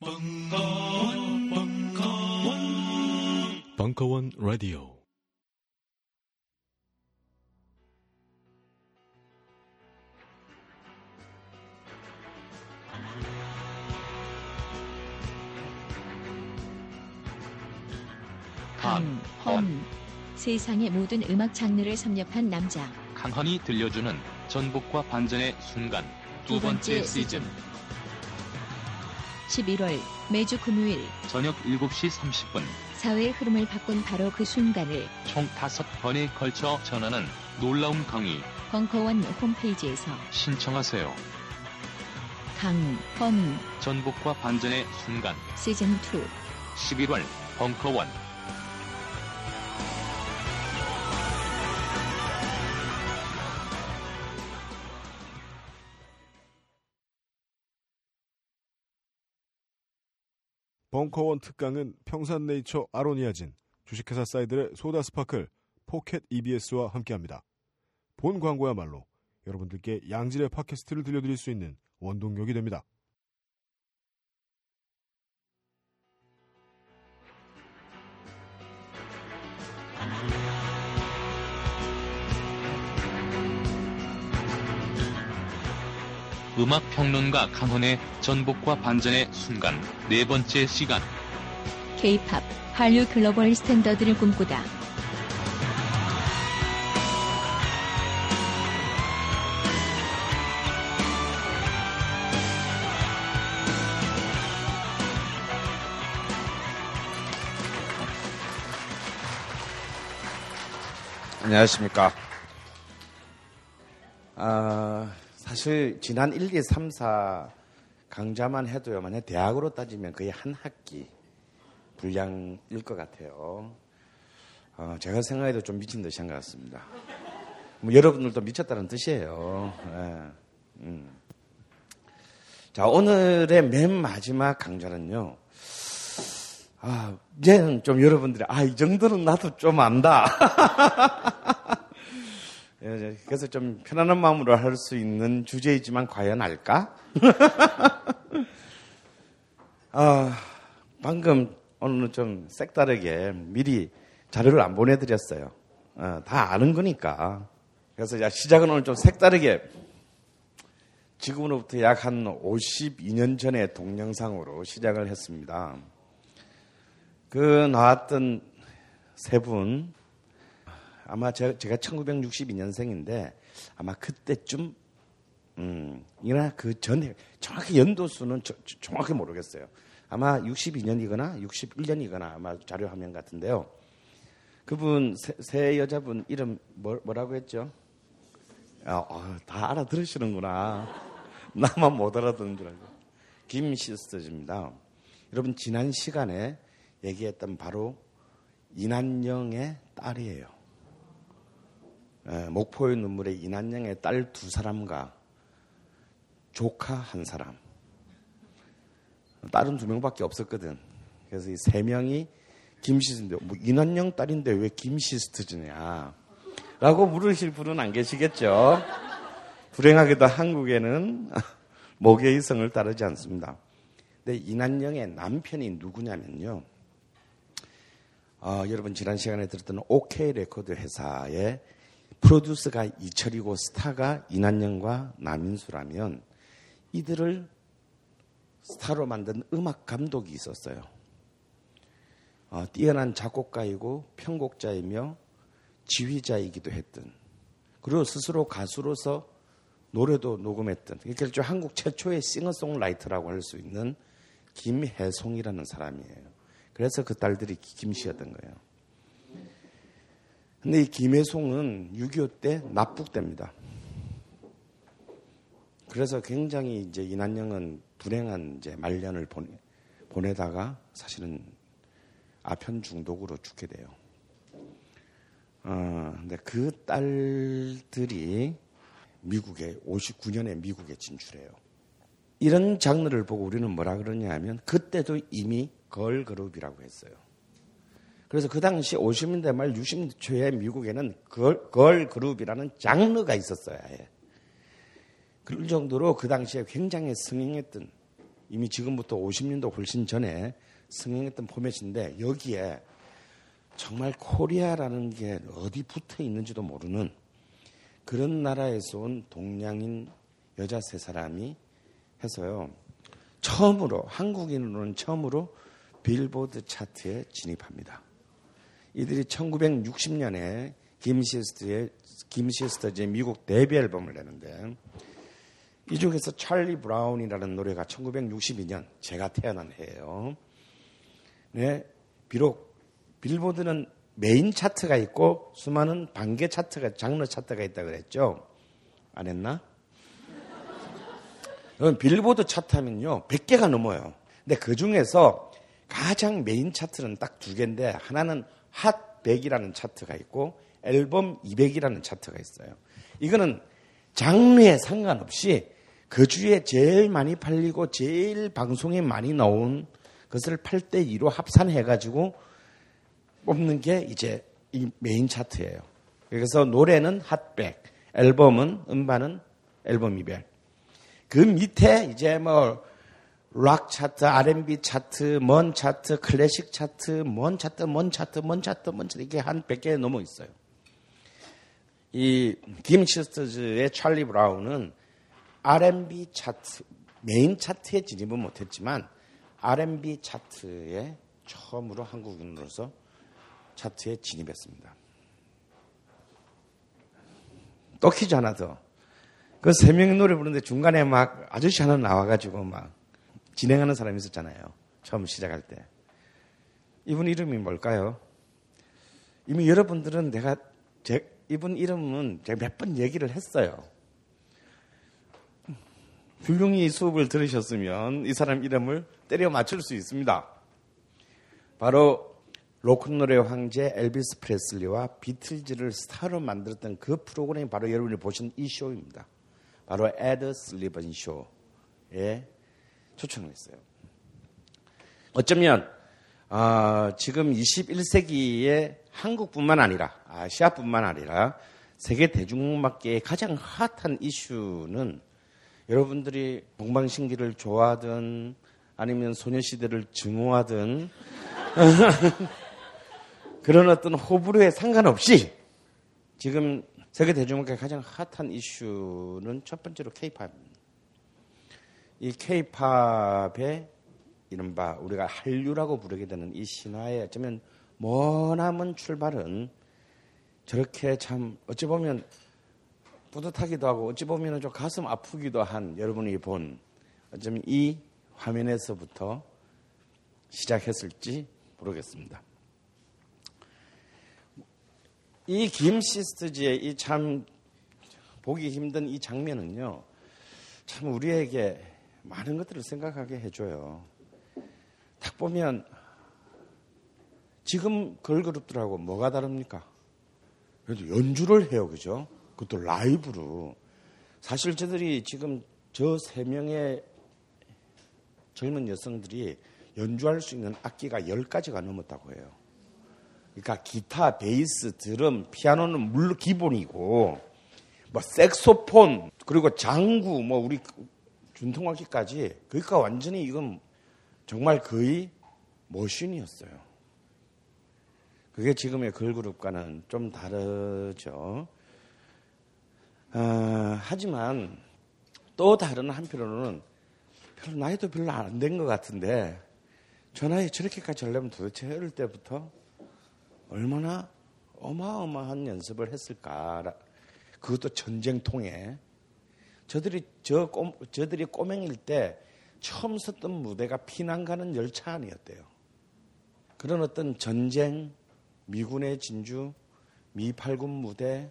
벙커원, 벙커원, 벙커원 라디오. 한, 헌. 세상의 모든 음악 장르를 섭렵한 남자. 강헌이 들려주는 전복과 반전의 순간 두 번째 시즌 11월 매주 금요일. 저녁 7시 30분. 사회의 흐름을 바꾼 바로 그 순간을 총 다섯 번에 걸쳐 전하는 놀라운 강의. 벙커원 홈페이지에서 신청하세요. 강, 헌, 전복과 반전의 순간. 시즌2 11월 벙커원 벙커원 특강은 평산네이처 아로니아진, 주식회사 사이들의 소다스파클, 포켓 EBS와 함께합니다. 본 광고야말로 여러분들께 양질의 팟캐스트를 들려드릴 수 있는 원동력이 됩니다. 음악 평론가 강헌의 전복과 반전의 순간 네 번째 시간 K-팝, 한류 글로벌 스탠더드를 꿈꾸다. 안녕하십니까. 아, 사실 지난 1, 2, 3, 4 강좌만 해도요, 만약 대학으로 따지면 거의 한 학기 분량일 것 같아요. 어, 제가 생각해도 좀 미친 듯이 한 것 같습니다. 뭐 여러분들도 미쳤다는 뜻이에요. 예. 음. 자, 오늘의 맨 마지막 강좌는요. 아, 이제는 좀 여러분들이, 아, 이 정도는 나도 좀 안다. 예, 그래서 좀 편안한 마음으로 할 수 있는 주제이지만 과연 알까? 아, 방금 오늘은 좀 색다르게 미리 자료를 안 보내드렸어요. 어, 다 아는 거니까. 그래서 야, 시작은 오늘 좀 색다르게 지금으로부터 약 한 52년 전의 동영상으로 시작을 했습니다. 그 나왔던 세 분, 아마 제가, 1962년생인데 아마 그때쯤, 음, 이나 그 전에 정확히 연도수는 정확히 모르겠어요. 아마 62년이거나 61년이거나 아마 자료 화면 같은데요. 그분 세, 세 여자분 이름 뭐, 뭐라고 했죠? 아, 어, 다 알아들으시는구나. 나만 못 알아듣는 줄 알고. 김시스터즈입니다. 여러분 지난 시간에 얘기했던 바로 이난영의 딸이에요. 에, 목포의 눈물의 이난영의 딸 두 사람과 조카 한 사람. 딸은 두 명밖에 없었거든. 그래서 이 세 명이 김시스인데 뭐 이난영 딸인데 왜 김시스트즈냐? 라고 물으실 분은 안 계시겠죠. 불행하게도 한국에는 목의 이성을 따르지 않습니다. 근데 이난영의 남편이 누구냐면요. 어, 여러분 지난 시간에 들었던 OK 레코드 회사의 프로듀서가 이철이고 스타가 이난영과 남인수라면 이들을 스타로 만든 음악 감독이 있었어요. 어, 뛰어난 작곡가이고 편곡자이며 지휘자이기도 했던 그리고 스스로 가수로서 노래도 녹음했던 그러니까 한국 최초의 싱어송라이터라고 할 수 있는 김혜송이라는 사람이에요. 그래서 그 딸들이 김씨였던 거예요. 근데 이 김혜송은 6.25 때 납북됩니다. 그래서 굉장히 이제 이난영은 불행한 이제 말년을 보내, 보내다가 사실은 아편 중독으로 죽게 돼요. 어, 근데 그 딸들이 미국에 59년에 미국에 진출해요. 이런 장르를 보고 우리는 뭐라 그러냐 하면 그때도 이미 걸그룹이라고 했어요. 그래서 그 당시 50년대 말 60년대 초에 미국에는 걸, 걸 그룹이라는 장르가 있었어요. 아예. 그럴 정도로 그 당시에 굉장히 승행했던 이미 지금부터 50년도 훨씬 전에 성행했던 포맷인데 여기에 정말 코리아라는 게 어디 붙어 있는지도 모르는 그런 나라에서 온 동양인 여자 세 사람이 해서요. 처음으로 한국인으로는 처음으로 빌보드 차트에 진입합니다. 이들이 1960년에 김시스터의 김시스터즈의 미국 데뷔 앨범을 내는데 이 중에서 찰리 브라운이라는 노래가 1962년 제가 태어난 해예요. 네, 비록 빌보드는 메인 차트가 있고 수많은 방계 차트가 장르 차트가 있다 그랬죠. 안 했나? 빌보드 차트하면요 100개가 넘어요. 근데 그 중에서 가장 메인 차트는 딱 두 개인데 하나는 핫 100이라는 차트가 있고 앨범 200이라는 차트가 있어요. 이거는 장르에 상관없이 그 주에 제일 많이 팔리고 제일 방송에 많이 나온 것을 8대 2로 합산해 가지고 뽑는 게 이제 이 메인 차트예요. 그래서 노래는 핫백, 앨범은 음반은 앨범 이백. 그 밑에 이제 뭐 락 차트, R&B 차트, 뭔 차트, 클래식 차트, 뭔 차트, 뭔 차트, 뭔 차트, 뭔 차트 이게 한 100개 넘어 있어요. 이 김치스터즈의 찰리 브라운은 R&B 차트 메인 차트에 진입은 못했지만 R&B 차트에 처음으로 한국인으로서 차트에 진입했습니다. 또 퀴즈 하나 더. 그 세 명이 노래 부르는데 중간에 막 아저씨 하나 나와가지고 막 진행하는 사람이 있었잖아요. 처음 시작할 때. 이분 이름이 뭘까요? 이미 여러분들은 내가 제, 이분 이름은 제가 몇 번 얘기를 했어요. 훌륭히 수업을 들으셨으면 이 사람 이름을 때려 맞출 수 있습니다. 바로 로큰롤의 황제 엘비스 프레슬리와 비틀즈를 스타로 만들었던 그 프로그램이 바로 여러분이 보신 이 쇼입니다. 바로 에드 설리번 쇼에 초청을 했어요. 어쩌면 어, 지금 21세기에 한국뿐만 아니라 아시아뿐만 아니라 세계 대중음악계의 가장 핫한 이슈는 여러분들이 동방신기를 좋아하든 아니면 소녀시대를 증오하든 그런 어떤 호불호에 상관없이 지금 세계 대중음악계 가장 핫한 이슈는 첫 번째로 케이팝입니다. 이 케이팝의 이른바 우리가 한류라고 부르게 되는 이 신화의 어쩌면 머나먼 출발은 저렇게 참 어찌 보면 뿌듯하기도 하고 어찌 보면 좀 가슴 아프기도 한 여러분이 본 어쩌면 이 화면에서부터 시작했을지 모르겠습니다. 이 김 시스트지의 이 참 보기 힘든 이 장면은요, 참 우리에게 많은 것들을 생각하게 해줘요. 딱 보면 지금 걸그룹들하고 뭐가 다릅니까? 그래도 연주를 해요, 그죠? 그것도 라이브로. 사실 저들이 지금 저 세 명의 젊은 여성들이 연주할 수 있는 악기가 10가지가 넘었다고 해요. 그러니까 기타, 베이스, 드럼, 피아노는 물론 기본이고 뭐 색소폰, 그리고 장구, 뭐 우리 준통악기까지 그러니까 완전히 이건 정말 거의 머신이었어요. 그게 지금의 걸그룹과는 좀 다르죠. 어, 하지만 또 다른 한편으로는 별로 나이도 별로 안 된 것 같은데 저 나이에 저렇게까지 하려면 도대체 어릴 때부터 얼마나 어마어마한 연습을 했을까. 그것도 전쟁통에. 저들이, 저, 꼬, 저들이 꼬맹일 때 처음 섰던 무대가 피난 가는 열차 안이었대요. 그런 어떤 전쟁, 미군의 진주, 미팔군 무대,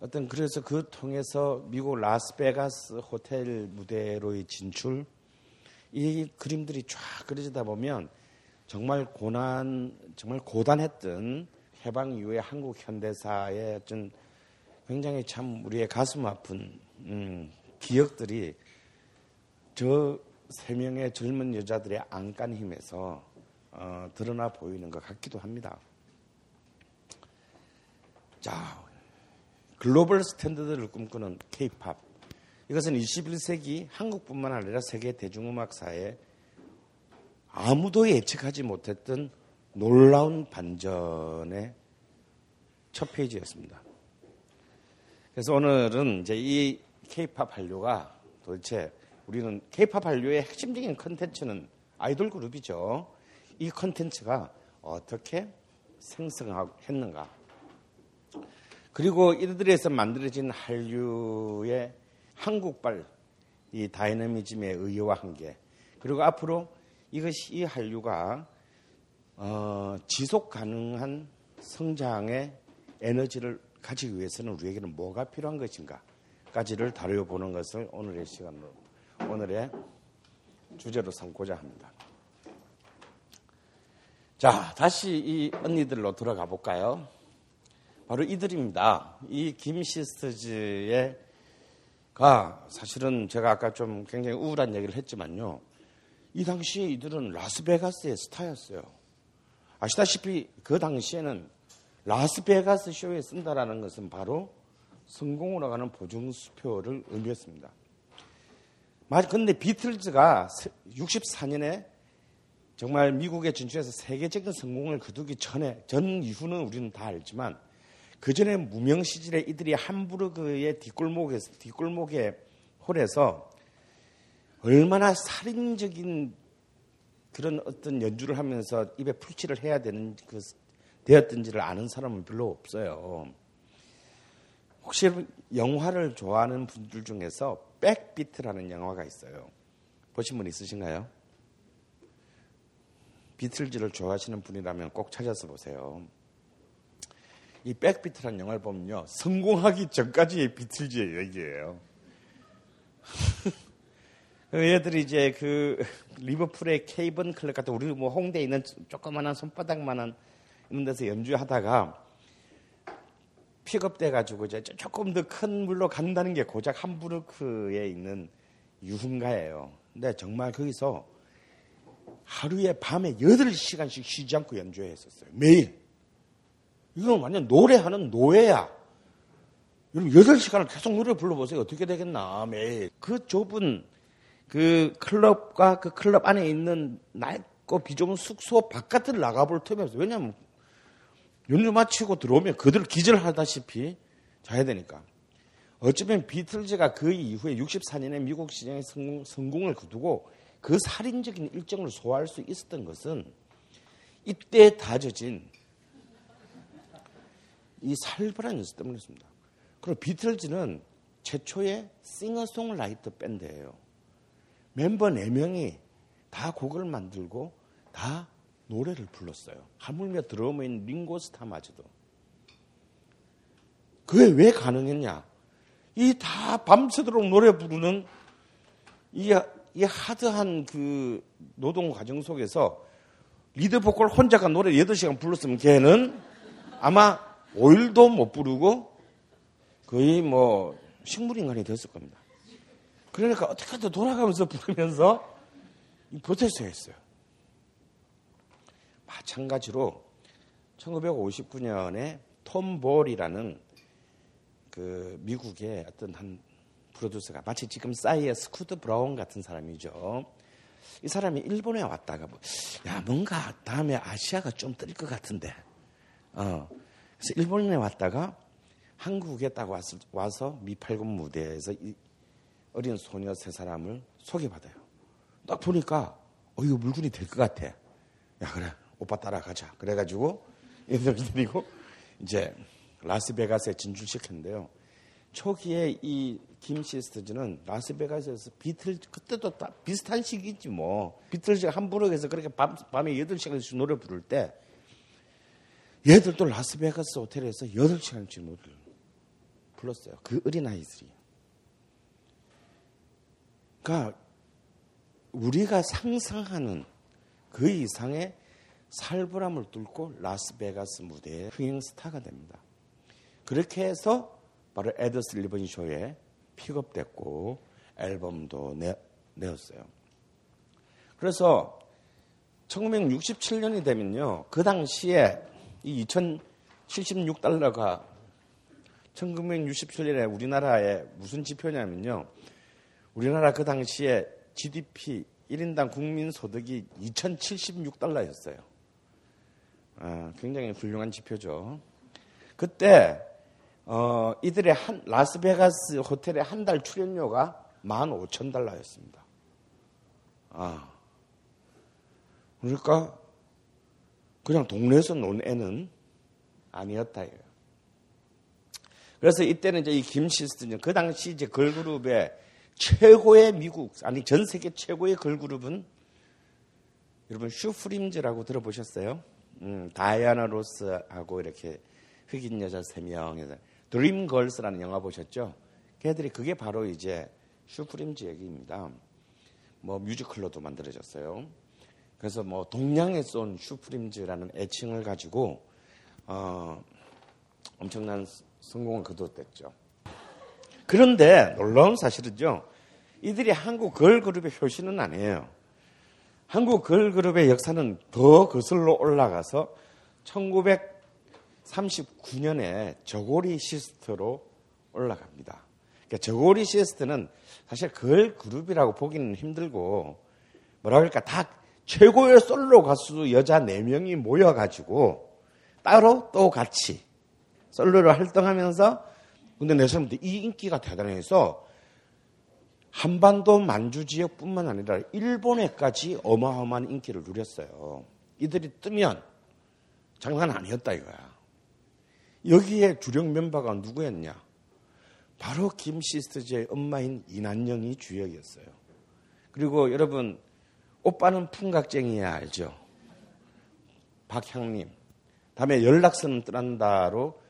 어떤 그래서 그 통해서 미국 라스베가스 호텔 무대로의 진출, 이 그림들이 쫙 그려지다 보면 정말 고난, 정말 고단했던 해방 이후의 한국 현대사의 어떤 굉장히 참 우리의 가슴 아픈 음, 기억들이 저 세 명의 젊은 여자들의 안간 힘에서 어, 드러나 보이는 것 같기도 합니다. 자, 글로벌 스탠드들을 꿈꾸는 케이팝. 이것은 21세기 한국뿐만 아니라 세계 대중음악사에 아무도 예측하지 못했던 놀라운 반전의 첫 페이지였습니다. 그래서 오늘은 이제 이 케이팝 한류가 도대체 우리는 케이팝 한류의 핵심적인 컨텐츠는 아이돌 그룹이죠. 이 컨텐츠가 어떻게 생성했는가. 그리고 이들에서 만들어진 한류의 한국발 이 다이내미즘의 의의와 한계. 그리고 앞으로 이것이 이 한류가 어, 지속 가능한 성장의 에너지를 가지기 위해서는 우리에게는 뭐가 필요한 것인가 까지를 다뤄보는 것을 오늘의 시간으로 오늘의 주제로 삼고자 합니다. 자, 다시 이 언니들로 들어가 볼까요? 바로 이들입니다. 이 김시스터즈의 가 사실은 제가 아까 좀 굉장히 우울한 얘기를 했지만요. 이 당시에 이들은 라스베가스의 스타였어요. 아시다시피 그 당시에는 라스베가스 쇼에 쓴다라는 것은 바로 성공으로 가는 보증수표를 의미했습니다. 맞, 근데 비틀즈가 64년에 정말 미국에 진출해서 세계적인 성공을 거두기 전에, 전 이후는 우리는 다 알지만 그 전에 무명 시절에 이들이 함부르크의 뒷골목에 뒷골목에 홀에서 얼마나 살인적인 그런 어떤 연주를 하면서 입에 풀칠을 해야 되는 그 되었던지를 아는 사람은 별로 없어요. 혹시 영화를 좋아하는 분들 중에서 백비트라는 영화가 있어요. 보신 분 있으신가요? 비틀즈를 좋아하시는 분이라면 꼭 찾아서 보세요. 이 Backbeat라는 영화를 보면요. 성공하기 전까지의 비틀즈의 얘기예요. 얘들이 이제 그 리버풀의 캐번 클럽 같은 우리 뭐 홍대에 있는 조그만한 손바닥만한 이런 데서 연주하다가 픽업돼 가지고 이제 조금 더 큰 물로 간다는 게 고작 함부르크에 있는 유흥가예요. 근데 정말 거기서 하루에 밤에 8시간씩 쉬지 않고 연주했었어요. 매일. 이건 완전 노래하는 노예야. 여러분 8시간을 계속 노래 불러보세요. 어떻게 되겠나 매일. 그 좁은 그 클럽과 그 클럽 안에 있는 낡고 비좁은 숙소 바깥을 나가볼 틈이 없어요. 왜냐하면 연주 마치고 들어오면 그들 기절하다시피 자야 되니까. 어쩌면 비틀즈가 그 이후에 64년에 미국 시장의 성공, 성공 을 거두고 그 살인적인 일정을 소화할 수 있었던 것은 이때 다져진 이 살벌한 연습 때문이었습니다. 그리고 비틀즈는 최초의 싱어송라이터 밴드예요. 멤버 4명이 다 곡을 만들고 다 노래를 불렀어요. 하물며 드러머인 링고스타마저도. 그게 왜 가능했냐? 이 다 밤새도록 노래 부르는 이, 이 하드한 그 노동 과정 속에서 리드 보컬 혼자가 노래 8시간 불렀으면 걔는 아마 5일도 못 부르고 거의 뭐 식물인간이 됐을 겁니다. 그러니까 어떻게든 돌아가면서 부르면서 버텼어야 했어요. 마찬가지로 1959년에 톰 볼이라는 그 미국의 어떤 한 프로듀서가 마치 지금 싸이의 스쿠터 브라운 같은 사람이죠. 이 사람이 일본에 왔다가 뭐, 야 뭔가 다음에 아시아가 좀 뜰 것 같은데. 어. 그래서 일본에 왔다가 한국에 딱 와서, 와서 미8군 무대에서 이 어린 소녀 세 사람을 소개받아요. 딱 보니까 어 이거 물건이 될 것 같아. 야 그래 오빠 따라가자. 그래가지고 얘들 데리고 이제 라스베가스에 진출시켰는데요. 초기에 이 김 시스터즈는 라스베가스에서 비틀 그때도 다 비슷한 시기지 뭐 비틀즈가 함부르크에서 그렇게 밤, 밤에 8시간씩 노래 부를 때 얘들도 라스베가스 호텔에서 8시간씩 노래를 불렀어요. 그 어린아이들이. 그러니까 우리가 상상하는 그 이상의 살벌함을 뚫고 라스베가스 무대에 흥행 스타가 됩니다. 그렇게 해서 바로 에드 슬리번 쇼에 픽업됐고 앨범도 내, 내었어요. 그래서 1967년이 되면요. 그 당시에 이 2076달러가 1967년에 우리나라에 무슨 지표냐면요. 우리나라 그 당시에 GDP 1인당 국민 소득이 2,076달러였어요. 아, 굉장히 훌륭한 지표죠. 그때 어, 이들의 한, 라스베가스 호텔의 한 달 출연료가 15,000달러였습니다. 아. 그러니까 그냥 동네에서 논 애는 아니었다 이거예요. 그래서 이때는 이제 이 김시스터즈는 그 당시 이제 걸그룹의 최고의 미국 아니 전 세계 최고의 걸그룹은 여러분 슈프림즈라고 들어보셨어요? 음, 다이아나 로스하고 이렇게 흑인 여자 세 명에서 드림걸스라는 영화 보셨죠? 걔들이 그게 바로 이제 슈프림즈 얘기입니다. 뭐 뮤지컬로도 만들어졌어요. 그래서 뭐 동양에서 온 슈프림즈라는 애칭을 가지고 어, 엄청난 성공을 거뒀댔죠. 그런데 놀라운 사실은요. 이들이 한국 걸그룹의 효시는 아니에요. 한국 걸그룹의 역사는 더 거슬러 올라가서 1939년에 저고리 시스터로 올라갑니다. 그러니까 저고리 시스터는 사실 걸그룹이라고 보기는 힘들고 뭐라 그럴까 다 최고의 솔로 가수 여자 4명이 모여가지고 따로 또 같이 솔로로 활동하면서 근데 내 사람들 이 인기가 대단해서 한반도 만주 지역뿐만 아니라 일본에까지 어마어마한 인기를 누렸어요. 이들이 뜨면 장난 아니었다 이거야. 여기에 주력 멤버가 누구였냐? 바로 김시스트즈의 엄마인 이난영이 주역이었어요. 그리고 여러분 오빠는 풍각쟁이야 알죠? 박향님. 다음에 연락선은 떠난다로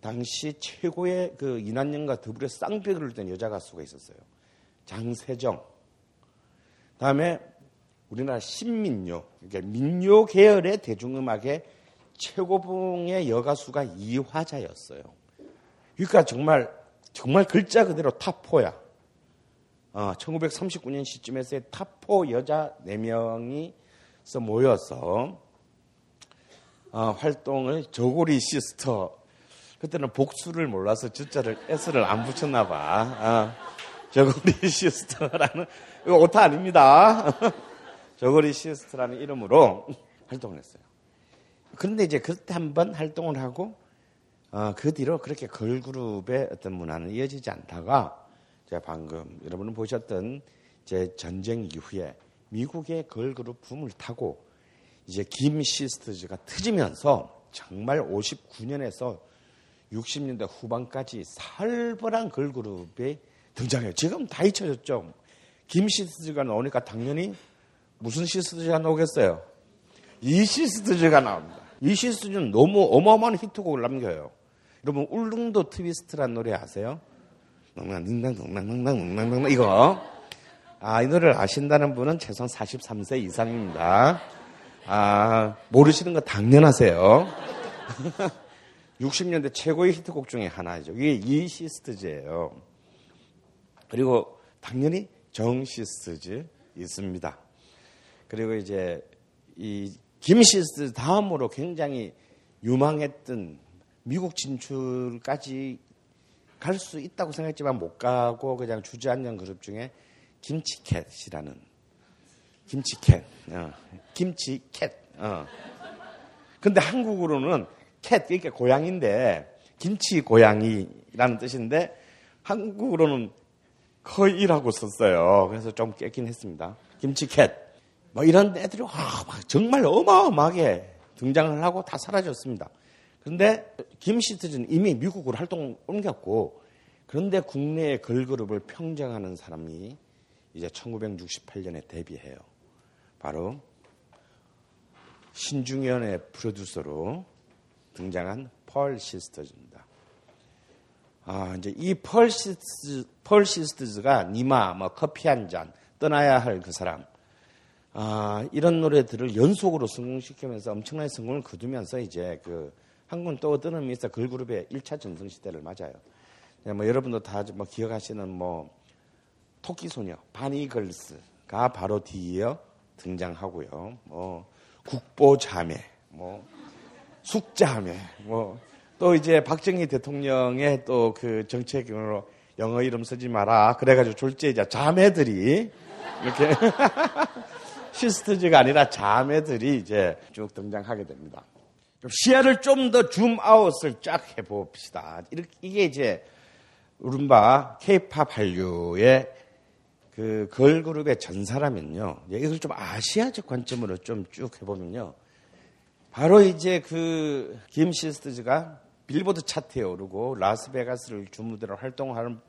당시 최고의 그 이난영과 더불어 쌍벽을 던 여자 가수가 있었어요. 장세정. 다음에 우리나라 신민요, 그러니까 민요 계열의 대중음악의 최고봉의 여가수가 이화자였어요. 그러니까 정말 정말 글자 그대로 top 4야. 어, 1939년 시점에서의 top 4 여자 4명이 모여서 어, 활동을 저고리 시스터 그때는 복수를 몰라서 주자를 S를 안 붙였나 봐. 어. 저고리 시스터라는 이거 오타 아닙니다. 저고리 시스터라는 이름으로 활동을 했어요. 그런데 이제 그때 한번 활동을 하고 어, 그 뒤로 그렇게 걸그룹의 어떤 문화는 이어지지 않다가 제가 방금 여러분은 보셨던 제 전쟁 이후에 미국의 걸그룹 붐을 타고 이제 김 시스터즈가 터지면서 정말 59년에서 60년대 후반까지 살벌한 걸그룹이 등장해요. 지금 다 잊혀졌죠. 김 시스터즈가 나오니까 당연히 무슨 시스터즈가 나오겠어요? 이 시스터즈가 나옵니다. 이 시스터즈는 너무 어마어마한 히트곡을 남겨요. 여러분 울릉도 트위스트란 노래 아세요? 농낭농낭농낭농낭농낭 이거 아, 이 노래를 아신다는 분은 최소한 43세 이상입니다. 아, 모르시는 거 당연하세요. 60년대 최고의 히트곡 중에 하나죠. 이게 이 시스터즈예요. 그리고 당연히 정 시스터즈 있습니다. 그리고 이제 이 김 시스터 다음으로 굉장히 유망했던 미국 진출까지 갈 수 있다고 생각했지만 못 가고 그냥 주저앉는 그룹 중에 김치캣이라는 김치캣, 어, 김치캣. 어. 근데 한국으로는 캣 그러니까 고양인데 김치 고양이라는 뜻인데 한국으로는 거의라고 썼어요. 그래서 좀 깼긴 했습니다. 김치캣. 뭐 이런 애들이 와, 정말 어마어마하게 등장을 하고 다 사라졌습니다. 그런데 김시트즈는 이미 미국으로 활동 옮겼고 그런데 국내의 걸그룹을 평정하는 사람이 이제 1968년에 데뷔해요. 바로 신중현의 프로듀서로 등장한 펄 시스터즈입니다. 아, 이제 이 펄 시스터즈, 펄 시스터즈가 님아, 뭐 커피 한 잔, 떠나야 할 그 사람, 아, 이런 노래들을 연속으로 성공시키면서 엄청난 성공을 거두면서 이제 그 한군 떠오르면서 걸그룹의 1차 전성 시대를 맞아요. 뭐 여러분도 다 뭐 기억하시는 뭐 토끼소녀, 바니걸스가 바로 뒤이어 등장하고요. 뭐 국보자매, 뭐 숙자매, 뭐 또 이제 박정희 대통령의 또 그 정책으로 영어 이름 쓰지 마라. 그래가지고 졸지이자 자매들이 이렇게 시스터즈가 아니라 자매들이 이제 쭉 등장하게 됩니다. 시야를 좀 더 줌아웃을 쫙 해봅시다. 이렇게 이게 이제 우른바 케이팝 한류의 그 걸그룹의 전사라면요. 이걸 좀 아시아적 관점으로 좀 쭉 해보면요. 바로 이제 그 김 시스터즈가 빌보드 차트에 오르고 라스베가스를 주무대로 활동하는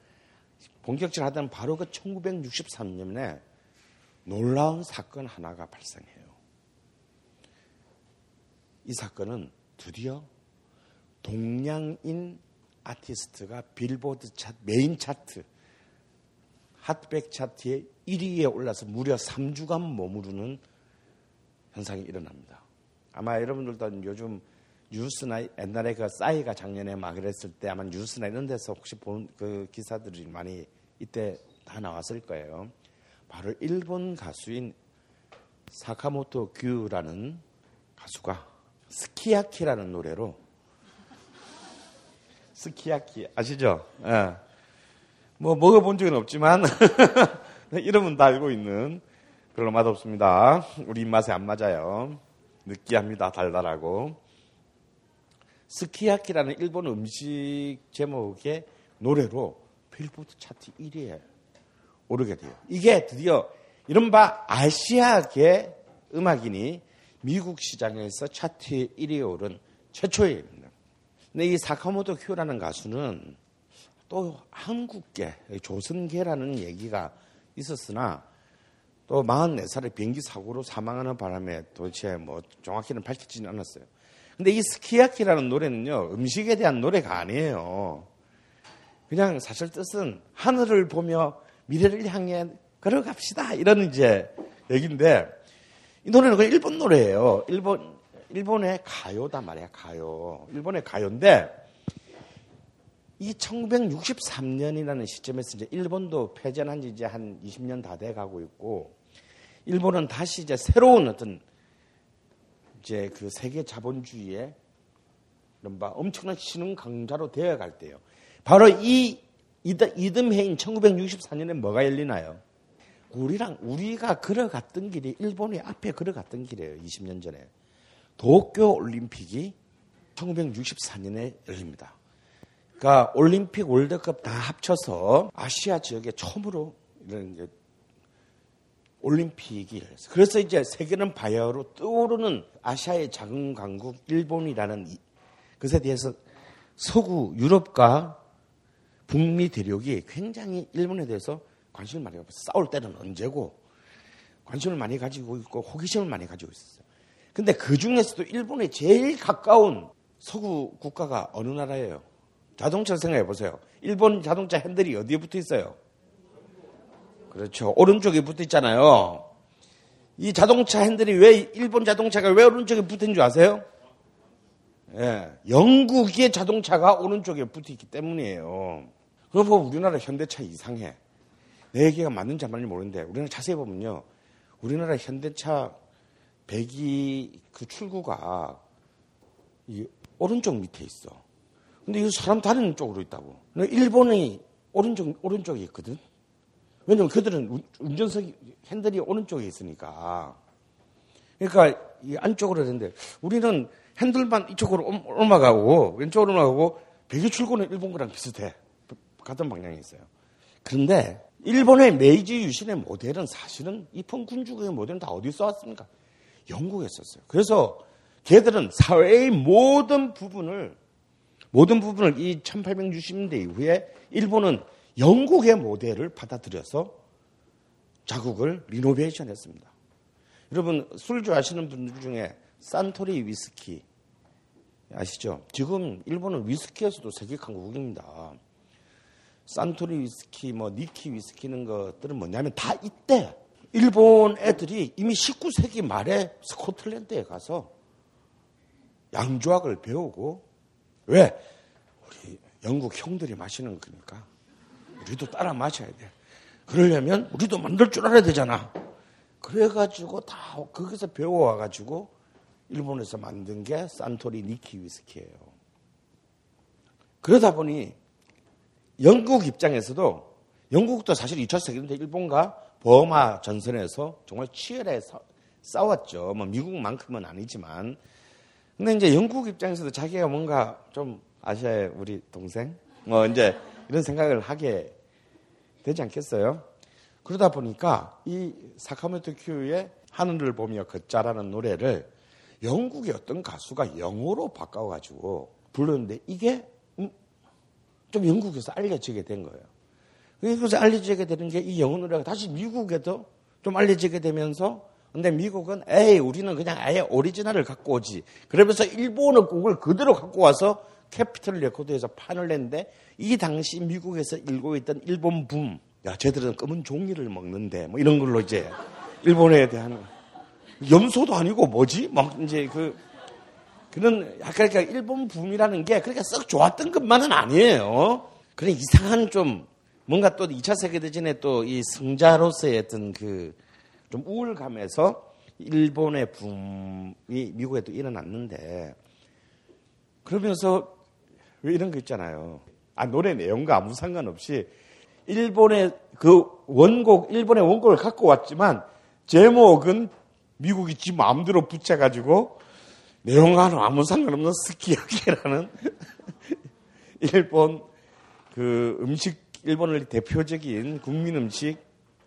본격적으로 하던 바로 그 1963년에 놀라운 사건 하나가 발생해요. 이 사건은 드디어 동양인 아티스트가 빌보드 차트, 메인 차트, 핫백 차트의 1위에 올라서 무려 3주간 머무르는 현상이 일어납니다. 아마 여러분들도 요즘 뉴스나 옛날에 그 싸이가 작년에 막 그랬을 때 아마 뉴스나 이런 데서 혹시 본 그 기사들이 많이 이때 다 나왔을 거예요. 바로 일본 가수인 사카모토 규라는 가수가 스키야키라는 노래로 스키야키 아시죠? 예. 뭐 먹어본 적은 없지만 이름은 다 알고 있는 별로 맛없습니다. 우리 입맛에 안 맞아요. 느끼합니다. 달달하고. 스키야키라는 일본 음식 제목의 노래로 빌보드 차트 1위에 오르게 돼요. 이게 드디어 이른바 아시아계 음악인이 미국 시장에서 차트에 1위에 오른 최초의 일입니다. 근데 이 사카모토 큐라는 가수는 또 한국계, 조선계라는 얘기가 있었으나 또 44살에 비행기 사고로 사망하는 바람에 도대체 뭐 정확히는 밝히지는 않았어요. 근데 이 스키야키라는 노래는요, 음식에 대한 노래가 아니에요. 그냥 사실 뜻은 하늘을 보며 미래를 향해 걸어갑시다. 이런 이제 얘기인데, 이 노래는 그냥 일본 노래예요. 일본, 일본의 가요다 말이야, 가요. 일본의 가요인데, 이 1963년이라는 시점에서 이제 일본도 패전한 지 이제 한 20년 다 돼 가고 있고, 일본은 다시 이제 새로운 어떤 이제 그 세계 자본주의의 이른바 엄청난 신흥 강자로 되어 갈 때요. 바로 이 이듬해인 1964년에 뭐가 열리나요? 우리랑 우리가 걸어갔던 길이 일본이 앞에 걸어갔던 길이에요. 20년 전에 도쿄 올림픽이 1964년에 열립니다. 그러니까 올림픽 월드컵 다 합쳐서 아시아 지역에 처음으로 이런 올림픽이 열렸어요. 그래서 이제 세계는 바야흐로 떠오르는 아시아의 작은 강국 일본이라는 것에 대해서 서구 유럽과 북미 대륙이 굉장히 일본에 대해서 관심을 많이 가지고 싸울 때는 언제고 관심을 많이 가지고 있고 호기심을 많이 가지고 있었어요. 근데 그 중에서도 일본에 제일 가까운 서구 국가가 어느 나라예요? 자동차 생각해 보세요. 일본 자동차 핸들이 어디에 붙어 있어요? 그렇죠. 오른쪽에 붙어 있잖아요. 이 자동차 핸들이 왜 일본 자동차가 왜 오른쪽에 붙은 줄 아세요? 예, 영국의 자동차가 오른쪽에 붙어 있기 때문이에요. 그리고 우리나라 현대차 이상해. 내 얘기가 맞는지 안 맞는지 모르는데 우리나라 자세히 보면요. 우리나라 현대차 배기 그 출구가 이 오른쪽 밑에 있어. 근데 이 사람 다리는 쪽으로 있다고. 일본이 오른쪽 오른쪽에 있거든. 왜냐면 그들은 운전석 핸들이 오른쪽에 있으니까. 그러니까 이 안쪽으로 되는데 우리는 핸들만 이쪽으로 올라가고 왼쪽으로 올라가고 배기 출구는 일본 거랑 비슷해. 같은 방향에 있어요. 그런데 일본의 메이지 유신의 모델은 사실은 이폰 군주국의 모델은 다 어디서 왔습니까? 영국에 썼어요. 그래서 걔들은 사회의 모든 부분을 모든 부분을 이 1860년대 이후에 일본은 영국의 모델을 받아들여서 자국을 리노베이션 했습니다. 여러분, 술 좋아하시는 분들 중에 산토리 위스키 아시죠? 지금 일본은 위스키에서도 세계 강국입니다. 산토리 위스키, 뭐 니키 위스키 는 것들은 뭐냐면 다 이때 일본 애들이 이미 19세기 말에 스코틀랜드에 가서 양조학을 배우고 왜 우리 영국 형들이 마시는 거니까 우리도 따라 마셔야 돼. 그러려면 우리도 만들 줄 알아야 되잖아. 그래가지고 다 거기서 배워와가지고 일본에서 만든 게 산토리 니키 위스키예요. 그러다 보니 영국 입장에서도 영국도 사실 2차 세계대전 때 일본과 버마 전선에서 정말 치열하게 싸- 싸웠죠. 뭐 미국만큼은 아니지만. 근데 이제 영국 입장에서도 자기가 뭔가 좀 아시아의 우리 동생 뭐 이제 이런 생각을 하게 되지 않겠어요? 그러다 보니까 이 사카모토 큐의 하늘을 보며 걷자라는 노래를 영국의 어떤 가수가 영어로 바꿔가지고 불렀는데 이게 음, 좀 영국에서 알려지게 된 거예요. 그래서 알려지게 되는 게 이 영어 노래가 다시 미국에도 좀 알려지게 되면서 근데 미국은 에이 우리는 그냥 아예 오리지널을 갖고 오지. 그러면서 일본어 곡을 그대로 갖고 와서 캐피털 레코드에서 판을 냈는데 이 당시 미국에서 일고 있던 일본 붐. 야, 쟤들은 검은 종이를 먹는데 뭐 이런 걸로 이제 일본에 대한 혐오도 아니고 뭐지? 막 이제 그 그런 약간 그러니까 일본 붐이라는 게 그렇게 썩 좋았던 것만은 아니에요. 그런 이상한 좀 뭔가 또 2차 세계대전에 또 이 승자로서의 어떤 그 좀 우월감에서 일본의 붐이 미국에도 일어났는데 그러면서 왜 이런 거 있잖아요. 아, 노래 내용과 아무 상관없이 일본의 그 원곡, 일본의 원곡을 갖고 왔지만 제목은 미국이 지 마음대로 붙여가지고 내용과는 아무 상관없는 스키야키라는 일본 그 음식, 일본을 대표적인 국민 음식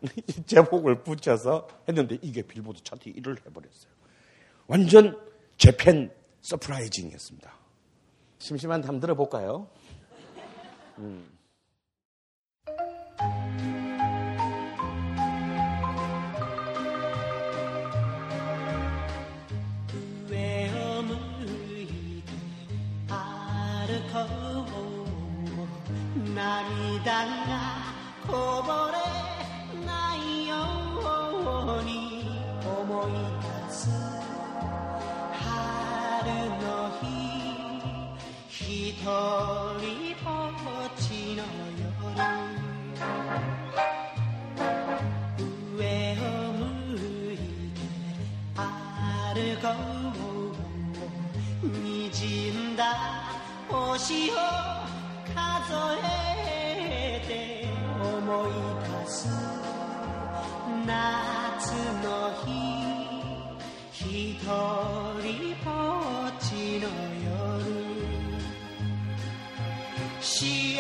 제목을 붙여서 했는데 이게 빌보드 차트 1위를 해버렸어요. 완전 재팬 서프라이징이었습니다. 심심한데 한번 들어볼까요? 음. りぼっちの夜上を向いて歩こうにじんだ星を数えて思い出す夏の日ひとりぼ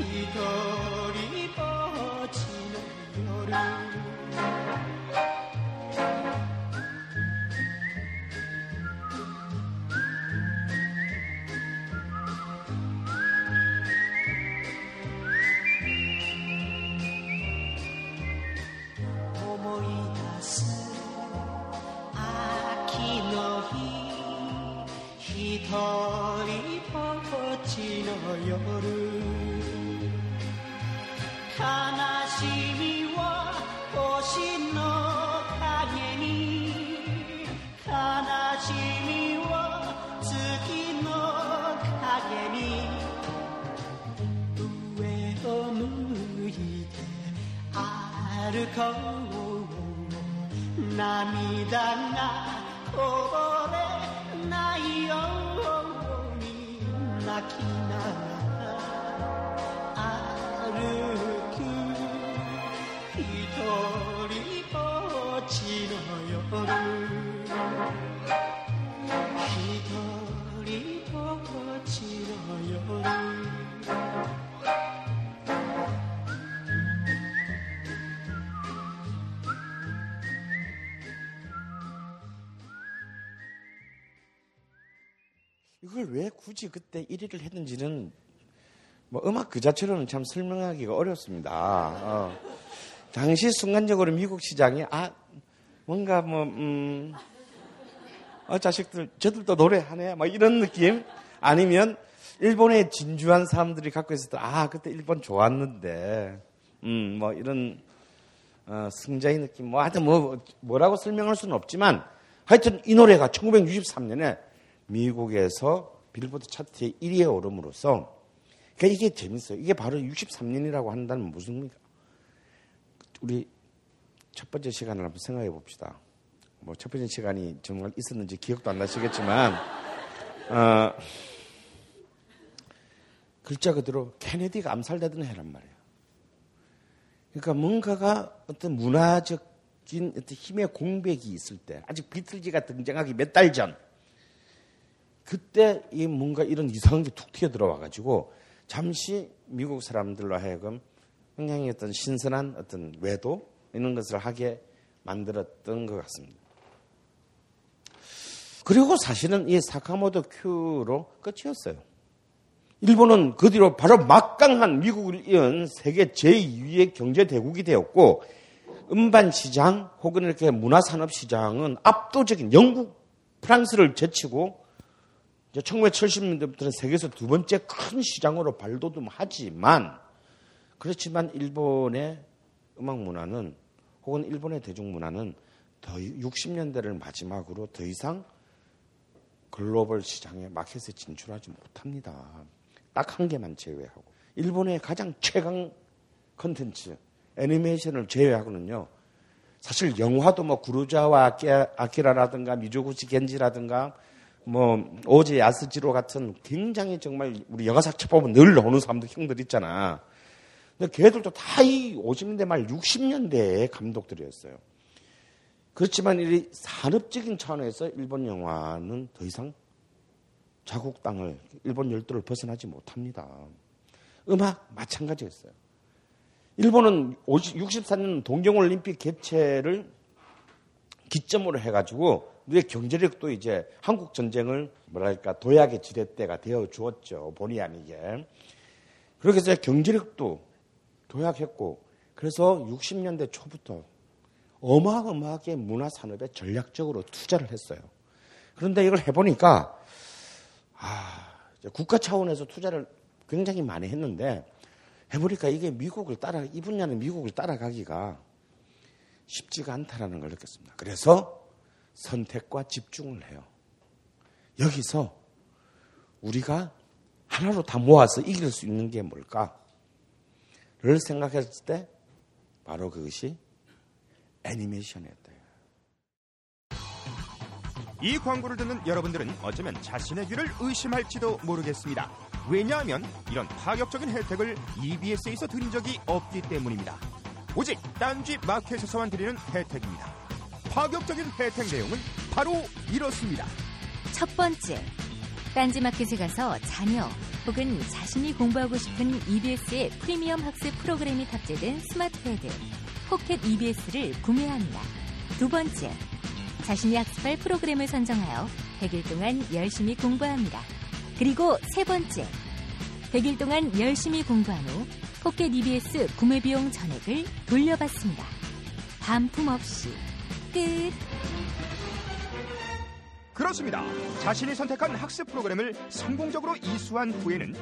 一人ぼっちの夜。 굳이 그때 1위를 했는지는 뭐 음악 그 자체로는 참 설명하기가 어렵습니다. 어. 당시 순간적으로 미국 시장이 아 뭔가 뭐 음, 어, 자식들 저들도 노래하네 막 이런 느낌 아니면 일본에 진주한 사람들이 갖고 있었던 아 그때 일본 좋았는데 음 뭐 이런 어, 승자의 느낌 뭐 하여튼 뭐 뭐라고 설명할 수는 없지만 하여튼 이 노래가 1963년에 미국에서 빌보드 차트에 1위에 오름으로써 그러니까 이게 재밌어요. 이게 바로 63년이라고 한다면 무슨 우리 첫 번째 시간을 한번 생각해 봅시다. 뭐 첫 번째 시간이 정말 있었는지 기억도 안 나시겠지만 어, 글자 그대로 케네디가 암살되던 해란 말이에요. 그러니까 뭔가가 어떤 문화적인 어떤 힘의 공백이 있을 때, 아직 비틀즈가 등장하기 몇 달 전, 그때 이 뭔가 이런 이상한 게 툭 튀어 들어와 가지고 잠시 미국 사람들로 하여금 굉장히 어떤 신선한 어떤 외도 이런 것을 하게 만들었던 것 같습니다. 그리고 사실은 이 사카모토 큐로 끝이었어요. 일본은 그 뒤로 바로 막강한 미국을 이은 세계 제2위의 경제 대국이 되었고 음반 시장 혹은 이렇게 문화 산업 시장은 압도적인 영국, 프랑스를 제치고 1970년대부터는 세계에서 두 번째 큰 시장으로 발돋움하지만 그렇지만 일본의 음악 문화는 혹은 일본의 대중 문화는 더 60년대를 마지막으로 더 이상 글로벌 시장에 마켓에 진출하지 못합니다. 딱 한 개만 제외하고 일본의 가장 최강 컨텐츠 애니메이션을 제외하고는요. 사실 영화도 뭐 구루자와 아키라라든가 미조구치 겐지라든가 뭐 오제 야스지로 같은 굉장히 정말 우리 여가사 쳐보면 늘 나오는 사람들 형들 있잖아. 근데 걔들도 다 이 50년대 말 60년대의 감독들이었어요. 그렇지만 이 산업적인 차원에서 일본 영화는 더 이상 자국 땅을 일본 열도를 벗어나지 못합니다. 음악 마찬가지였어요. 일본은 64년 동경올림픽 개최를 기점으로 해가지고 우리의 경제력도 이제 한국 전쟁을 뭐랄까 도약의 지렛대가 되어 주었죠 본의 아니게. 그렇게 해서 경제력도 도약했고 그래서 60년대 초부터 어마어마하게 문화 산업에 전략적으로 투자를 했어요. 그런데 이걸 해보니까 아, 국가 차원에서 투자를 굉장히 많이 했는데 해보니까 이게 미국을 따라 이 분야는 미국을 따라가기가 쉽지가 않다라는 걸 느꼈습니다. 그래서 선택과 집중을 해요. 여기서 우리가 하나로 다 모아서 이길 수 있는 게 뭘까? 를 생각했을 때 바로 그것이 애니메이션이었다. 이 광고를 듣는 여러분들은 어쩌면 자신의 귀를 의심할지도 모르겠습니다. 왜냐하면 이런 파격적인 혜택을 EBS에서 드린 적이 없기 때문입니다. 오직 딴지 마켓에서만 드리는 혜택입니다. 파격적인 혜택 내용은 바로 이렇습니다. 첫 번째, 딴지 마켓에 가서 자녀 혹은 자신이 공부하고 싶은 EBS의 프리미엄 학습 프로그램이 탑재된 스마트 패드 포켓 EBS를 구매합니다. 두 번째, 자신이 학습할 프로그램을 선정하여 100일 동안 열심히 공부합니다. 그리고 세 번째, 100일 동안 열심히 공부한 후 포켓 EBS 구매 비용 전액을 돌려받습니다. 반품 없이 끝. 그렇습니다. 자신이 선택한 학습 프로그램을 성공적으로 이수한 후에는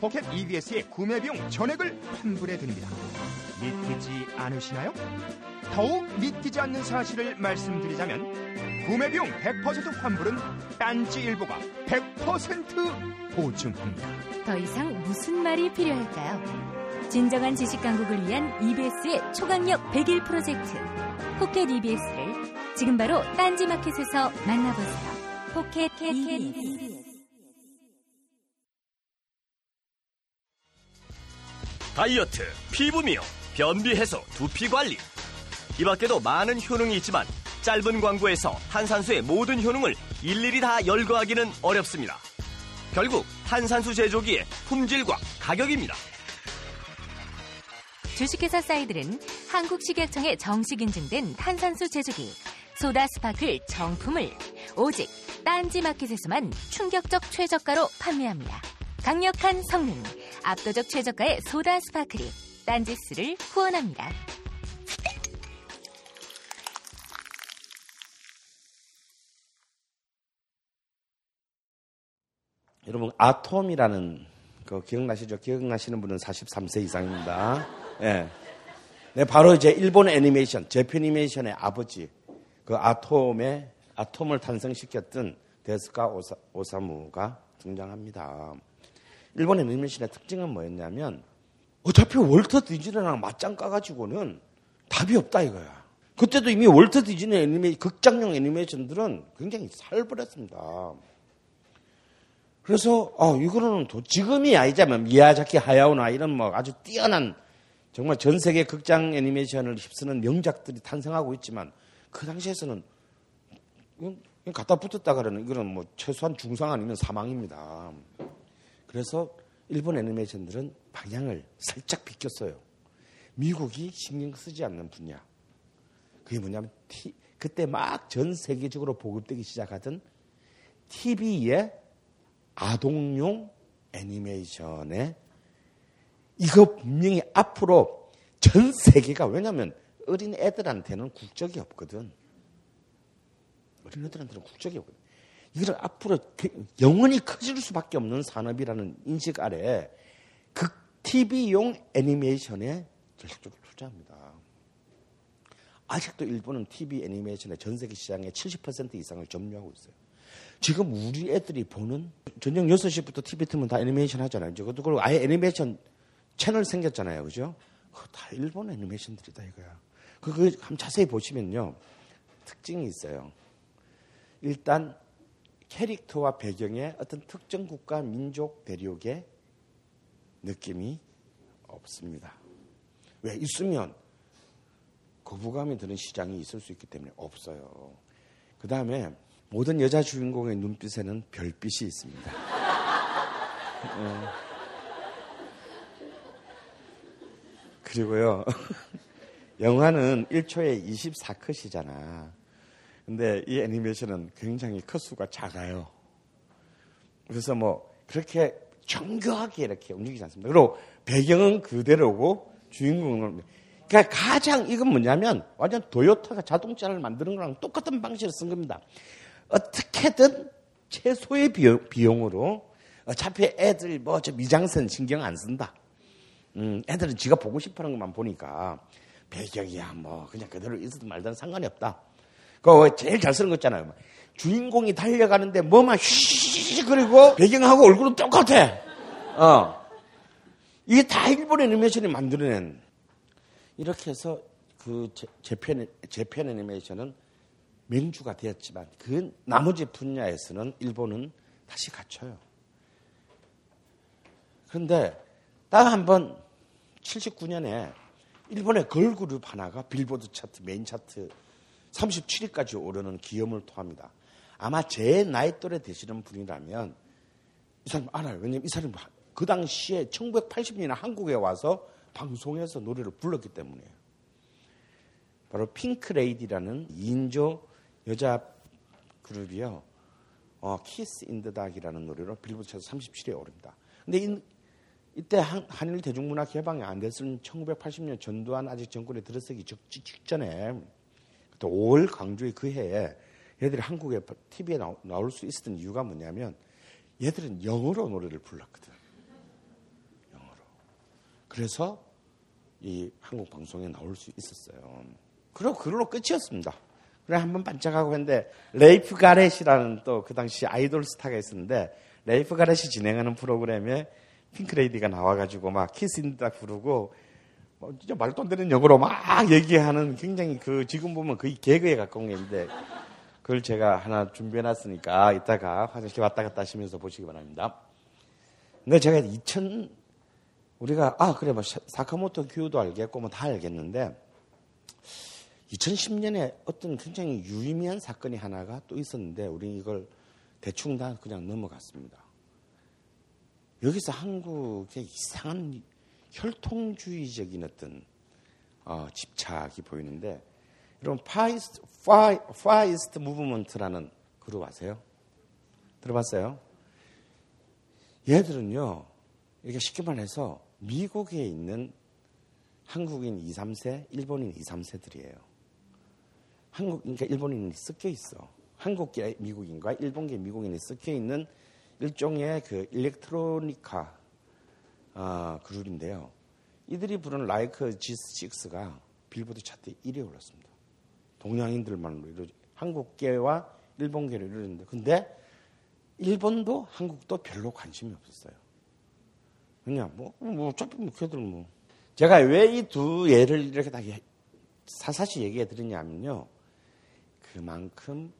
포켓 EBS의 구매 비용 전액을 환불해 드립니다. 믿기지 않으시나요? 더욱 믿기지 않는 사실을 말씀드리자면 구매 비용 100% 환불은 딴지 일보가 100% 보증합니다. 더 이상 무슨 말이 필요할까요? 진정한 지식 강국을 위한 EBS의 초강력 100일 프로젝트 포켓 EBS를 지금 바로 딴지 마켓에서 만나보세요. 포켓 EBS. 다이어트, 피부 미용, 변비 해소, 두피 관리. 이 밖에도 많은 효능이 있지만 짧은 광고에서 탄산수의 모든 효능을 일일이 다 열거하기는 어렵습니다. 결국 탄산수 제조기의 품질과 가격입니다. 주식회사 사이들은 한국식약청에 정식 인증된 탄산수 제조기 소다 스파클 정품을 오직 딴지 마켓에서만 충격적 최저가로 판매합니다. 강력한 성능, 압도적 최저가의 소다 스파클이 딴지스를 후원합니다. 여러분 아톰이라는 그 기억나시죠? 기억나시는 분은 43세 이상입니다. 예. 네, 바로 이제 일본 애니메이션, 재패니메이션의 아버지, 그 아톰의 아톰을 탄생시켰던 데즈카 오사, 오사무가 등장합니다. 일본 애니메이션의 특징은 뭐였냐면 어차피 월터 디즈니랑 맞짱 까가지고는 답이 없다 이거야. 그때도 이미 월터 디즈니 애니메 극장용 애니메이션들은 굉장히 살벌했습니다. 그래서 어 이거는 도, 지금이 아니자면 미야자키 하야오나 이런 뭐 아주 뛰어난 정말 전 세계 극장 애니메이션을 휩쓰는 명작들이 탄생하고 있지만 그 당시에서는 그냥 갖다 붙었다 그러는 이거는 뭐 최소한 중상 아니면 사망입니다. 그래서 일본 애니메이션들은 방향을 살짝 비꼈어요. 미국이 신경 쓰지 않는 분야. 그게 뭐냐면 티, 그때 막 전 세계적으로 보급되기 시작하던 TV의 아동용 애니메이션에 이거 분명히 앞으로 전 세계가 왜냐하면 어린 애들한테는 국적이 없거든. 어린 애들한테는 국적이 없거든. 이걸 앞으로 영원히 커질 수밖에 없는 산업이라는 인식 아래 극 TV용 애니메이션에 전략적으로 투자합니다. 아직도 일본은 TV 애니메이션의 전 세계 시장의 70% 이상을 점유하고 있어요. 지금 우리 애들이 보는 저녁 6시부터 TV 틀면 다 애니메이션 하잖아요. 그것도 그리고 아예 애니메이션 채널 생겼잖아요. 그죠? 그거 다 일본 애니메이션들이다 이거야. 그거 한번 자세히 보시면요. 특징이 있어요. 일단 캐릭터와 배경에 어떤 특정 국가 민족 대륙의 느낌이 없습니다. 왜 있으면 거부감이 드는 시장이 있을 수 있기 때문에 없어요. 그 다음에 모든 여자 주인공의 눈빛에는 별빛이 있습니다. 어. 그리고요, 영화는 1초에 24컷이잖아. 근데 이 애니메이션은 굉장히 컷수가 작아요. 그래서 뭐, 그렇게 정교하게 이렇게 움직이지 않습니다. 그리고 배경은 그대로고 주인공은 그러니까 가장 이건 뭐냐면 완전 도요타가 자동차를 만드는 거랑 똑같은 방식을 쓴 겁니다. 어떻게든 최소의 비용, 으로 어차피 애들 뭐 저 미장센 신경 안 쓴다. 음, 애들은 지가 보고 싶어 하는 것만 보니까 배경이야 뭐 그냥 그대로 있어도 말든 상관이 없다. 그거 제일 잘 쓰는 거 있잖아요. 주인공이 달려가는데 뭐만 휘 그리고 배경하고 얼굴은 똑같아. 어. 이게 다 일본 애니메이션이 만들어낸 이렇게 해서 그 재편, 재편 애니메이션은 맹주가 되었지만 그 나머지 분야에서는 일본은 다시 갇혀요. 그런데 딱 한 번 79년에 일본의 걸그룹 하나가 빌보드 차트 메인 차트 37위까지 오르는 기염을 토합니다. 아마 제 나이 또래 되시는 분이라면 이 사람 알아요. 왜냐면 이 사람이 그 당시에 1980년에 한국에 와서 방송에서 노래를 불렀기 때문이에요. 바로 핑크레이디라는 2인조 여자 그룹이요. 어, Kiss in the Dark이라는 노래로 빌보드 차트 37위에 오릅니다. 근데 이, 이때 한, 한일 대중문화 개방이 안 됐을 1980년 전두환 아직 정권에 들어서기 직전에 또 5월 광주의 그 해에 얘들이 한국에 TV에 나올 수 있었던 이유가 뭐냐면 얘들은 영어로 노래를 불렀거든. 영어로. 그래서 이 한국 방송에 나올 수 있었어요. 그리고 그걸로 끝이었습니다. 그래 한번 반짝하고 했는데 레이프 가렛이라는 또 그 당시 아이돌 스타가 있었는데 레이프 가렛이 진행하는 프로그램에 핑크레이디가 나와가지고 막 Kiss in the 부르고 뭐 진짜 말도 안 되는 영어로 막 얘기하는 굉장히 그 지금 보면 거의 개그에 가까운 게 있는데 그걸 제가 하나 준비해놨으니까 이따가 화장실 왔다 갔다 하시면서 보시기 바랍니다. 근데 제가 2000 우리가 아 그래 뭐 사카모토 교우도 알겠고 뭐 다 알겠는데 2010년에 어떤 굉장히 유의미한 사건이 하나가 또 있었는데 우리 이걸 대충 다 그냥 넘어갔습니다. 여기서 한국의 이상한 혈통주의적인 어떤 어, 집착이 보이는데 여러분 Far East 파이, Far East Movement라는 그룹 아세요? 들어봤어요? 얘들은요 이렇게 쉽게 말해서 미국에 있는 한국인 2, 3세, 일본인 2, 3세들이에요. 한국, 그러니까 일본인이 섞여 있어. 한국계 미국인과 일본계 미국인이 섞여 있는 일종의 그 일렉트로니카 어, 그룹인데요. 이들이 부른 라이크 G6가 빌보드 차트 1위에 올랐습니다. 동양인들만으로 이루어져 한국계와 일본계로 이루어졌는데 근데 일본도 한국도 별로 관심이 없었어요. 그냥 뭐, 뭐 어차피 뭐 걔들 뭐 제가 왜 이 두 예를 이렇게 다 사사시 얘기해 드리냐면요. 그만큼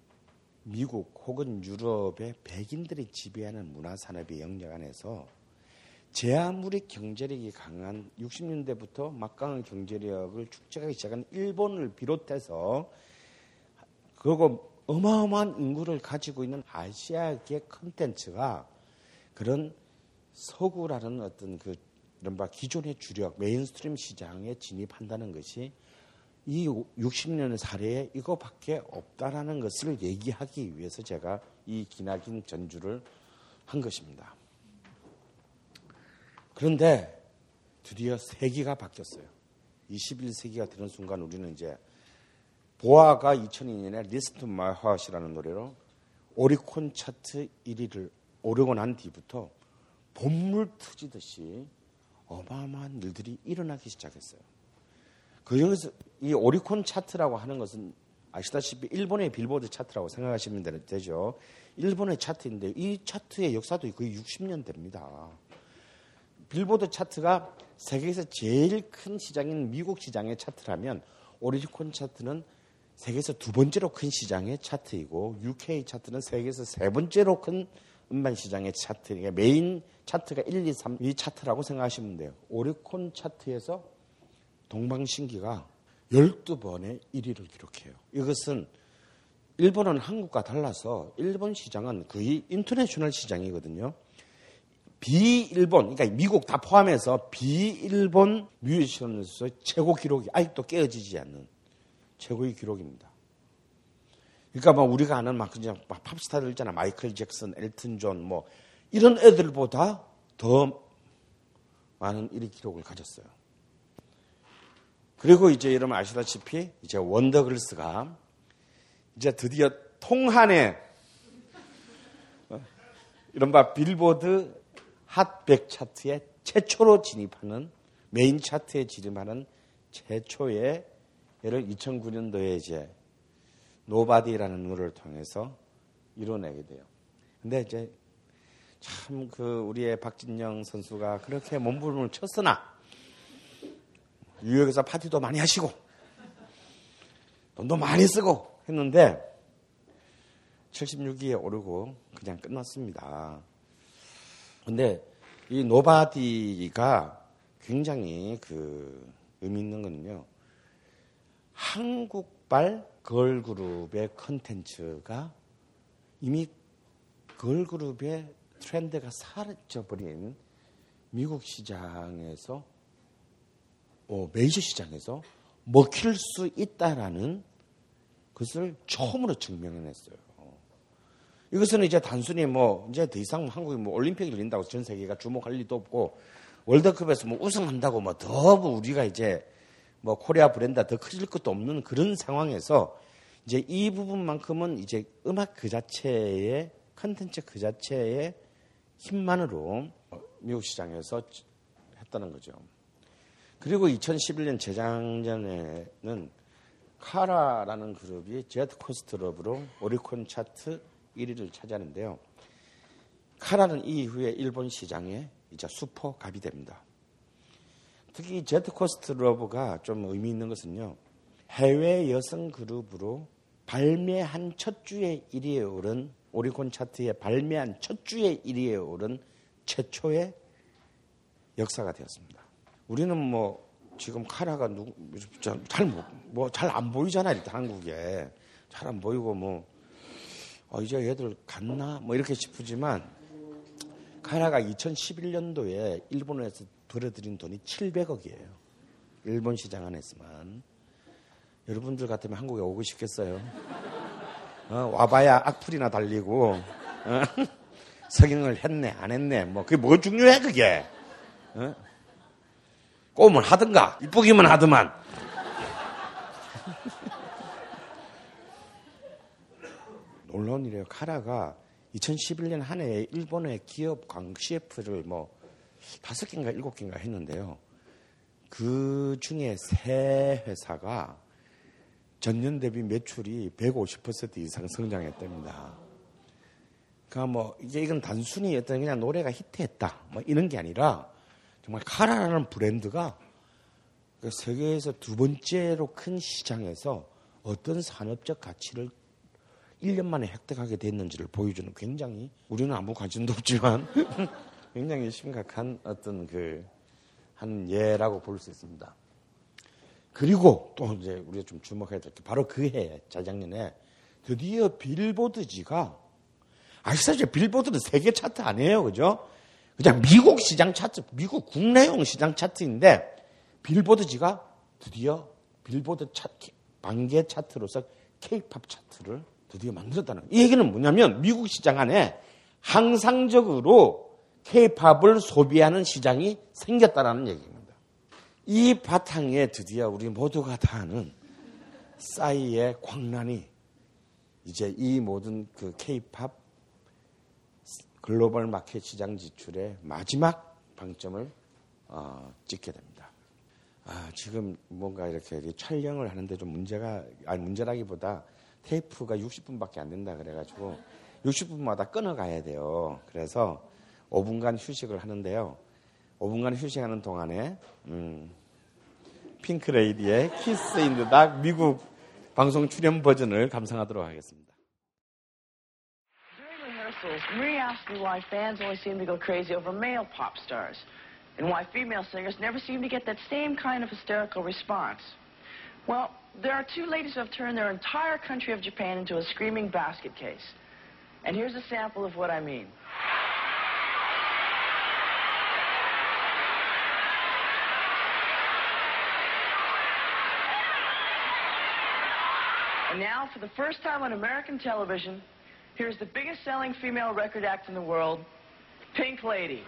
미국 혹은 유럽의 백인들이 지배하는 문화 산업의 영역 안에서 제 아무리 경제력이 강한 60년대부터 막강한 경제력을 축적하기 시작한 일본을 비롯해서 그리고 어마어마한 인구를 가지고 있는 아시아계 컨텐츠가 그런 서구라는 어떤 그 이른바 기존의 주력 mainstream 시장에 진입한다는 것이 이 60년의 사례에 이거밖에 없다라는 것을 얘기하기 위해서 제가 이 기나긴 전주를 한 것입니다. 그런데 드디어 세기가 바뀌었어요. 21세기가 되는 순간 우리는 이제 보아가 2002년에 Listen to My Heart라는 노래로 오리콘 차트 1위를 오르고 난 뒤부터 봇물 터지듯이 어마어마한 일들이 일어나기 시작했어요. 그 중에서 이 오리콘 차트라고 하는 것은 아시다시피 일본의 빌보드 차트라고 생각하시면 되죠. 일본의 차트인데 이 차트의 역사도 거의 60년 됩니다. 빌보드 차트가 세계에서 제일 큰 시장인 미국 시장의 차트라면 오리콘 차트는 세계에서 두 번째로 큰 시장의 차트이고 UK 차트는 세계에서 세 번째로 큰 음반 시장의 차트, 그러니까 메인 차트가 1, 2, 3, 이 차트라고 생각하시면 돼요. 오리콘 차트에서 동방신기가 12번의 1위를 기록해요. 이것은 일본은 한국과 달라서 일본 시장은 거의 international 시장이거든요. 비일본, 그러니까 미국 다 포함해서 비일본 뮤지션에서 최고 기록이 아직도 깨어지지 않는 최고의 기록입니다. 그러니까 뭐 우리가 아는 막 그냥 막 팝스타들 있잖아. 마이클 잭슨, 엘튼 존, 뭐 이런 애들보다 더 많은 1위 기록을 가졌어요. 그리고 이제 여러분 아시다시피 이제 원더걸스가 이제 드디어 통한의 어, 이른바 빌보드 핫백 차트에 최초로 진입하는 메인 차트에 진입하는 최초의 예를 2009년도에 이제 Nobody라는 노래를 통해서 이뤄내게 돼요. 근데 이제 참 그 우리의 박진영 선수가 그렇게 몸부림을 쳤으나 뉴욕에서 파티도 많이 하시고 돈도 많이 쓰고 했는데 76위에 오르고 그냥 끝났습니다. 근데 이 Nobody가 굉장히 그 의미 있는 거는요. 한국발 걸그룹의 컨텐츠가 이미 걸그룹의 트렌드가 사라져버린 미국 시장에서 어, 메이저 시장에서 먹힐 수 있다라는 것을 처음으로 증명해냈어요. 이것은 이제 단순히 뭐 이제 더 이상 한국이 뭐 올림픽을 열린다고 전 세계가 주목할 일도 없고 월드컵에서 뭐 우승한다고 뭐 더 우리가 이제 뭐 코리아 브랜드 더 커질 것도 없는 그런 상황에서 이제 이 부분만큼은 이제 음악 그 자체의 컨텐츠 그 자체의 힘만으로 미국 시장에서 했다는 거죠. 그리고 2011년 재작년에는 카라라는 그룹이 Jet Coaster Love로 오리콘 차트 1위를 차지하는데요. 카라는 이후에 일본 시장에 이제 슈퍼갑이 됩니다. 특히 Jet Coaster Love가 좀 의미 있는 것은요. 해외 여성 그룹으로 발매한 첫 주에 1위에 오른 오리콘 차트에 발매한 첫 주에 1위에 오른 최초의 역사가 되었습니다. 우리는 뭐 지금 카라가 누구 잘뭐잘 안 보이잖아 일단 한국에 잘 안 보이고 뭐 어, 이제 얘들 갔나 뭐 이렇게 싶지만 카라가 2011년도에 일본에서 들여들인 돈이 700억이에요. 일본 시장 안에서만. 여러분들 같으면 한국에 오고 싶겠어요? 어, 와봐야 악플이나 달리고 어? 석영을 했네 안 했네 뭐 그게 뭐 중요해 그게 어? 꼬면 하든가 이쁘기만 하더만 놀라운 일이에요 카라가 2011년 한 해에 일본의 기업 광 CF를 뭐 다섯 개인가 일곱 개인가 했는데요. 그 중에 세 회사가 전년 대비 매출이 150% 이상 성장했답니다. 그러니까 뭐 이게 이건 단순히 어떤 그냥 노래가 히트했다 뭐 이런 게 아니라 정말 카라라는 브랜드가 그 세계에서 두 번째로 큰 시장에서 어떤 산업적 가치를 1년 만에 획득하게 됐는지를 보여주는 굉장히 우리는 아무 관심도 없지만 굉장히 심각한 어떤 그 한 예라고 볼 수 있습니다. 그리고 또 이제 우리가 좀 주목해야 될 게 바로 그 해, 자작년에 드디어 빌보드지가 아시다시피 빌보드는 세계 차트 아니에요, 그죠? 그냥 미국 시장 차트, 미국 국내용 시장 차트인데 빌보드지가 드디어 빌보드 차트, 반개 차트로서 케이팝 차트를 드디어 만들었다는 이 얘기는 뭐냐면 미국 시장 안에 항상적으로 케이팝을 소비하는 시장이 생겼다라는 얘기입니다. 이 바탕에 드디어 우리 모두가 다 아는 싸이의 광란이 이제 이 모든 그 케이팝 글로벌 마켓 시장 진출의 마지막 방점을 어, 찍게 됩니다. 아, 지금 뭔가 이렇게 촬영을 하는데 좀 문제가 아니 문제라기보다 테이프가 60분밖에 안 된다 그래가지고 60분마다 끊어가야 돼요. 그래서 5분간 휴식을 하는데요. 5분간 휴식하는 동안에 음, 핑크레이디의 키스 인드 닥 미국 방송 출연 버전을 감상하도록 하겠습니다. Rehearsals, Marie asked me why fans always seem to go crazy over male pop stars, and why female singers never seem to get that same kind of hysterical response. Well, there are two ladies who have turned their entire country of Japan into a screaming basket case. And here's a sample of what I mean. And now, for the first time on American television, here's the biggest selling female record act in the world, Pink Lady.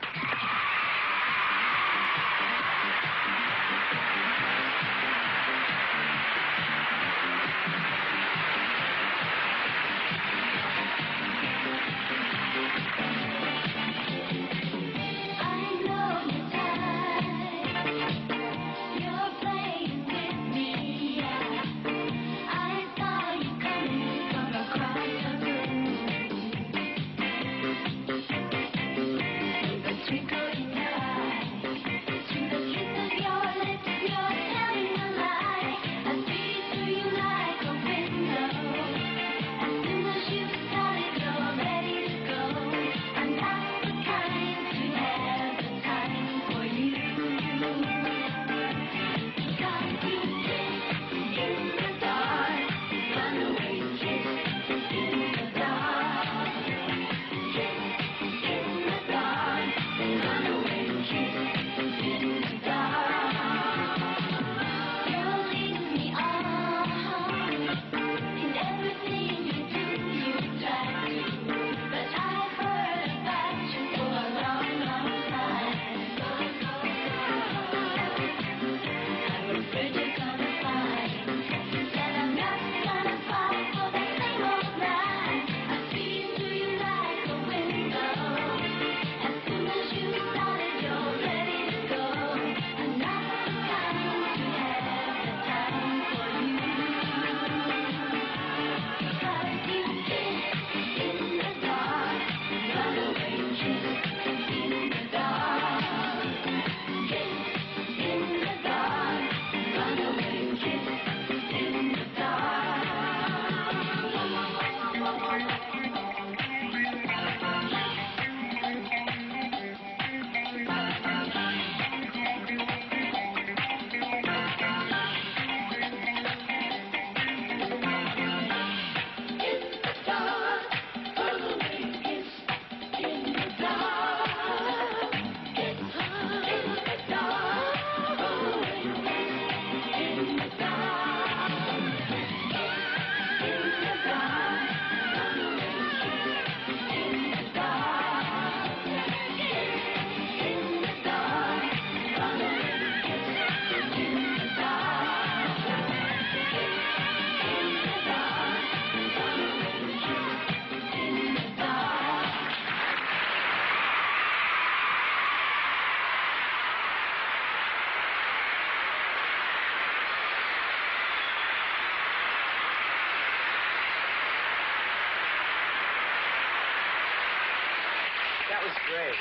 That was great.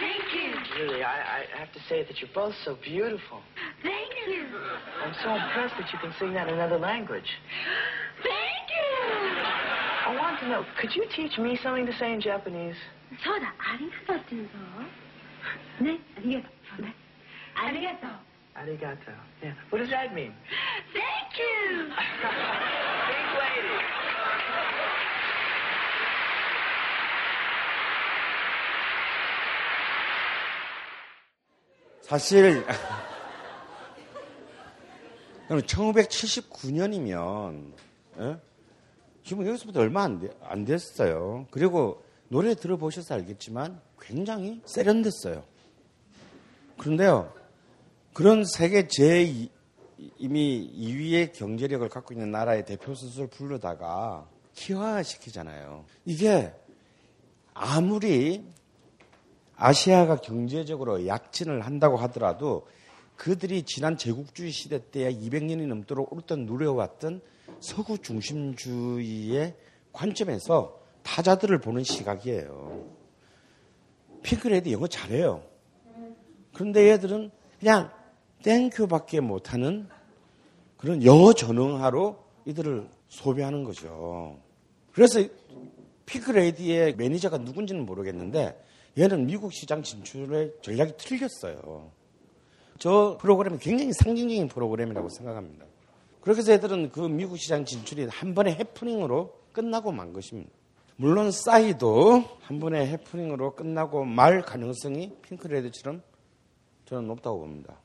Thank you. Really, I, I have to say that you're both so beautiful. Thank you. I'm so impressed that you can sing that in another language. Thank you. I want to know, could you teach me something to say in Japanese? そうだ、ありがとうって言うぞ。ね、ありがとう。ね、ありがとう。 Arigato. Yeah. What does that mean? Thank you. Big lady. 사실 그럼 1979년이면 예? 지금 여기서부터 얼마 안, 돼- 안 됐어요. 그리고 노래 들어보셔서 알겠지만 굉장히 세련됐어요. 그런데요, 그런 세계 제 이- 이미 2위의 경제력을 갖고 있는 나라의 대표 선수를 부르다가 희화시키잖아요. 이게 아무리 아시아가 경제적으로 약진을 한다고 하더라도 그들이 지난 제국주의 시대 때에 200년이 넘도록 오랫동안 누려왔던 서구 중심주의의 관점에서 타자들을 보는 시각이에요. 핑크레드 영어 잘해요. 그런데 얘들은 그냥 땡큐밖에 못하는 그런 여전응하로 이들을 소비하는 거죠. 그래서 핑크레이디의 매니저가 누군지는 모르겠는데 얘는 미국 시장 진출의 전략이 틀렸어요. 저 프로그램은 굉장히 상징적인 프로그램이라고 생각합니다. 그렇게 해서 애들은 그 미국 시장 진출이 한 번의 해프닝으로 끝나고 만 것입니다. 물론 싸이도 한 번의 해프닝으로 끝나고 말 가능성이 핑크레이디처럼 저는 높다고 봅니다.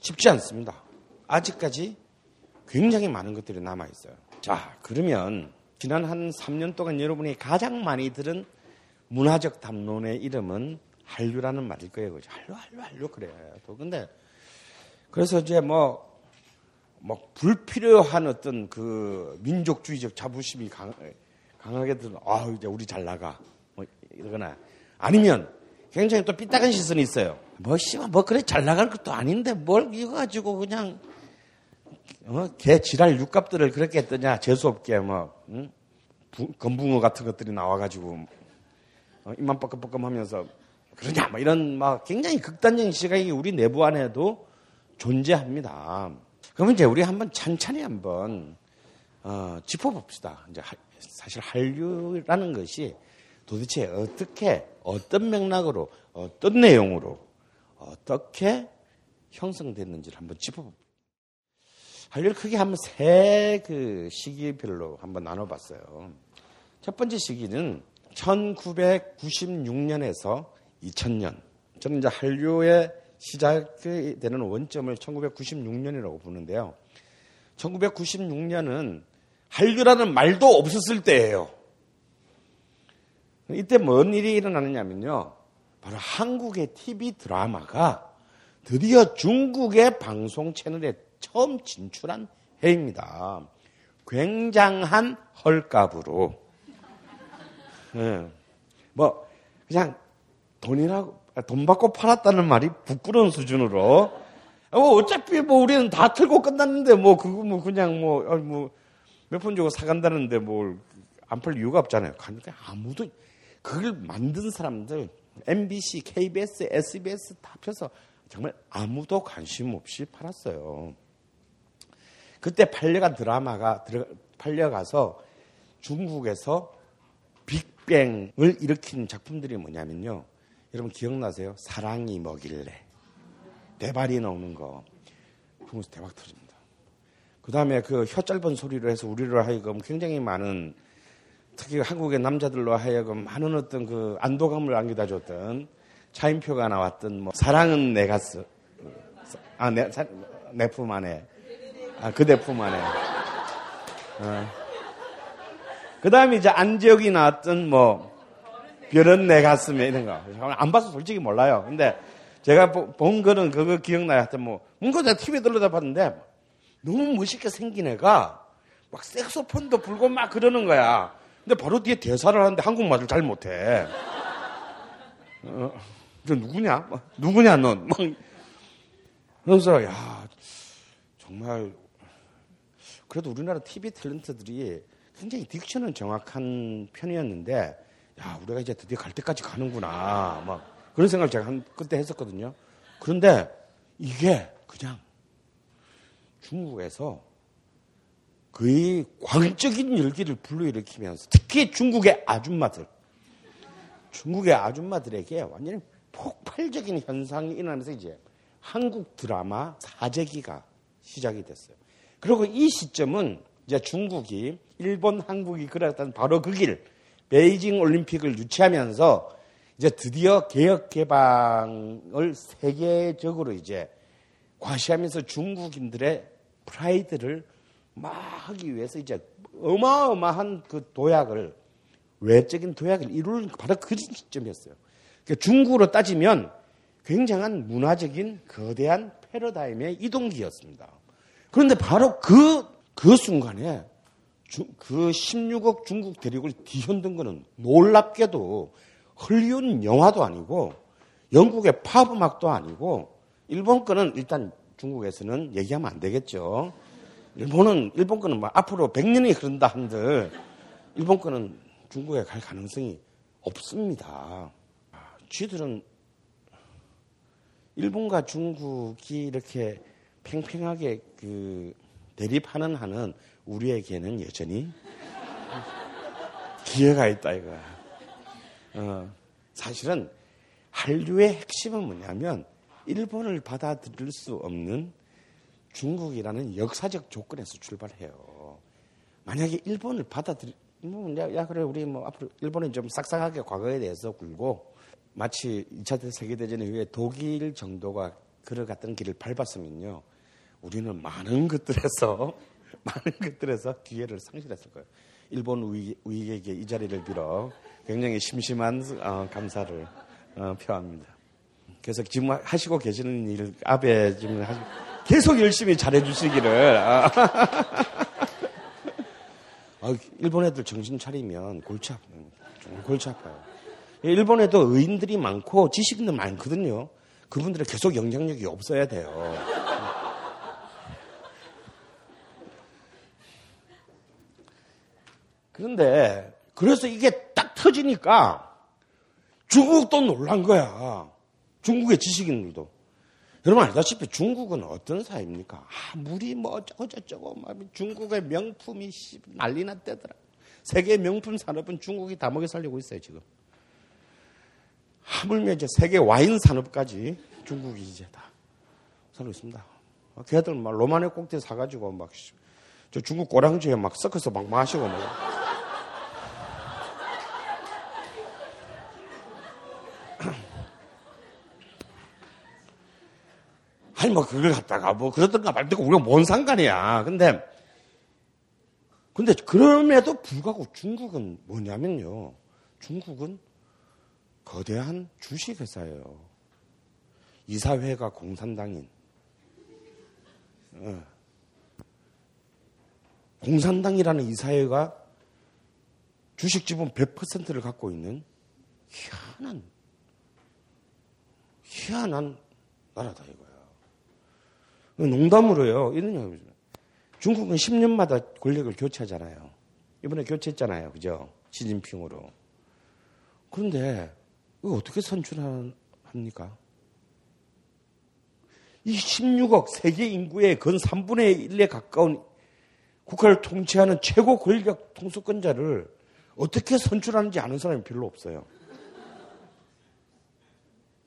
쉽지 않습니다. 아직까지 굉장히 많은 것들이 남아 있어요. 자, 그러면 지난 한 3년 동안 여러분이 가장 많이 들은 문화적 담론의 이름은 한류라는 말일 거예요. 그죠? 한류, 한류, 한류 그래요. 또 근데 그래서 이제 뭐, 뭐 불필요한 어떤 그 민족주의적 자부심이 강, 강하게 들은 아 이제 우리 잘 나가 뭐 이러거나 아니면 굉장히 또 삐딱한 시선이 있어요. 뭐 씨발 뭐 그래 잘 나갈 것도 아닌데 뭘 이거 가지고 그냥 어? 개 지랄 육갑들을 그렇게 했더냐 재수 없게 뭐 응? 부- 건붕어 같은 것들이 나와가지고 어, 입만 뻐끔뻐끔하면서 그러냐 뭐 이런 막 굉장히 극단적인 시각이 우리 내부 안에도 존재합니다. 그러면 이제 우리 한번 찬찬히 한번 어, 짚어봅시다. 이제 하- 사실 한류라는 것이 도대체 어떻게 어떤 맥락으로 어떤 내용으로 어떻게 형성됐는지를 한번 짚어봅시다. 한류를 크게 한번 세 그 시기별로 한번 나눠봤어요. 첫 번째 시기는 1996년에서 2000년. 저는 이제 한류의 시작이 되는 원점을 1996년이라고 보는데요. 1996년은 한류라는 말도 없었을 때예요. 이때 뭔 일이 일어나느냐면요. 바로 한국의 TV 드라마가 드디어 중국의 방송 채널에 처음 진출한 해입니다. 굉장한 헐값으로. 예. 뭐, 그냥 돈이라고, 돈 받고 팔았다는 말이 부끄러운 수준으로. 뭐, 어차피 뭐, 우리는 다 틀고 끝났는데, 뭐, 그거 뭐, 그냥 뭐, 아, 주고 사간다는데 뭘, 안 팔 이유가 없잖아요. 그러니까 아무도, 그걸 만든 사람들, MBC, KBS, SBS 다 합쳐서 정말 아무도 관심 없이 팔았어요. 그때 팔려간 드라마가 팔려가서 중국에서 빅뱅을 일으킨 작품들이 뭐냐면요. 여러분 기억나세요? 사랑이 뭐길래 대발이 나오는 거 그러면서 대박 터집니다. 그 다음에 그 혀 짧은 소리로 해서 우리를 하여금 굉장히 많은 특히 한국의 남자들로 하여금 많은 어떤 그 안도감을 안겨다 줬던 차인표가 나왔던 뭐 사랑은 내가 쓰, 아, 내, 사, 내품 안에 아, 그대 품 안에. 어. 그 다음에 이제 안지혁이 나왔던 뭐, 별은 내 가슴에 이런 거. 안 봐서 솔직히 몰라요. 근데 제가 보- 본 거는 그거 기억나요. 하여튼 뭐, 뭔가 내가 TV에 들러다 봤는데 너무 멋있게 생긴 애가 막 색소폰도 불고 막 그러는 거야. 근데 바로 뒤에 대사를 하는데 한국말을 잘 못해. 어, 저 누구냐? 뭐, 누구냐, 넌? 막, 그래서, 야, 정말 그래도 우리나라 TV 탤런트들이 굉장히 딕션은 정확한 편이었는데 야, 우리가 이제 드디어 갈 때까지 가는구나. 막 그런 생각을 제가 한, 그때 했었거든요. 그런데 이게 그냥 중국에서 거의 광적인 열기를 불러일으키면서 특히 중국의 아줌마들, 중국의 아줌마들에게 완전히 폭발적인 현상이 일어나면서 이제 한국 드라마 사재기가 시작이 됐어요. 그리고 이 시점은 이제 중국이 일본, 한국이 그랬던 바로 그 길, 베이징 올림픽을 유치하면서 이제 드디어 개혁 개방을 세계적으로 이제 과시하면서 중국인들의 프라이드를 막 하기 위해서 이제 어마어마한 그 도약을 외적인 도약을 이룰 바로 그 시점이었어요. 그러니까 중국으로 따지면 굉장한 문화적인 거대한 패러다임의 이동기였습니다. 그런데 바로 그, 그 순간에 주, 그 16억 중국 대륙을 뒤흔든 거는 놀랍게도 헐리우드 영화도 아니고 영국의 팝 음악도 아니고 일본 거는 일단 중국에서는 얘기하면 안 되겠죠. 일본은 일본 거는 뭐 앞으로 100년이 흐른다 한들 일본 거는 중국에 갈 가능성이 없습니다. 쥐들은 일본과 중국이 이렇게 팽팽하게 그 대립하는 한은 우리에게는 여전히 기회가 있다 이거. 어, 사실은 한류의 핵심은 뭐냐면 일본을 받아들일 수 없는 중국이라는 역사적 조건에서 출발해요. 만약에 일본을 받아들이, 뭐, 야, 야, 그래, 우리 뭐 앞으로 일본은 좀 싹싹하게 과거에 대해서 굴고 마치 2차 세계대전 이후에 독일 정도가 걸어갔던 길을 밟았으면요. 우리는 많은 것들에서, 많은 것들에서 기회를 상실했을 거예요. 일본 우익, 우익에게 이 자리를 빌어 굉장히 심심한 어, 감사를 어, 표합니다. 그래서 지금 하시고 계시는 일, 앞에 지금 하시, 계속 열심히 잘해주시기를. 아. 아, 일본 애들 정신 차리면 골치 아파요. 골치 아파요. 일본에도 의인들이 많고 지식인들 많거든요. 그분들은 계속 영향력이 없어야 돼요. 그런데 그래서 이게 딱 터지니까 중국도 놀란 거야. 중국의 지식인들도. 여러분 알다시피 중국은 어떤 사회입니까? 아무리 뭐 어쩌고저쩌고 막 중국의 명품이 난리나 떼더라. 세계 명품 산업은 중국이 다 먹여 살리고 있어요 지금. 하물며 이제 세계 와인 산업까지 중국이 이제 다 살고 있습니다. 걔들 막 로마네 꼭대 사가지고 막 저 중국 꼬랑지에 막 섞어서 막 마시고 막. 아니 뭐 그걸 갖다가 뭐 그러던가 말든가 우리가 뭔 상관이야. 근데 근데 그럼에도 불구하고 중국은 뭐냐면요. 중국은 거대한 주식회사예요. 이사회가 공산당인. 어. 공산당이라는 이사회가 주식 지분 100%를 갖고 있는 희한한, 희한한 나라다 이거야. 농담으로요. 이런 중국은 10년마다 권력을 교체하잖아요. 이번에 교체했잖아요. 그죠? 시진핑으로. 그런데 이거 어떻게 선출합니까? 이 16억 세계 인구의 근 3분의 1에 가까운 국가를 통치하는 최고 권력 통수권자를 어떻게 선출하는지 아는 사람이 별로 없어요.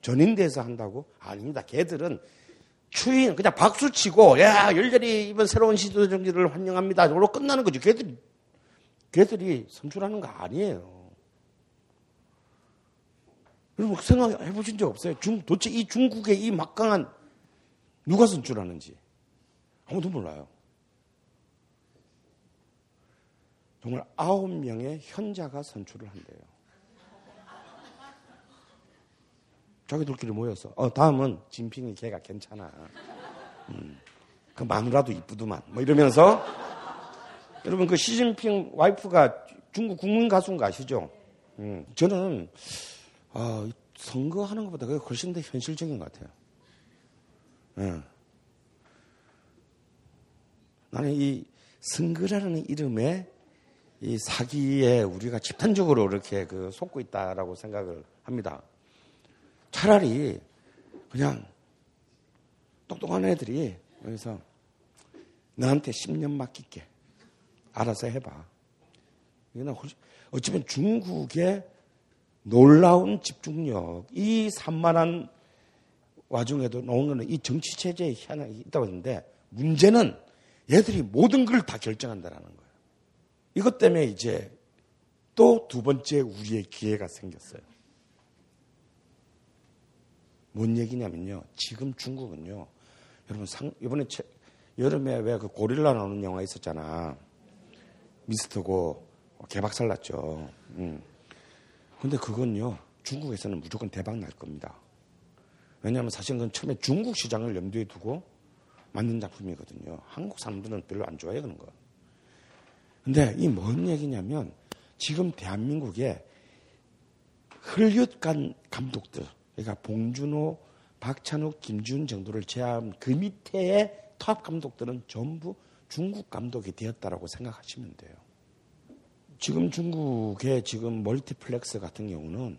전인대에서 한다고? 아닙니다. 걔들은 추인 그냥 박수 치고 야 열렬히 이번 새로운 시도 정지를 환영합니다. 이걸로 끝나는 거죠. 걔들이 걔들이 선출하는 거 아니에요. 여러분 생각해 보신 적 없어요? 중, 도대체 이 중국의 이 막강한 누가 선출하는지 아무도 몰라요. 정말 아홉 명의 현자가 선출을 한대요. 자기들끼리 모여서 어 다음은 진핑이 걔가 괜찮아. 음, 그 마누라도 이쁘더만 뭐 이러면서 여러분 그 시진핑 와이프가 중국 국민 가수인 거 아시죠? 음, 저는 아, 선거하는 것보다 그게 훨씬 더 현실적인 것 같아요. 예. 나는 이 선거라는 이름에 이 사기에 우리가 집단적으로 이렇게 그 속고 있다라고 생각을 합니다. 차라리 그냥 똑똑한 애들이 여기서 너한테 10년 맡길게. 알아서 해봐. 어쩌면 중국의 놀라운 집중력, 이 산만한 와중에도 나온 거는 이 정치 체제의 희한이 있다고 했는데 문제는 얘들이 모든 걸 다 결정한다라는 거예요. 이것 때문에 이제 또 두 번째 우리의 기회가 생겼어요. 뭔 얘기냐면요. 지금 중국은요. 여러분 상, 이번에 채, 여름에 왜 그 고릴라 나오는 영화 있었잖아. 미스터고 개박살 났죠. 음. 근데 그건요. 중국에서는 무조건 대박 날 겁니다. 왜냐하면 사실 그건 처음에 중국 시장을 염두에 두고 만든 작품이거든요. 한국 사람들은 별로 안 좋아해요, 그런 거. 근데 이 뭔 얘기냐면 지금 대한민국에 헐리우드 감독들, 그러니까 봉준호, 박찬욱, 김지운 정도를 제한 그 밑에의 탑 감독들은 전부 중국 감독이 되었다라고 생각하시면 돼요. 지금 중국의 지금 멀티플렉스 같은 경우는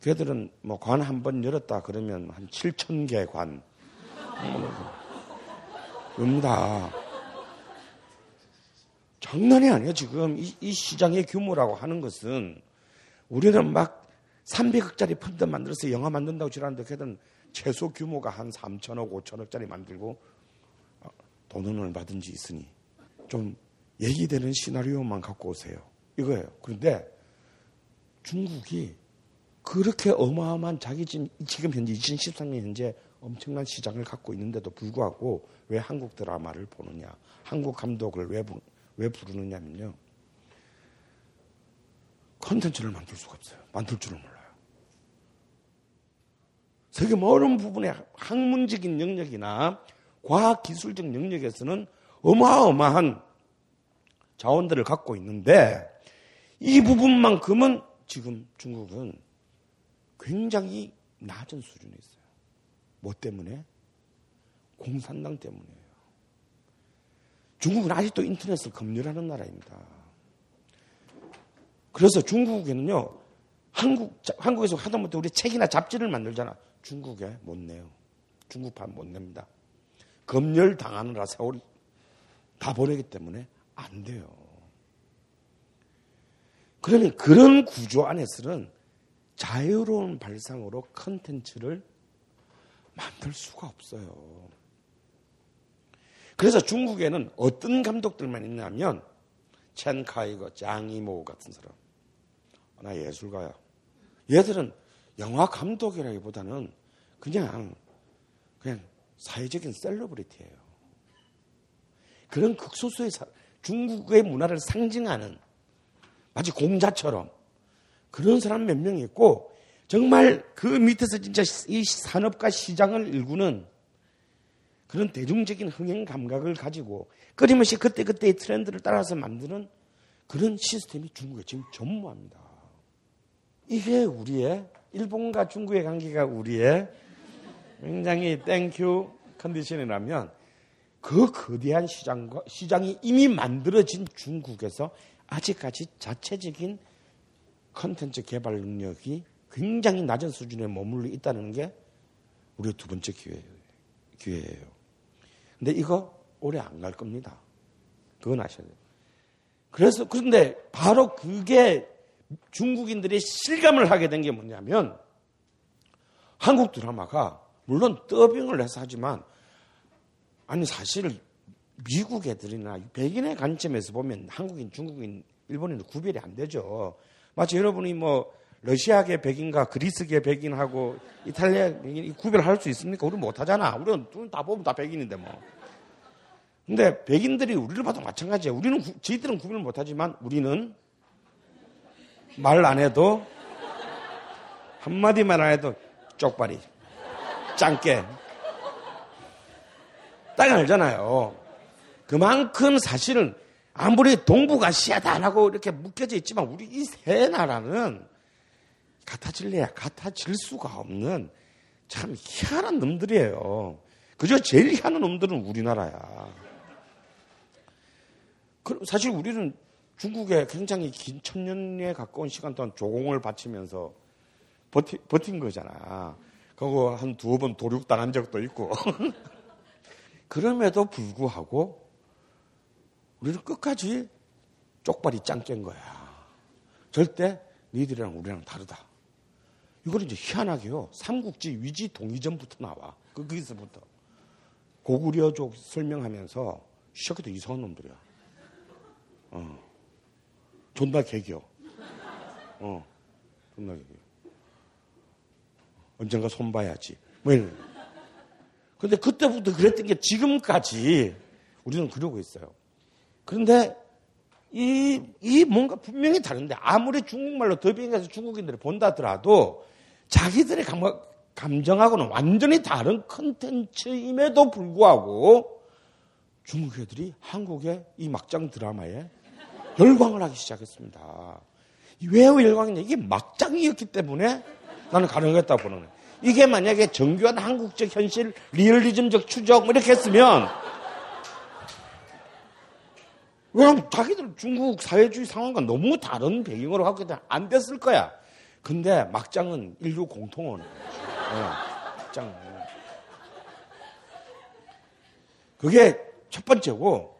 걔들은 뭐 관 한 번 열었다 그러면 한 7천 개 관. 옵니다. 장난이 아니에요, 지금. 이, 이, 시장의 규모라고 하는 것은 우리는 막 300억짜리 펀드 만들어서 영화 만든다고 지랄하는데 걔들은 최소 규모가 한 3천억, 5천억짜리 만들고 어, 돈을 받은 지 있으니 좀 얘기되는 시나리오만 갖고 오세요. 이거예요. 그런데 중국이 그렇게 어마어마한 자기 지금, 현재 2013년 현재 엄청난 시장을 갖고 있는데도 불구하고 왜 한국 드라마를 보느냐, 한국 감독을 왜, 왜 부르느냐면요. 컨텐츠를 만들 수가 없어요. 만들 줄을 몰라 요. 세계 모든 부분의 학문적인 영역이나 과학 기술적 영역에서는 어마어마한 자원들을 갖고 있는데 이 부분만큼은 지금 중국은 굉장히 낮은 수준에 있어요. 뭐 때문에? 공산당 때문이에요. 중국은 아직도 인터넷을 검열하는 나라입니다. 그래서 중국에는요, 한국, 한국에서 하다못해 우리 책이나 잡지를 만들잖아. 중국에 못 내요. 중국판 못 냅니다. 검열 당하느라 세월이 다 보내기 때문에 안 돼요. 그러면 그런 구조 안에서는 자유로운 발상으로 컨텐츠를 만들 수가 없어요. 그래서 중국에는 어떤 감독들만 있냐면 첸 카이거, 장이모 같은 사람. 나 예술가야. 얘들은 영화 감독이라기보다는 그냥 그냥 사회적인 셀러브리티예요. 그런 극소수의 사, 중국의 문화를 상징하는 마치 공자처럼 그런 사람 몇 명 있고 정말 그 밑에서 진짜 이 산업과 시장을 일구는 그런 대중적인 흥행 감각을 가지고 끊임없이 그때그때의 트렌드를 따라서 만드는 그런 시스템이 중국에 지금 전무합니다. 이게 우리의 일본과 중국의 관계가 우리의 굉장히 thank you condition이라면 그 거대한 시장과 시장이 이미 만들어진 중국에서 아직까지 자체적인 컨텐츠 개발 능력이 굉장히 낮은 수준에 머물러 있다는 게 우리의 두 번째. 기회예요. 근데 이거 오래 안 갈 겁니다. 그건 아셔야 돼요. 그래서 그런데 바로 그게 중국인들이 실감을 하게 된 게 뭐냐면 한국 드라마가 물론 더빙을 해서 하지만 아니 사실 미국 애들이나 백인의 관점에서 보면 한국인, 중국인, 일본인 구별이 안 되죠. 마치 여러분이 뭐 러시아계 백인과 그리스계 백인하고 이탈리아 백인 구별할 수 있습니까? 우리 못하잖아. 우리는 다 보면 다 백인인데 뭐. 근데 백인들이 우리를 봐도 마찬가지야. 우리는 저희들은 구별 못하지만 우리는 말 안 해도 한마디만 안 해도 쪽발이 짱깨 딱 알잖아요. 그만큼 사실은 아무리 동북아시아다라고 이렇게 묶여져 있지만 우리 이 세 나라는 같아질래야 같아질 수가 없는 참 희한한 놈들이에요. 그저 제일 희한한 놈들은 우리나라야. 사실 우리는 중국에 굉장히 긴 천년에 가까운 시간 동안 조공을 바치면서 버티, 버틴 거잖아. 그거 한두번 도륙 당한 적도 있고. 그럼에도 불구하고 우리는 끝까지 쪽발이 짱 깬 거야. 절대 니들이랑 우리랑 다르다. 이걸 이제 희한하게요. 삼국지 위지 동의전부터 나와. 그, 거기서부터. 고구려족 설명하면서 시작해도 이상한 놈들이야. 어. 존나 개겨. 어. 존나 개겨. 언젠가 손 봐야지. 뭐 이런. 근데 그때부터 그랬던 게 지금까지 우리는 그러고 있어요. 그런데 이, 이 뭔가 분명히 다른데 아무리 중국말로 더빙해서 중국인들이 본다더라도 자기들의 감, 감정하고는 완전히 다른 컨텐츠임에도 불구하고 중국 애들이 한국의 이 막장 드라마에 열광을 하기 시작했습니다. 왜 열광이냐? 이게 막장이었기 때문에 나는 가능했다고 보는 거예요. 이게 만약에 정교한 한국적 현실, 리얼리즘적 추적, 뭐 이렇게 했으면, 왜냐면 자기들 중국 사회주의 상황과 너무 다른 배경으로 갖고 있다 안 됐을 거야. 근데 막장은 인류 공통어는. 네, 막장. 그게 첫 번째고,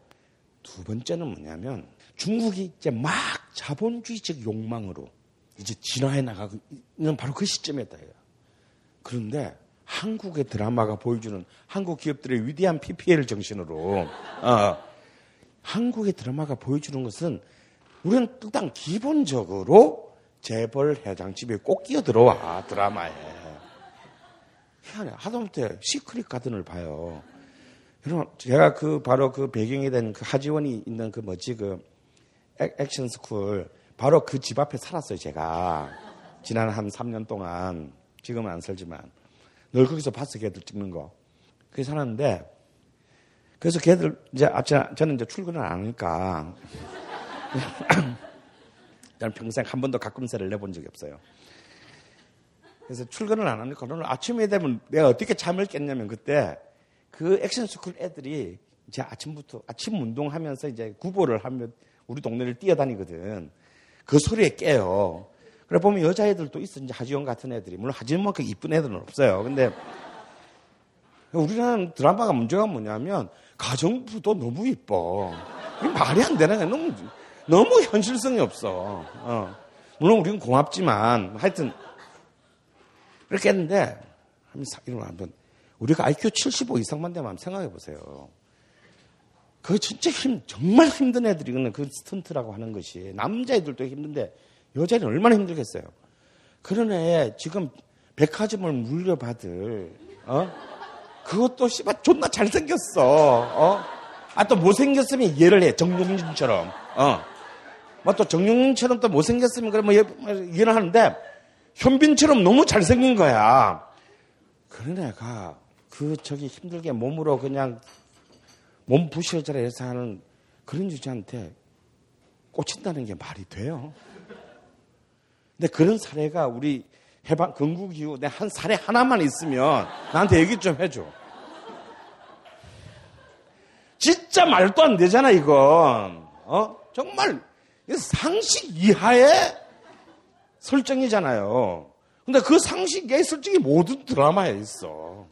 두 번째는 뭐냐면, 중국이 이제 막 자본주의적 욕망으로 이제 진화해 나가고 있는 바로 그 시점이었다. 그런데 한국의 드라마가 보여주는 한국 기업들의 위대한 PPL 정신으로 어, 한국의 드라마가 보여주는 것은 우리는 일단 기본적으로 재벌 회장집에 꼭 끼어 들어와 드라마에 희한해 하다못해 시크릿 가든을 봐요. 여러분 제가 그 바로 그 배경이 된 그 하지원이 있는 그 뭐지 그 액션 스쿨. 바로 그 집 앞에 살았어요 제가. 지난 한 3년 동안. 지금은 안 살지만. 늘 거기서 봤어 걔들 찍는 거. 그게 살았는데 그래서 걔들 이제 저는 이제 출근을 안 하니까. 저는 평생 한 번도 가끔새를 내본 적이 없어요. 그래서 출근을 안 하니까 오늘 아침에 되면 내가 어떻게 잠을 깼냐면 그때 그 액션 스쿨 애들이 이제 아침부터 아침 운동하면서 이제 구보를 하면 우리 동네를 뛰어다니거든. 그 소리에 깨요. 그래 보면 여자애들도 있어. 이제 하지원 같은 애들이. 물론 하지원만큼 이쁜 애들은 없어요. 근데 우리나라 드라마가 문제가 뭐냐면 가정부도 너무 이뻐. 말이 안 되는 거야. 너무, 너무 현실성이 없어. 어. 물론 우리는 고맙지만 하여튼 그렇게 했는데 이런 한번 우리가 IQ 75 이상만 되면 한번 생각해 보세요. 그 진짜 힘, 정말 힘든 애들이거든. 그 스턴트라고 하는 것이. 남자애들도 힘든데, 여자애는 얼마나 힘들겠어요. 그런 애, 지금 백화점을 물려받을, 어? 그것도 씨발 존나 잘생겼어. 어? 아, 또 못생겼으면 이해를 해. 정용진처럼. 어. 뭐또 정용진처럼 또 못생겼으면 그래 뭐 이해를 하는데, 현빈처럼 너무 잘생긴 거야. 그런 애가 그 저기 힘들게 몸으로 그냥 몸 부셔져라 해서 하는 그런 여자한테 꽂힌다는 게 말이 돼요. 근데 그런 사례가 우리 해방, 건국 이후 내 한 사례 하나만 있으면 나한테 얘기 좀 해줘. 진짜 말도 안 되잖아, 이건. 어? 정말 상식 이하의 설정이잖아요. 근데 그 상식 이하의 설정이 모든 드라마에 있어.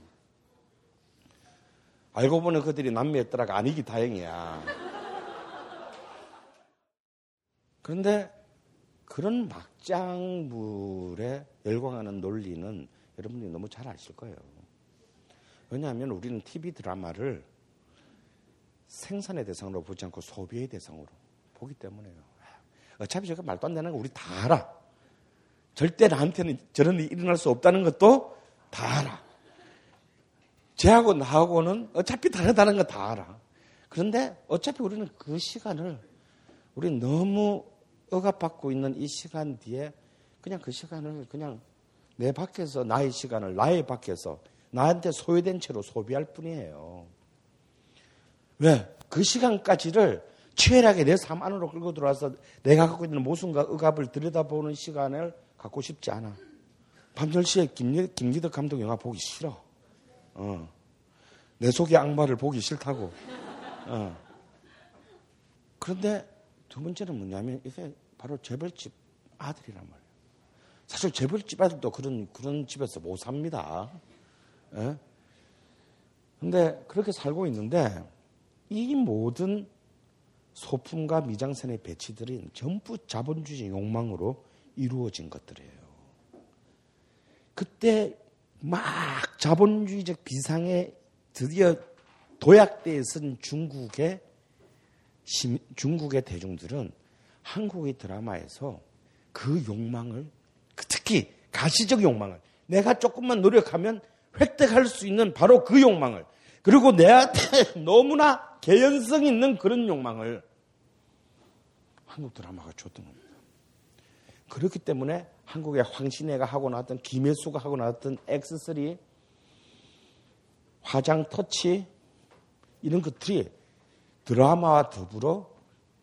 알고 보니 그들이 남미였더라가 아니기 다행이야. 그런데 그런 막장물에 열광하는 논리는 여러분들이 너무 잘 아실 거예요. 왜냐하면 우리는 TV 드라마를 생산의 대상으로 보지 않고 소비의 대상으로 보기 때문에요. 어차피 저거 말도 안 되는 거 우리 다 알아. 절대 나한테는 저런 일이 일어날 수 없다는 것도 다 알아. 쟤하고 나하고는 어차피 다르다는 거 다 알아. 그런데 어차피 우리는 그 시간을 우리는 너무 억압받고 있는 이 시간 뒤에 그냥 그 시간을 그냥 내 밖에서 나의 시간을 나의 밖에서 나한테 소외된 채로 소비할 뿐이에요. 왜? 그 시간까지를 치열하게 내 삶 안으로 끌고 들어와서 내가 갖고 있는 모순과 억압을 들여다보는 시간을 갖고 싶지 않아. 밤 10시에 김리, 김기덕 감독 영화 보기 싫어. 어. 내 속의 악마를 보기 싫다고. 어. 그런데 두 번째는 뭐냐면 이게 바로 재벌집 아들이란 말이에요. 사실 재벌집 아들도 그런 그런 집에서 못 삽니다. 예? 근데 그렇게 살고 있는데 이 모든 소품과 미장센의 배치들은 전부 자본주의 욕망으로 이루어진 것들이에요. 그때 막 자본주의적 비상에 드디어 도약대에 선 중국의 심, 중국의 대중들은 한국의 드라마에서 그 욕망을 그 특히 가시적 욕망을 내가 조금만 노력하면 획득할 수 있는 바로 그 욕망을 그리고 내한테 너무나 개연성 있는 그런 욕망을 한국 드라마가 줬던 겁니다. 그렇기 때문에 한국의 황신혜가 하고 나왔던 김혜수가 하고 나왔던 X3 화장 터치 이런 것들이 드라마와 더불어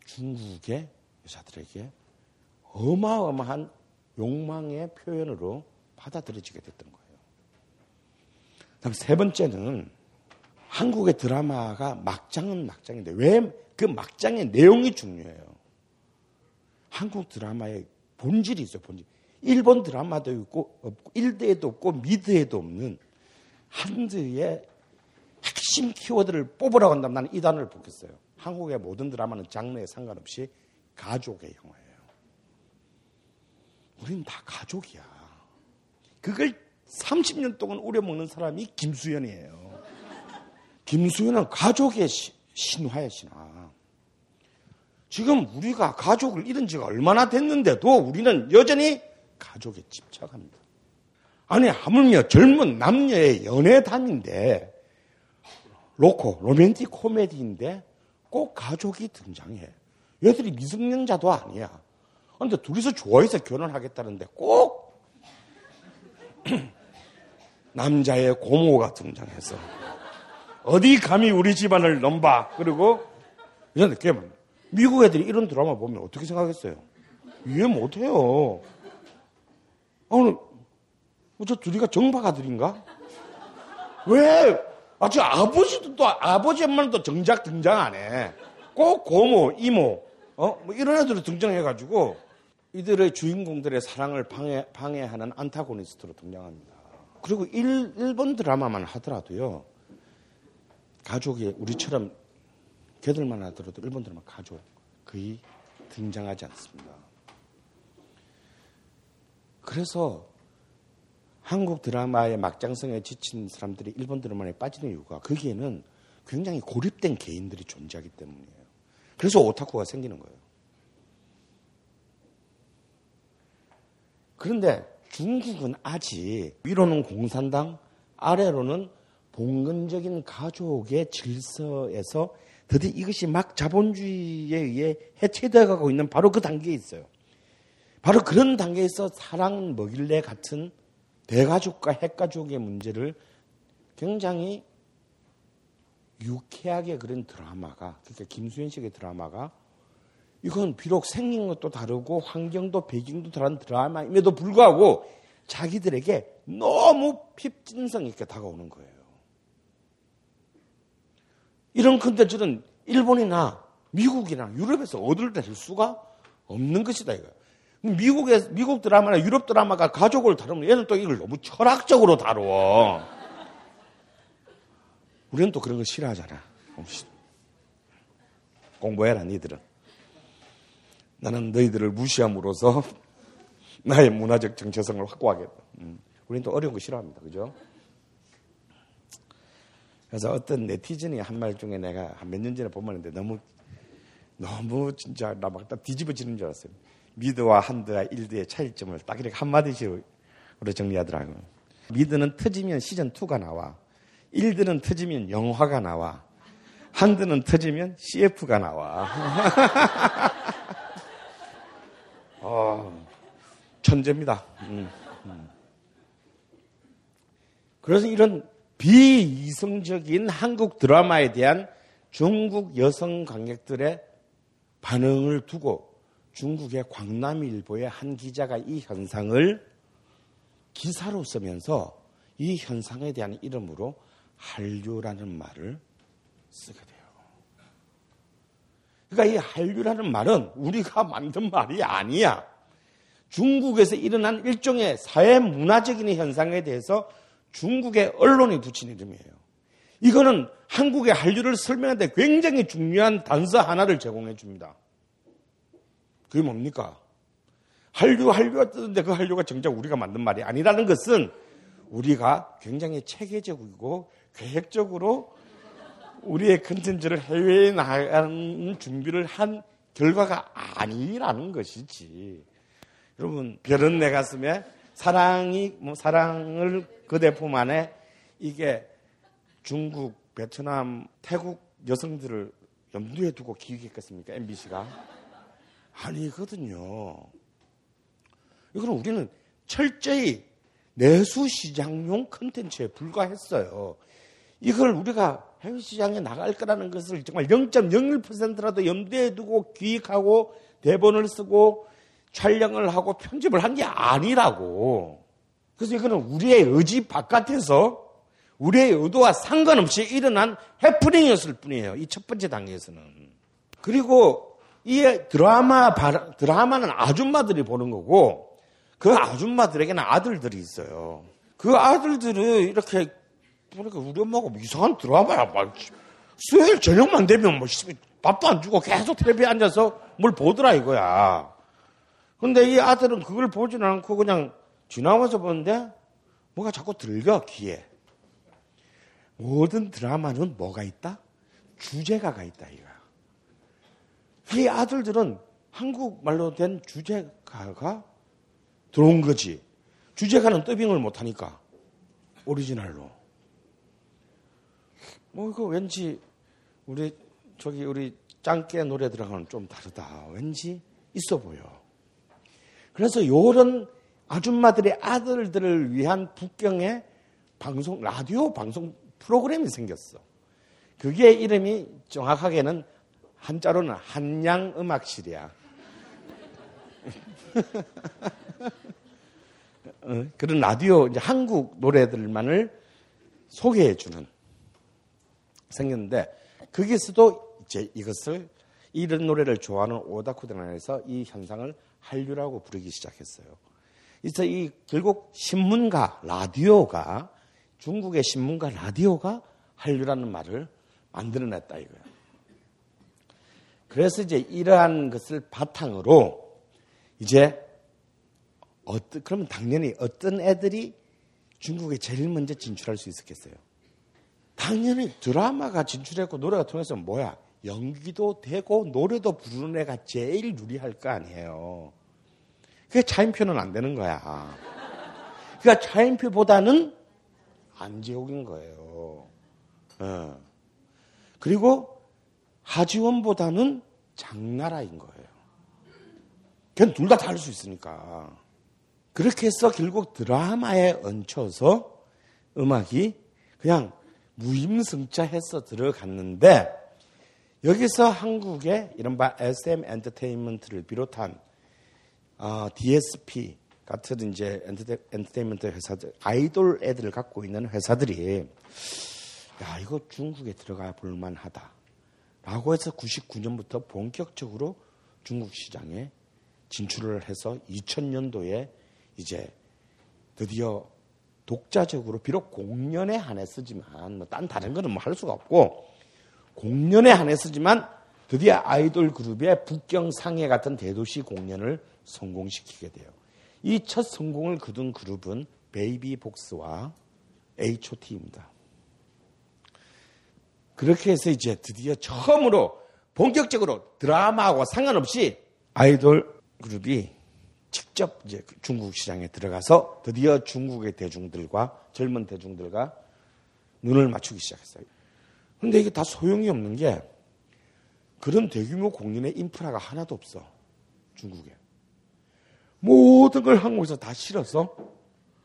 중국의 여자들에게 어마어마한 욕망의 표현으로 받아들여지게 됐던 거예요. 다음 세 번째는 한국의 드라마가 막장은 막장인데 왜 그 막장의 내용이 중요해요. 한국 드라마의 본질이 있어요, 본질. 일본 드라마도 있고, 없고, 1대에도 없고, 미드에도 없는 한드의 핵심 키워드를 뽑으라고 한다면 나는 이 단어를 뽑겠어요. 한국의 모든 드라마는 장르에 상관없이 가족의 영화예요. 우리는 다 가족이야. 그걸 30년 동안 우려먹는 사람이 김수현이에요. 김수현은 가족의 시, 신화의 신화. 지금 우리가 가족을 잃은 지가 얼마나 됐는데도 우리는 여전히 가족에 집착합니다. 아니, 하물며 젊은 남녀의 연애담인데, 로코, 로맨틱 코미디인데 꼭 가족이 등장해. 얘들이 미성년자도 아니야. 근데 둘이서 좋아해서 결혼하겠다는데 꼭 남자의 고모가 등장해서 어디 감히 우리 집안을 넘봐. 그리고 미국 애들이 이런 드라마 보면 어떻게 생각했어요? 이해 못해요. 오늘 어, 저 둘이가 정박아들인가? 왜? 아, 저 아버지도 또 아버지 엄마는 정작 등장 안 해. 꼭 고모, 이모, 어, 뭐 이런 애들로 등장해가지고 이들의 주인공들의 사랑을 방해, 방해하는 안타고니스트로 등장합니다. 그리고 일, 일본 드라마만 하더라도요, 가족이 우리처럼 걔들만 하더라도 일본 드라마 가족 거의 등장하지 않습니다. 그래서 한국 드라마의 막장성에 지친 사람들이 일본 드라마에 빠지는 이유가 거기에는 굉장히 고립된 개인들이 존재하기 때문이에요. 그래서 오타쿠가 생기는 거예요. 그런데 중국은 아직 위로는 공산당, 아래로는 봉건적인 가족의 질서에서 드디어 이것이 막 자본주의에 의해 해체되어 가고 있는 바로 그 단계에 있어요. 바로 그런 단계에서 사랑 먹일래 같은 대가족과 핵가족의 문제를 굉장히 유쾌하게 그린 드라마가, 그러니까 김수현 씨의 드라마가 이건 비록 생긴 것도 다르고 환경도 배경도 다른 드라마임에도 불구하고 자기들에게 너무 핍진성 있게 다가오는 거예요. 이런 컨텐츠는 일본이나 미국이나 유럽에서 얻을 낼 수가 없는 것이다 이거예요. 미국의 미국 드라마나 유럽 드라마가 가족을 다루면 얘는 또 이걸 너무 철학적으로 다루어. 우리는 또 그런 거 싫어하잖아. 공부해라 니들은. 나는 너희들을 무시함으로써 나의 문화적 정체성을 확보하겠다. 음. 우리는 또 어려운 거 싫어합니다. 그죠? 그래서 어떤 네티즌이 한 말 중에 내가 한 몇 년 전에 본 말인데 너무 너무 진짜 나막딱 뒤집어지는 줄 알았어요. 미드와 한드와 일드의 차이점을 딱 이렇게 한마디씩으로 정리하더라고요. 미드는 터지면 시즌2가 나와. 일드는 터지면 영화가 나와. 한드는 터지면 CF가 나와. 어, 천재입니다. 음, 음. 그래서 이런 비이성적인 한국 드라마에 대한 중국 여성 관객들의 반응을 두고 중국의 광남일보의 한 기자가 이 현상을 기사로 쓰면서 이 현상에 대한 이름으로 한류라는 말을 쓰게 돼요. 그러니까 이 한류라는 말은 우리가 만든 말이 아니야. 중국에서 일어난 일종의 사회 문화적인 현상에 대해서 중국의 언론이 붙인 이름이에요. 이거는 한국의 한류를 설명하는데 굉장히 중요한 단서 하나를 제공해 줍니다. 그게 뭡니까? 한류, 한류가 뜨는데 그 한류가 정작 우리가 만든 말이 아니라는 것은 우리가 굉장히 체계적이고 계획적으로 우리의 컨텐츠를 해외에 나가는 준비를 한 결과가 아니라는 것이지. 여러분, 별은 내 가슴에 사랑이, 뭐, 사랑을 그대 품 안에 이게 중국, 베트남, 태국 여성들을 염두에 두고 기획했겠습니까? MBC가? 아니거든요. 이거는 우리는 철저히 내수 시장용 컨텐츠에 불과했어요. 이걸 우리가 해외 시장에 나갈 거라는 것을 정말 0.01%라도 염두에 두고 기획하고 대본을 쓰고 촬영을 하고 편집을 한 게 아니라고. 그래서 이거는 우리의 의지 바깥에서 우리의 의도와 상관없이 일어난 해프닝이었을 뿐이에요. 이 첫 번째 단계에서는. 그리고 이 드라마, 드라마는 아줌마들이 보는 거고 그 아줌마들에게는 아들들이 있어요. 그 아들들을 이렇게 보니까 우리 엄마가 뭐 이상한 드라마야. 막 수요일 저녁만 되면 뭐 밥도 안 주고 계속 텔레비에 앉아서 뭘 보더라 이거야. 근데 이 아들은 그걸 보지는 않고 그냥 지나가면서 보는데 뭐가 자꾸 들려 귀에. 모든 드라마는 뭐가 있다? 주제가가 있다 이거야. 이 아들들은 한국말로 된 주제가가 들어온 거지. 주제가는 더빙을 못하니까. 오리지널로. 뭐, 이거 왠지, 우리, 저기, 우리 짱깨 노래들하고는 좀 다르다. 왠지 있어 보여. 그래서 요런 아줌마들의 아들들을 위한 북경의 방송, 라디오 방송 프로그램이 생겼어. 그게 이름이 정확하게는 한자로는 한양 음악실이야. 어, 그런 라디오 이제 한국 노래들만을 소개해 주는 생겼는데 거기서도 이제 이것을 이런 노래를 좋아하는 오다쿠들 안에서 이 현상을 한류라고 부르기 시작했어요. 그래서 이 결국 신문가 라디오가 중국의 신문가 라디오가 한류라는 말을 만들어냈다 이거예요. 그래서 이제 이러한 것을 바탕으로 이제 어떤 그러면 당연히 어떤 애들이 중국에 제일 먼저 진출할 수 있었겠어요? 당연히 드라마가 진출했고 노래가 통해서 뭐야? 연기도 되고 노래도 부르는 애가 제일 유리할 거 아니에요. 그게 차인표는 안 되는 거야. 그러니까 차인표보다는 안지옥인 거예요. 어. 그리고 하지원보다는 장나라인 거예요. 그냥 둘다 다를 수 있으니까. 그렇게 해서 결국 드라마에 얹혀서 음악이 그냥 무임승차해서 들어갔는데 여기서 한국의 이른바 SM 엔터테인먼트를 비롯한 어, DSP 같은 이제 엔터테인먼트 회사들 아이돌 애들을 갖고 있는 회사들이 야 이거 중국에 들어가 볼만하다 라고 해서 99년부터 본격적으로 중국 시장에 진출을 해서 2000년도에 이제 드디어 독자적으로 비록 공연에 한해쓰지만 뭐 딴 다른 거는 뭐 할 수가 없고 공연에 한해쓰지만 드디어 아이돌 그룹의 북경 상해 같은 대도시 공연을 성공시키게 돼요. 이 첫 성공을 거둔 그룹은 베이비 복스와 H.O.T입니다. 그렇게 해서 이제 드디어 처음으로 본격적으로 드라마하고 상관없이 아이돌 그룹이 직접 이제 중국 시장에 들어가서 드디어 중국의 대중들과 젊은 대중들과 눈을 맞추기 시작했어요. 근데 이게 다 소용이 없는 게 그런 대규모 공연의 인프라가 하나도 없어. 중국에. 모든 걸 한국에서 다 실어서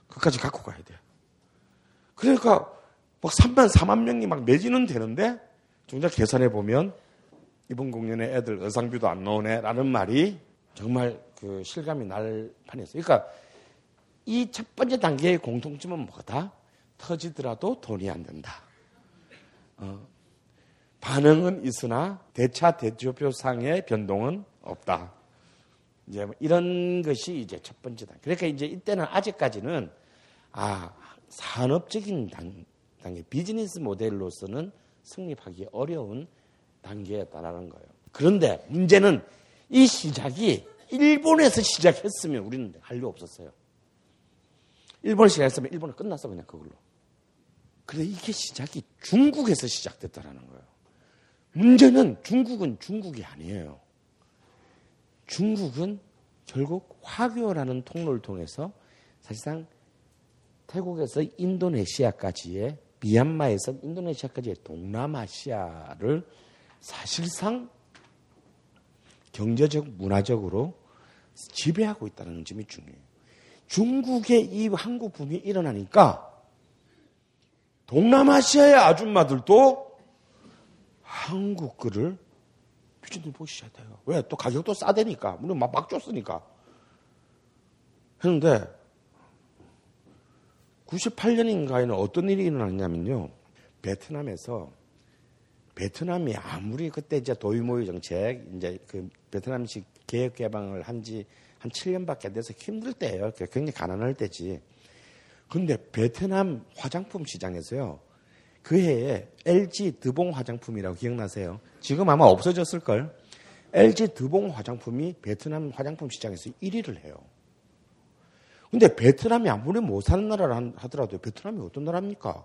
끝까지 갖고 가야 돼. 그러니까 막 3만, 4만 명이 막 매지는 되는데 정작 계산해 보면 이번 공연에 애들 의상비도 안 나오네 라는 말이 정말 그 실감이 날 판이었어요. 그러니까 이 첫 번째 단계의 공통점은 뭐다? 터지더라도 돈이 안 된다. 어, 반응은 있으나 대차 대조표 상의 변동은 없다. 이제 뭐 이런 것이 이제 첫 번째다. 그러니까 이제 이때는 아직까지는 아 산업적인 단, 단계 비즈니스 모델로서는 성립하기 어려운 단계였다라는 거예요. 그런데 문제는 이 시작이 일본에서 시작했으면 우리는 할일 없었어요. 일본에서 시작했으면 일본은 끝났어 그냥 그걸로. 그런데 이게 시작이 중국에서 시작됐다라는 거예요. 문제는 중국은 중국이 아니에요. 중국은 결국 화교라는 통로를 통해서 사실상 태국에서 인도네시아까지의 미얀마에서 인도네시아까지의 동남아시아를 사실상 경제적, 문화적으로 지배하고 있다는 점이 중요해요. 중국의 이 한국 붐이 일어나니까 동남아시아의 아줌마들도 한국 거를 미친들 보기 시작해요. 왜? 또 가격도 싸대니까. 우리 막, 막 줬으니까. 했는데 98년인가에는 어떤 일이 일어났냐면요. 베트남에서 베트남이 아무리 그때 이제 도이모의 정책, 이제 그 베트남식 개혁 개방을 한 지 한 7년밖에 안 돼서 힘들 때예요. 굉장히 가난할 때지. 근데 베트남 화장품 시장에서요. 그 해에 LG 드봉 화장품이라고 기억나세요? 지금 아마 없어졌을걸? LG 드봉 화장품이 베트남 화장품 시장에서 1위를 해요. 근데 베트남이 아무리 못 사는 나라라 하더라도 베트남이 어떤 나라입니까?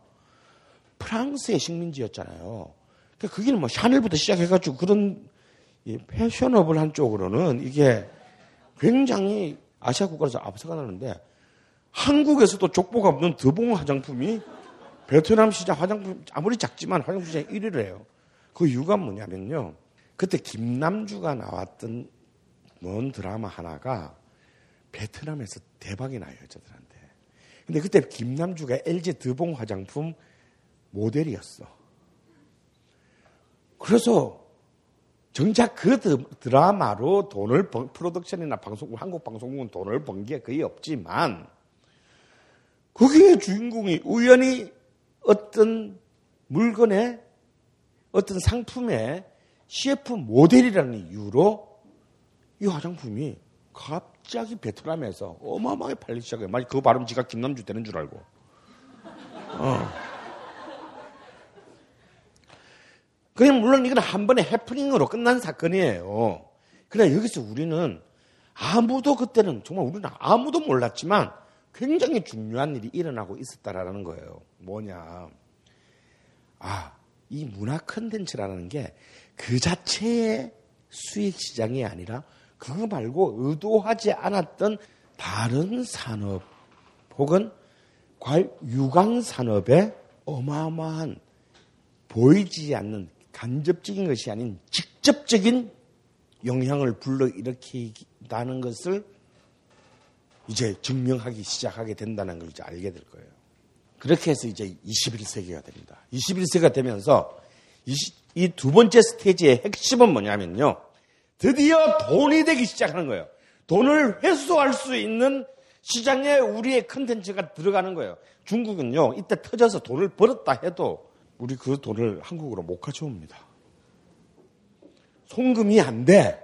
프랑스의 식민지였잖아요. 그러니까 거기는 뭐 샤넬부터 시작해가지고 그런 패셔너블 한 쪽으로는 이게 굉장히 아시아 국가에서 앞서가 나는데 한국에서도 족보가 없는 드봉 화장품이 베트남 시장 화장품 아무리 작지만 화장품 시장 1위를 해요. 그 이유가 뭐냐면요. 그때 김남주가 나왔던 먼 드라마 하나가 베트남에서 대박이 나요, 여자들한테. 근데 그때 김남주가 LG 드봉 화장품 모델이었어. 그래서 정작 그 드라마로 돈을 번, 프로덕션이나 방송, 한국 방송국은 돈을 번 게 거의 없지만, 거기에 주인공이 우연히 어떤 물건의 어떤 상품의 CF 모델이라는 이유로 이 화장품이 갑 자기 베트남에서 어마어마하게 팔리기 시작해요. 마치 그 발음 지가 김남주 되는 줄 알고. 어. 그냥 물론 이건 한 번의 해프닝으로 끝난 사건이에요. 그래 여기서 우리는 아무도 그때는 정말 우리는 아무도 몰랐지만 굉장히 중요한 일이 일어나고 있었다라는 거예요. 뭐냐. 아, 이 문화 컨텐츠라는 게 그 자체의 수익 시장이 아니라 그거 말고 의도하지 않았던 다른 산업 혹은 유관 산업의 어마어마한 보이지 않는 간접적인 것이 아닌 직접적인 영향을 불러일으킨다는 것을 이제 증명하기 시작하게 된다는 걸 이제 알게 될 거예요. 그렇게 해서 이제 21세기가 됩니다. 21세기가 되면서 이 두 번째 스테이지의 핵심은 뭐냐면요. 드디어 돈이 되기 시작하는 거예요. 돈을 회수할 수 있는 시장에 우리의 컨텐츠가 들어가는 거예요. 중국은요, 이때 터져서 돈을 벌었다 해도 우리 그 돈을 한국으로 못 가져옵니다. 송금이 안 돼.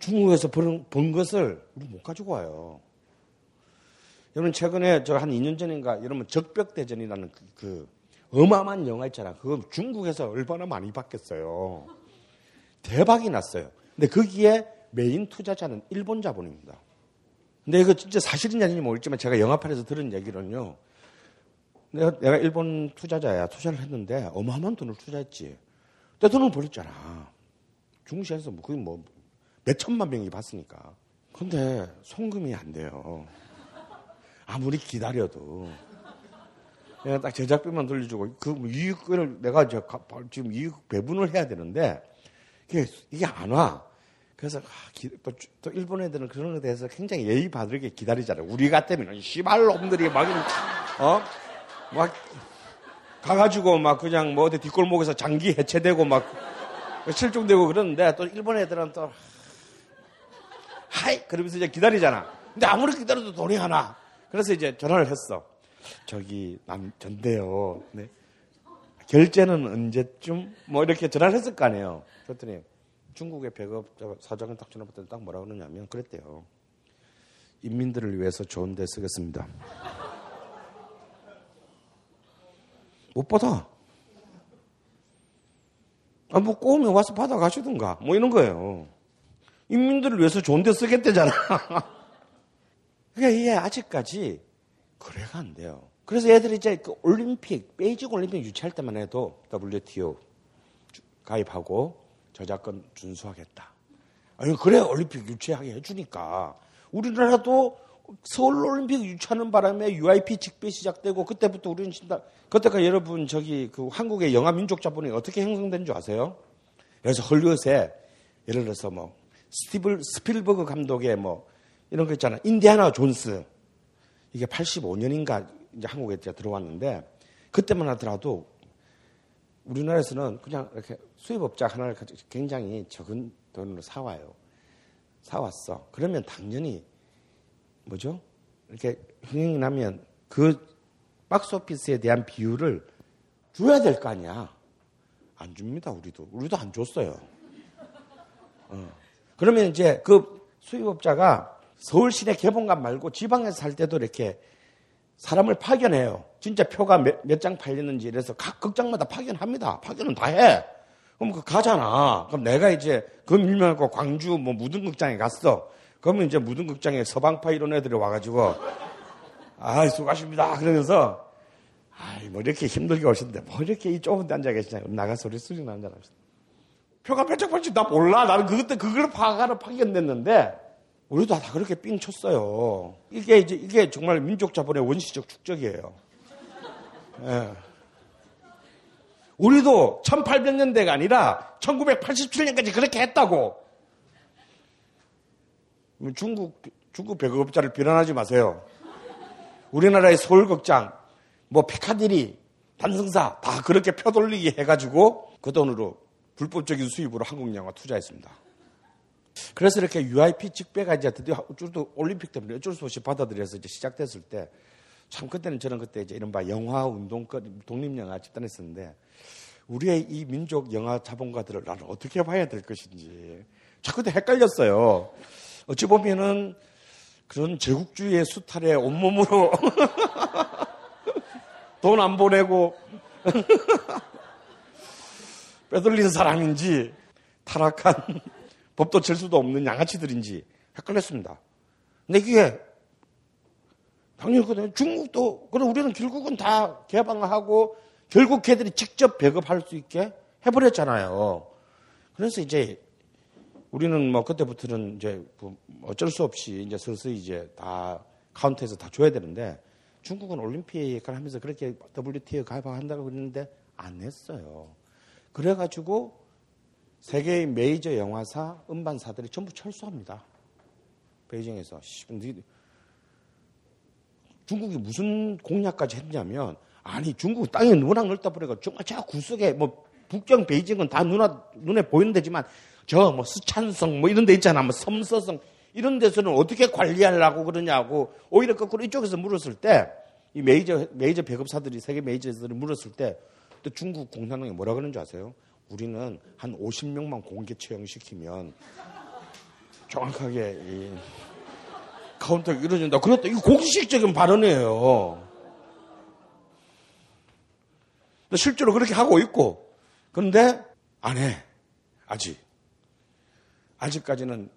중국에서 번, 번 것을 우리 못 가지고 와요. 여러분 최근에 저 한 2년 전인가 여러분 적벽대전이라는 그, 그 어마어마한 영화 있잖아. 그거 중국에서 얼마나 많이 받겠어요. 대박이 났어요. 근데 거기에 메인 투자자는 일본 자본입니다. 근데 이거 진짜 사실인지 아닌지 모르겠지만 제가 영화판에서 들은 얘기는요. 내가, 내가 일본 투자자야. 투자를 했는데 어마어마한 돈을 투자했지. 내 돈을 벌었잖아. 중국시에서 뭐 거의 뭐 몇천만 명이 봤으니까. 근데 송금이 안 돼요. 아무리 기다려도. 내가 딱 제작비만 돌려주고 그 이익을 내가 지금 이익 배분을 해야 되는데 이게, 이게 안 와. 그래서 아, 기, 또, 또, 일본 애들은 그런 것에 대해서 굉장히 예의 바르게 기다리잖아요. 우리 같으면 씨발 놈들이 막 어? 막 가가지고 막 그냥 뭐 어디 뒷골목에서 장기 해체되고 막 실종되고 그러는데 또 일본 애들은 또 하이 그러면서 이제 기다리잖아. 근데 아무리 기다려도 돈이 하나. 그래서 이제 전화를 했어. 저기 남 전대요. 네. 결제는 언제쯤? 뭐 이렇게 전화를 했을 거 아니에요. 그랬더니 중국의 배급 사장을 딱 전화 받더니 딱 뭐라 그러냐면 그랬대요. 인민들을 위해서 좋은 데 쓰겠습니다. 못 받아. 아, 뭐 꼬우면 와서 받아가시든가. 뭐 이런 거예요. 인민들을 위해서 좋은 데 쓰겠대잖아. 그러니까 이게 아직까지 그래가 안 돼요. 그래서 애들이 이제 그 올림픽, 베이징 올림픽 유치할 때만 해도 WTO 가입하고 저작권 준수하겠다. 아니, 그래, 올림픽 유치하게 해주니까. 우리나라도 서울 올림픽 유치하는 바람에 UIP 직배 시작되고 그때부터 우리는 진짜 그때가 여러분 저기 그 한국의 영화 민족 자본이 어떻게 형성된 줄 아세요? 그래서 헐리우드에 예를 들어서 뭐 스티븐 스필버그 감독의 뭐 이런 거 있잖아. 인디아나 존스. 이게 85년인가 이제 한국에 들어왔는데 그때만 하더라도 우리나라에서는 그냥 이렇게 수입업자 하나를 굉장히 적은 돈으로 사와요. 사왔어. 그러면 당연히 뭐죠? 이렇게 흥행이 나면 그 박스 오피스에 대한 비율을 줘야 될 거 아니야. 안 줍니다, 우리도. 우리도 안 줬어요. 어. 그러면 이제 그 수입업자가 서울 시내 개봉관 말고 지방에서 살 때도 이렇게 사람을 파견해요. 진짜 표가 몇 장 팔리는지 이래서 각 극장마다 파견합니다. 파견은 다 해. 그럼 그 가잖아. 그럼 내가 이제 그 밀면하고 광주 뭐 무등극장에 갔어. 그러면 이제 무등극장에 서방파 이런 애들이 와가지고 아 수고하십니다. 그러면서 아이 뭐 이렇게 힘들게 오셨는데 뭐 이렇게 이 좁은 데 앉아 계시냐. 나가서 우리 수리 앉아 봅시다. 표가 배짝팔지 나 몰라. 나는 그때 그걸 파가로 파견됐는데 우리도 다 그렇게 삥 쳤어요. 이게 이제 이게 정말 민족 자본의 원시적 축적이에요. 예. 우리도 1800년대가 아니라 1987년까지 그렇게 했다고. 중국 중국 배급업자를 비난하지 마세요. 우리나라의 서울 극장, 뭐 피카디리, 단성사 다 그렇게 펴돌리기 해가지고 그 돈으로 불법적인 수입으로 한국 영화 투자했습니다. 그래서 이렇게 UIP 직배가 이제 드디어 어쩔도 올림픽 때문에 어쩔 수 없이 받아들여서 이제 시작됐을 때 참 그때는 저는 그때 이제 이른바 영화 운동권 독립영화 집단했었는데 우리의 이 민족 영화 자본가들을 나는 어떻게 봐야 될 것인지 자꾸 헷갈렸어요. 어찌 보면은 그런 제국주의의 수탈에 온몸으로 돈 안 보내고 빼돌린 사람인지 타락한 법도 질 수도 없는 양아치들인지 헷갈렸습니다. 근데 이게 당연히 그거든. 중국도 그럼 우리는 결국은 다 개방하고 결국 걔들이 직접 배급할 수 있게 해버렸잖아요. 그래서 이제 우리는 뭐 그때부터는 이제 뭐 어쩔 수 없이 이제 슬슬 이제 다 카운트에서 다 줘야 되는데 중국은 올림픽을 하면서 그렇게 WTO 가입한다고 그랬는데 안 했어요. 그래가지고 세계의 메이저 영화사, 음반사들이 전부 철수합니다. 베이징에서. 중국이 무슨 공약까지 했냐면, 아니, 중국 땅에 누락 넓다 보니까 정말 저 구석에 뭐 북경 베이징은 다 눈아, 눈에 보이는 데지만 저 뭐 스촨성 뭐 이런 데 있잖아. 뭐 섬서성 이런 데서는 어떻게 관리하려고 그러냐고 오히려 거꾸로 이쪽에서 물었을 때 이 메이저, 메이저 배급사들이 세계 메이저들이 물었을 때 또 중국 공산당이 뭐라 그러는 줄 아세요? 우리는 한 50명만 공개 채용시키면 정확하게 이 카운터가 이루어진다. 그렇다. 이거 공식적인 발언이에요. 실제로 그렇게 하고 있고. 그런데 안 해. 아직. 아직까지는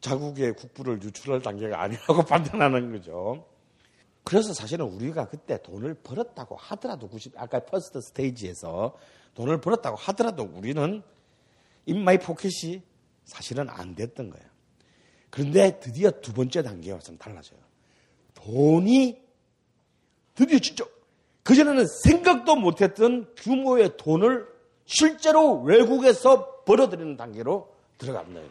자국의 국부를 유출할 단계가 아니라고 판단하는 거죠. 그래서 사실은 우리가 그때 돈을 벌었다고 하더라도 90, 아까 first stage에서 돈을 벌었다고 하더라도 우리는 in my pocket이 사실은 안 됐던 거예요. 그런데 드디어 두 번째 단계에 와서는 달라져요. 돈이 드디어 진짜 그전에는 생각도 못했던 규모의 돈을 실제로 외국에서 벌어들이는 단계로 들어갑니다.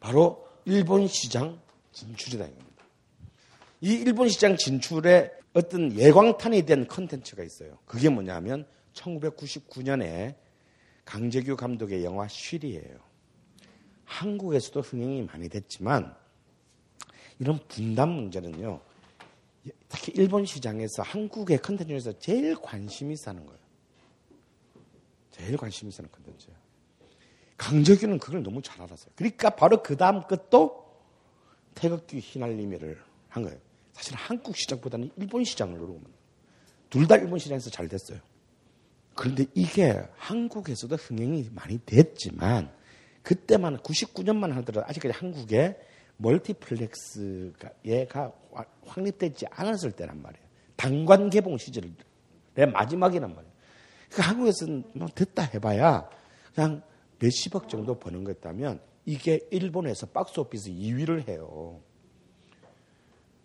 바로 일본 시장 진출이다. 이겁니다. 이 일본 시장 진출에 어떤 예광탄이 된 컨텐츠가 있어요. 그게 뭐냐면 1999년에 강재규 감독의 영화 쉬리예요. 한국에서도 흥행이 많이 됐지만 이런 분담 문제는요. 특히 일본 시장에서 한국의 컨텐츠 에서 제일 관심이 있는 거예요. 제일 관심 있는 컨텐츠. 강재규는 그걸 너무 잘 알았어요. 그러니까 바로 그 다음 것도 태극기 휘날리미를 한 거예요. 사실 한국 시장보다는 일본 시장을 노리고 둘 다 일본 시장에서 잘 됐어요. 그런데 이게 한국에서도 흥행이 많이 됐지만 그때만 99년만 하더라도 아직까지 한국에 멀티플렉스가 확립되지 않았을 때란 말이에요. 단관 개봉 시절의 마지막이란 말이에요. 그러니까 한국에서는 뭐 됐다 해봐야 그냥 몇십억 정도 버는 거였다면 이게 일본에서 박스 오피스 2위를 해요.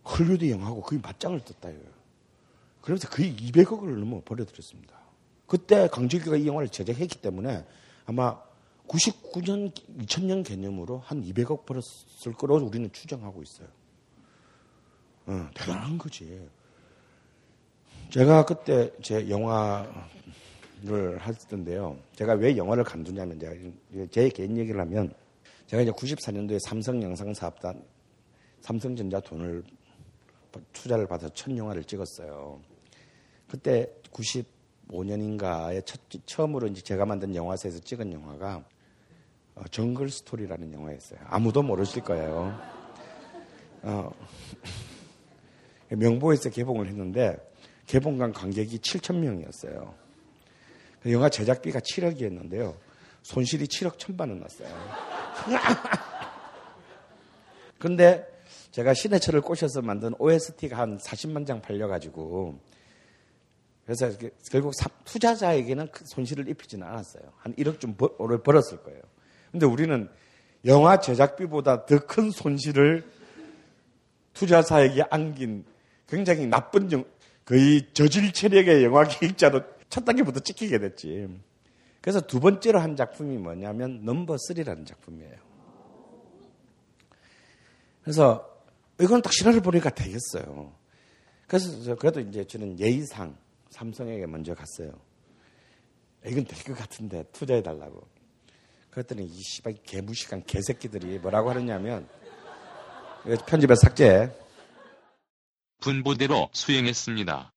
헐리우드 영화하고 거의 맞짱을 떴다 이거예요. 그러면서 거의 200억을 넘어 벌어들였습니다. 그때 강재규가 이 영화를 제작했기 때문에 아마 99년, 2000년 개념으로 한 200억 벌었을 거로 우리는 추정하고 있어요. 어, 대단한 거지. 제가 그때 제 영화를 했던데요. 제가 왜 영화를 간두냐면 제가 제 개인 얘기를 하면 제가 이제 94년도에 삼성 영상 사업단 삼성전자 돈을 투자를 받아서 첫 영화를 찍었어요. 그때 95년인가에 첫, 처음으로 이제 제가 만든 영화사에서 찍은 영화가 어, 정글 스토리라는 영화였어요. 아무도 모르실 거예요. 어, 명보에서 개봉을 했는데 개봉관 관객이 7천 명이었어요. 그 영화 제작비가 7억이었는데요. 손실이 7억 천만 원 났어요. 그런데 제가 신해철을 꼬셔서 만든 OST가 한 40만 장 팔려가지고 그래서 결국 투자자에게는 그 손실을 입히지는 않았어요. 한 1억 좀 벌었을 거예요. 근데 우리는 영화 제작비보다 더 큰 손실을 투자사에게 안긴 굉장히 나쁜 영, 거의 저질 체력의 영화 기획자로 첫 단계부터 찍히게 됐지. 그래서 두 번째로 한 작품이 뭐냐면 넘버 3라는 작품이에요. 그래서 이건 딱 신화를 보니까 되겠어요. 그래서 그래도 이제 저는 예의상 삼성에게 먼저 갔어요. 이건 될 것 같은데 투자해 달라고. 그랬더니 이 씨발 개무식한 개새끼들이 뭐라고 하느냐면 편집에 삭제. 분보대로 수행했습니다.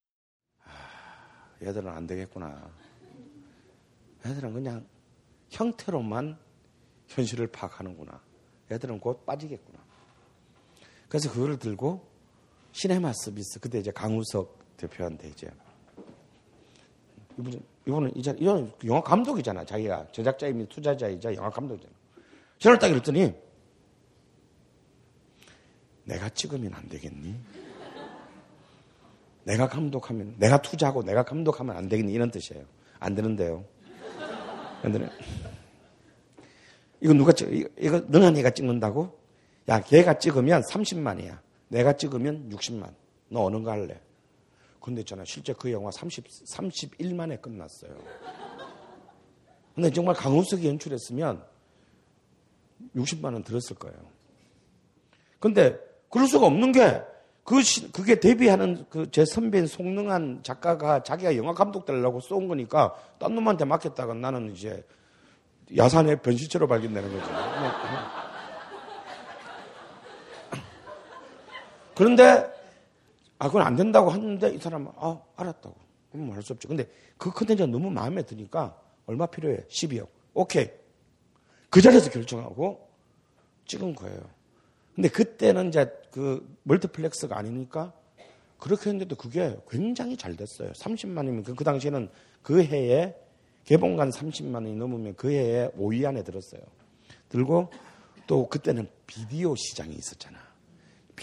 얘들은 안 되겠구나. 얘들은 그냥 형태로만 현실을 파악하는구나. 얘들은 곧 빠지겠구나. 그래서 그거를 들고 시네마 서비스 그때 이제 강우석 대표한테 이제 이분 이분은 이제 이런 영화 감독이잖아 자기가 제작자이며 투자자이자 영화 감독이잖아. 저를 딱 이랬더니 내가 찍으면 안 되겠니? 내가 감독하면 내가 투자하고 내가 감독하면 안 되겠니 이런 뜻이에요. 안 되는데요. 근데 이거 누가 찍 이거 능한이가 찍는다고? 야 걔가 찍으면 30만이야. 내가 찍으면 60만. 너 어느 거 할래? 근데 있잖아 실제 그 영화 30 31만에 끝났어요. 근데 정말 강훈석이 연출했으면 60만 원 들었을 거예요. 근데 그럴 수가 없는 게 그, 그게 데뷔하는 그 제 선배인 송능한 작가가 자기가 영화 감독 되려고 쏜 거니까 딴 놈한테 맡겼다가 나는 이제 야산에 변시체로 발견되는 거죠. 뭐, 그런데 아 그건 안 된다고 하는데 이 사람은 아 알았다고 그럼 말할 수 없죠. 근데 그 컨텐츠가 너무 마음에 드니까 얼마 필요해? 12억. 오케이. 그 자리에서 결정하고 찍은 거예요. 근데 그때는 이제 그 멀티플렉스가 아니니까 그렇게 했는데도 그게 굉장히 잘 됐어요. 30만이면 그, 그 당시에는 그 해에 개봉관 30만 원이 넘으면 그 해에 5위 안에 들었어요. 들고 또 그때는 비디오 시장이 있었잖아.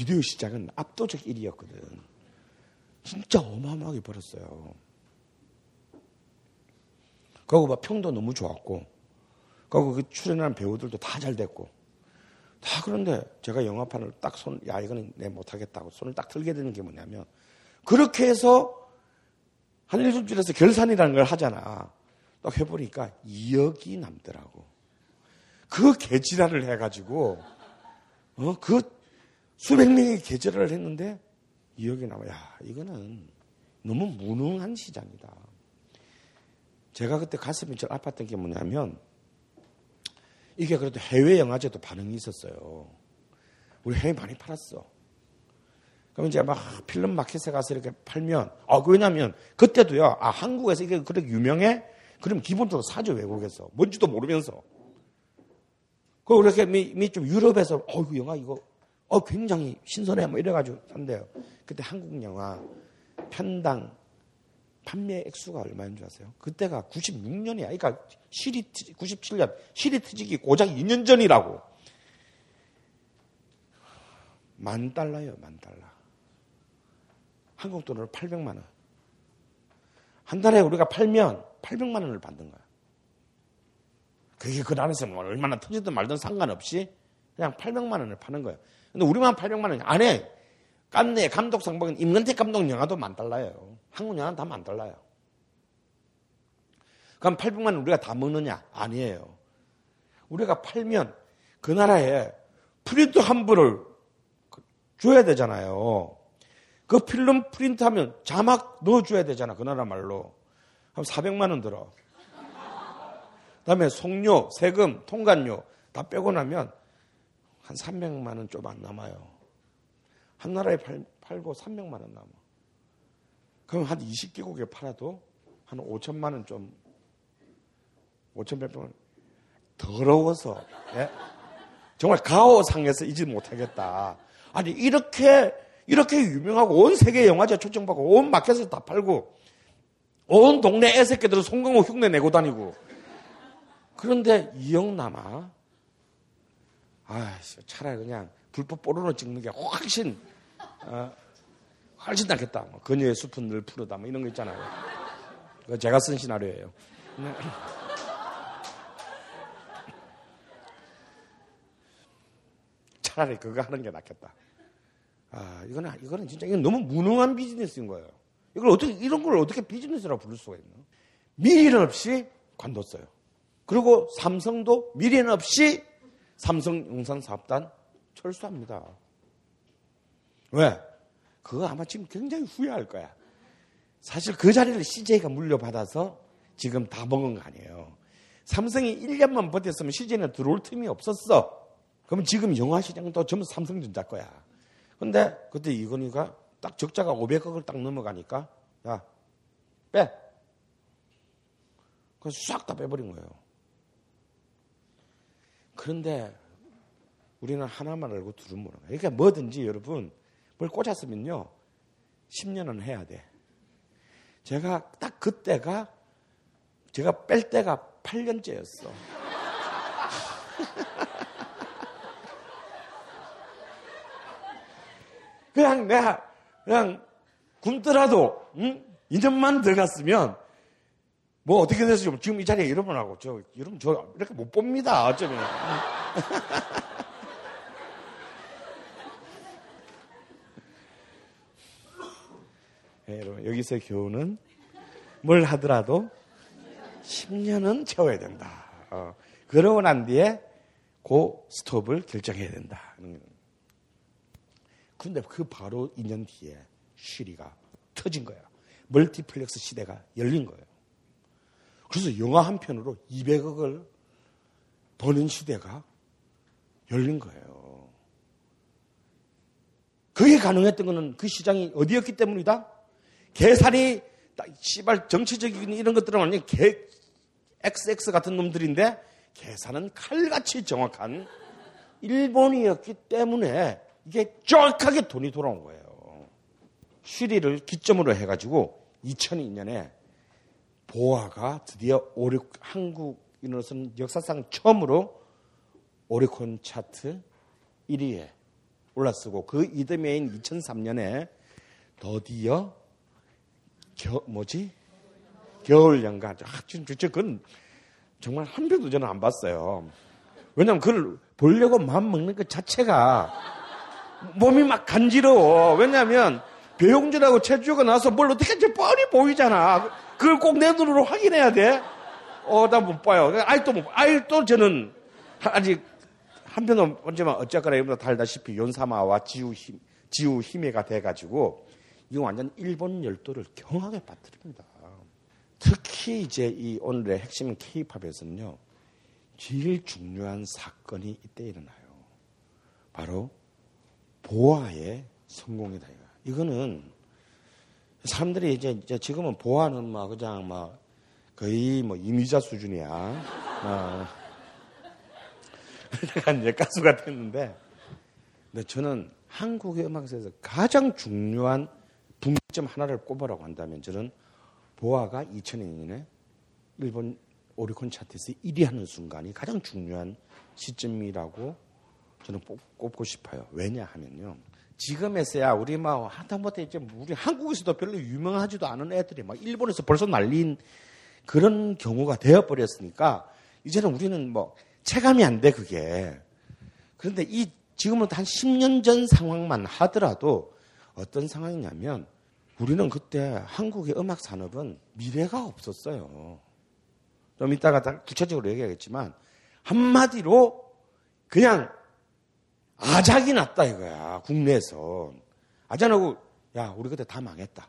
비디오 시장은 압도적 1위였거든. 진짜 어마어마하게 벌었어요. 그리고 막 평도 너무 좋았고, 그리고 그 출연한 배우들도 다 잘 됐고, 다 그런데 제가 영화판을 딱 손, 야, 이거는 내 못하겠다고 손을 딱 들게 되는 게 뭐냐면, 그렇게 해서 한 일주일에서 결산이라는 걸 하잖아. 딱 해보니까 2억이 남더라고. 그 개지랄을 해가지고, 어, 그 수백 명이 계절을 했는데 2억이 나와. 야, 이거는 너무 무능한 시장이다. 제가 그때 가슴이 좀 아팠던 게 뭐냐면 이게 그래도 해외 영화제도 반응이 있었어요. 우리 해외 많이 팔았어. 그럼 이제 막 필름 마켓에 가서 이렇게 팔면, 아, 왜냐면 그때도요, 아, 한국에서 이게 그렇게 유명해? 그럼 기본적으로 사죠 외국에서 뭔지도 모르면서. 그 그렇게 미, 미 좀 유럽에서 어 이거 영화 이거 어 굉장히 신선해 뭐 이래가지고 산대요. 그때 한국 영화 편당 판매 액수가 얼마인 줄 아세요? 그때가 96년이야. 그러니까 쉬리 97년 쉬리 터지기 고작 2년 전이라고. 만 달러요, 만 달러. 한국 돈으로 800만 원. 한 달에 우리가 팔면 800만 원을 받는 거야. 그게 그 안에서 뭐 얼마나 터지든 말든 상관없이 그냥 800만 원을 파는 거예요. 근데 우리만 800만 원안 해. 깐네 감독상 보면 임근택 감독 영화도 만 달라요. 한국 영화는 다 만 달라요. 그럼 800만 원 우리가 다 먹느냐? 아니에요. 우리가 팔면 그 나라에 프린트 한 부를 줘야 되잖아요. 그 필름 프린트하면 자막 넣어줘야 되잖아. 그 나라 말로. 한 400만 원 들어. 그다음에 송료, 세금, 통관료 다 빼고 나면 한 300만 원 좀 안 남아요. 한 나라에 팔, 팔고 300만 원 남아. 그럼 한 20개국에 팔아도 한 5천만 원 좀, 5천 몇 원. 더러워서, 예? 정말 가오상에서 이지 못하겠다. 아니, 이렇게, 이렇게 유명하고 온 세계 영화제 초청받고 온 마켓에서 다 팔고 온 동네 애새끼들은 송강호 흉내 내고 다니고 그런데 이영 남아 아 차라리 그냥 불법 포르노 찍는 게 훨씬 어, 훨씬 낫겠다. 뭐, 그녀의 숲은 늘 푸르다. 뭐 이런 거 있잖아요. 그 제가 쓴 시나리오예요. 차라리 그거 하는 게 낫겠다. 아, 이거는, 이거는 진짜, 이건 너무 무능한 비즈니스인 거예요. 이걸 어떻게, 이런 걸 어떻게 비즈니스라고 부를 수가 있나? 미련 없이 관뒀어요. 그리고 삼성도 미련 없이 삼성 용산 사업단 철수합니다. 왜? 그거 아마 지금 굉장히 후회할 거야. 사실 그 자리를 CJ가 물려받아서 지금 다 먹은 거 아니에요. 삼성이 1년만 버텼으면 CJ는 들어올 틈이 없었어. 그러면 지금 영화 시장도 전부 삼성전자 거야. 근데 그때 이건희가 딱 적자가 500억을 딱 넘어가니까 야 빼. 그래서 싹 다 빼버린 거예요. 그런데 우리는 하나만 알고 둘은 모르는 거예요. 그러니까 뭐든지 여러분 뭘 꽂았으면요 10년은 해야 돼. 제가 딱 그때가 제가 뺄 때가 8년째였어. 그냥 내가 그냥 굶더라도 응? 2년만 더 갔으면 뭐 어떻게 됐어요? 지금 이 자리에 여러분 하고 저 여러분 저 이렇게 못 봅니다. 어쩌면 네, 여러분 여기서 교훈은 뭘 하더라도 10년은 채워야 된다. 어, 그러고 난 뒤에 고 스톱을 결정해야 된다. 근데 그 바로 2년 뒤에 쉬리가 터진 거야. 멀티플렉스 시대가 열린 거예요. 그래서 영화 한 편으로 200억을 버는 시대가 열린 거예요. 그게 가능했던 것은 그 시장이 어디였기 때문이다? 계산이 씨발 정치적인 이런 것들은 완전히 개, XX 같은 놈들인데 계산은 칼같이 정확한 일본이었기 때문에 이게 정확하게 돈이 돌아온 거예요. 쉬리를 기점으로 해가지고 2002년에 보아가 드디어 오리, 한국인으로서는 역사상 처음으로 오리콘 차트 1위에 올랐쓰고 그 이듬해인 2003년에 드디어 겨, 뭐지? 겨울 연가. 아, 진짜 그건 정말 한 편도 저는 안 봤어요. 왜냐면 그걸 보려고 마음 먹는 것 자체가 몸이 막 간지러워. 왜냐면 배용준하고 최주호가 나와서 뭘 어떻게 이제 뻔히 보이잖아. 그걸 꼭 내 눈으로 확인해야 돼. 어, 나 못 봐요. 아직도 못, 아직도 저는 아직 한편은 언제만 어쨌거나 이보다 달다시피 연사마와 지우 힘, 지우 힘에가 돼가지고 이거 완전 일본 열도를 경하게 빠뜨립니다. 특히 이제 이 오늘의 핵심 케이팝에서는요, 제일 중요한 사건이 이때 일어나요. 바로 보아의 성공이다. 이거는 사람들이 이제, 이제 지금은 보아는 막 그냥 막 거의 뭐 이미자 수준이야. 어. 내가 이제 가수가 됐는데, 근데 저는 한국의 음악사에서 가장 중요한 분기점 하나를 꼽으라고 한다면 저는 보아가 2002년에 일본 오리콘 차트에서 1위 하는 순간이 가장 중요한 시점이라고 저는 꼽고 싶어요. 왜냐하면요. 지금에서야 우리 막 하다못해 이제 우리 한국에서도 별로 유명하지도 않은 애들이 막 일본에서 벌써 날린 그런 경우가 되어 버렸으니까 이제는 우리는 뭐 체감이 안 돼 그게. 그런데 이 지금은 한 10년 전 상황만 하더라도 어떤 상황이냐면 우리는 그때 한국의 음악 산업은 미래가 없었어요. 좀 이따가 구체적으로 얘기하겠지만 한마디로 그냥 아작이 났다 이거야 국내에서 아작나고 야 우리 그때 다 망했다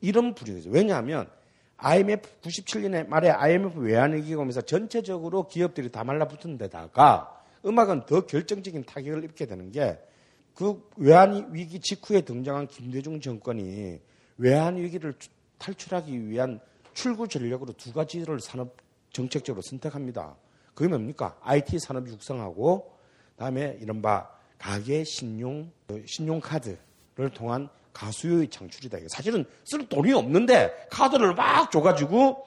이런 분위기죠. 왜냐하면 IMF 97년에 말에 IMF 외환위기가 오면서 전체적으로 기업들이 다 말라붙은 데다가 음악은 더 결정적인 타격을 입게 되는 게 그 외환위기 직후에 등장한 김대중 정권이 외환위기를 탈출하기 위한 출구 전략으로 두 가지를 산업 정책적으로 선택합니다. 그게 뭡니까? IT 산업 육성하고 다음에 이른바 가계 신용 신용카드를 통한 가수요의 창출이다. 사실은 쓸 돈이 없는데 카드를 막 줘가지고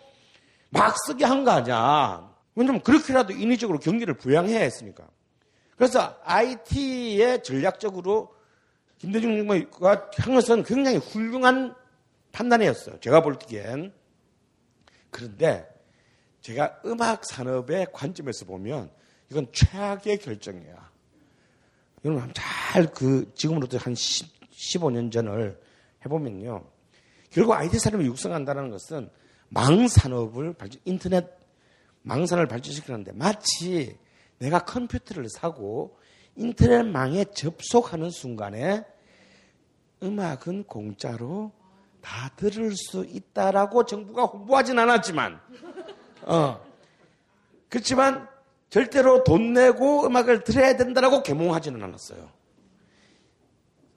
막 쓰게 한 거 아니야. 왜냐면 그렇게라도 인위적으로 경기를 부양해야 했으니까. 그래서 IT에 전략적으로 김대중 정부가 한 것은 굉장히 훌륭한 판단이었어요. 제가 볼 때엔. 그런데 제가 음악 산업의 관점에서 보면 이건 최악의 결정이야. 여러분 잘 그 지금으로부터 한 10, 15년 전을 해보면요. 결국 IT 산업을 육성한다는 것은 망 산업을 발전, 인터넷 망 산업을 발전시키는데 마치 내가 컴퓨터를 사고 인터넷망에 접속하는 순간에 음악은 공짜로 다 들을 수 있다라고 정부가 홍보하진 않았지만, 어. 그렇지만 절대로 돈 내고 음악을 들어야 된다라고 개몽하지는 않았어요.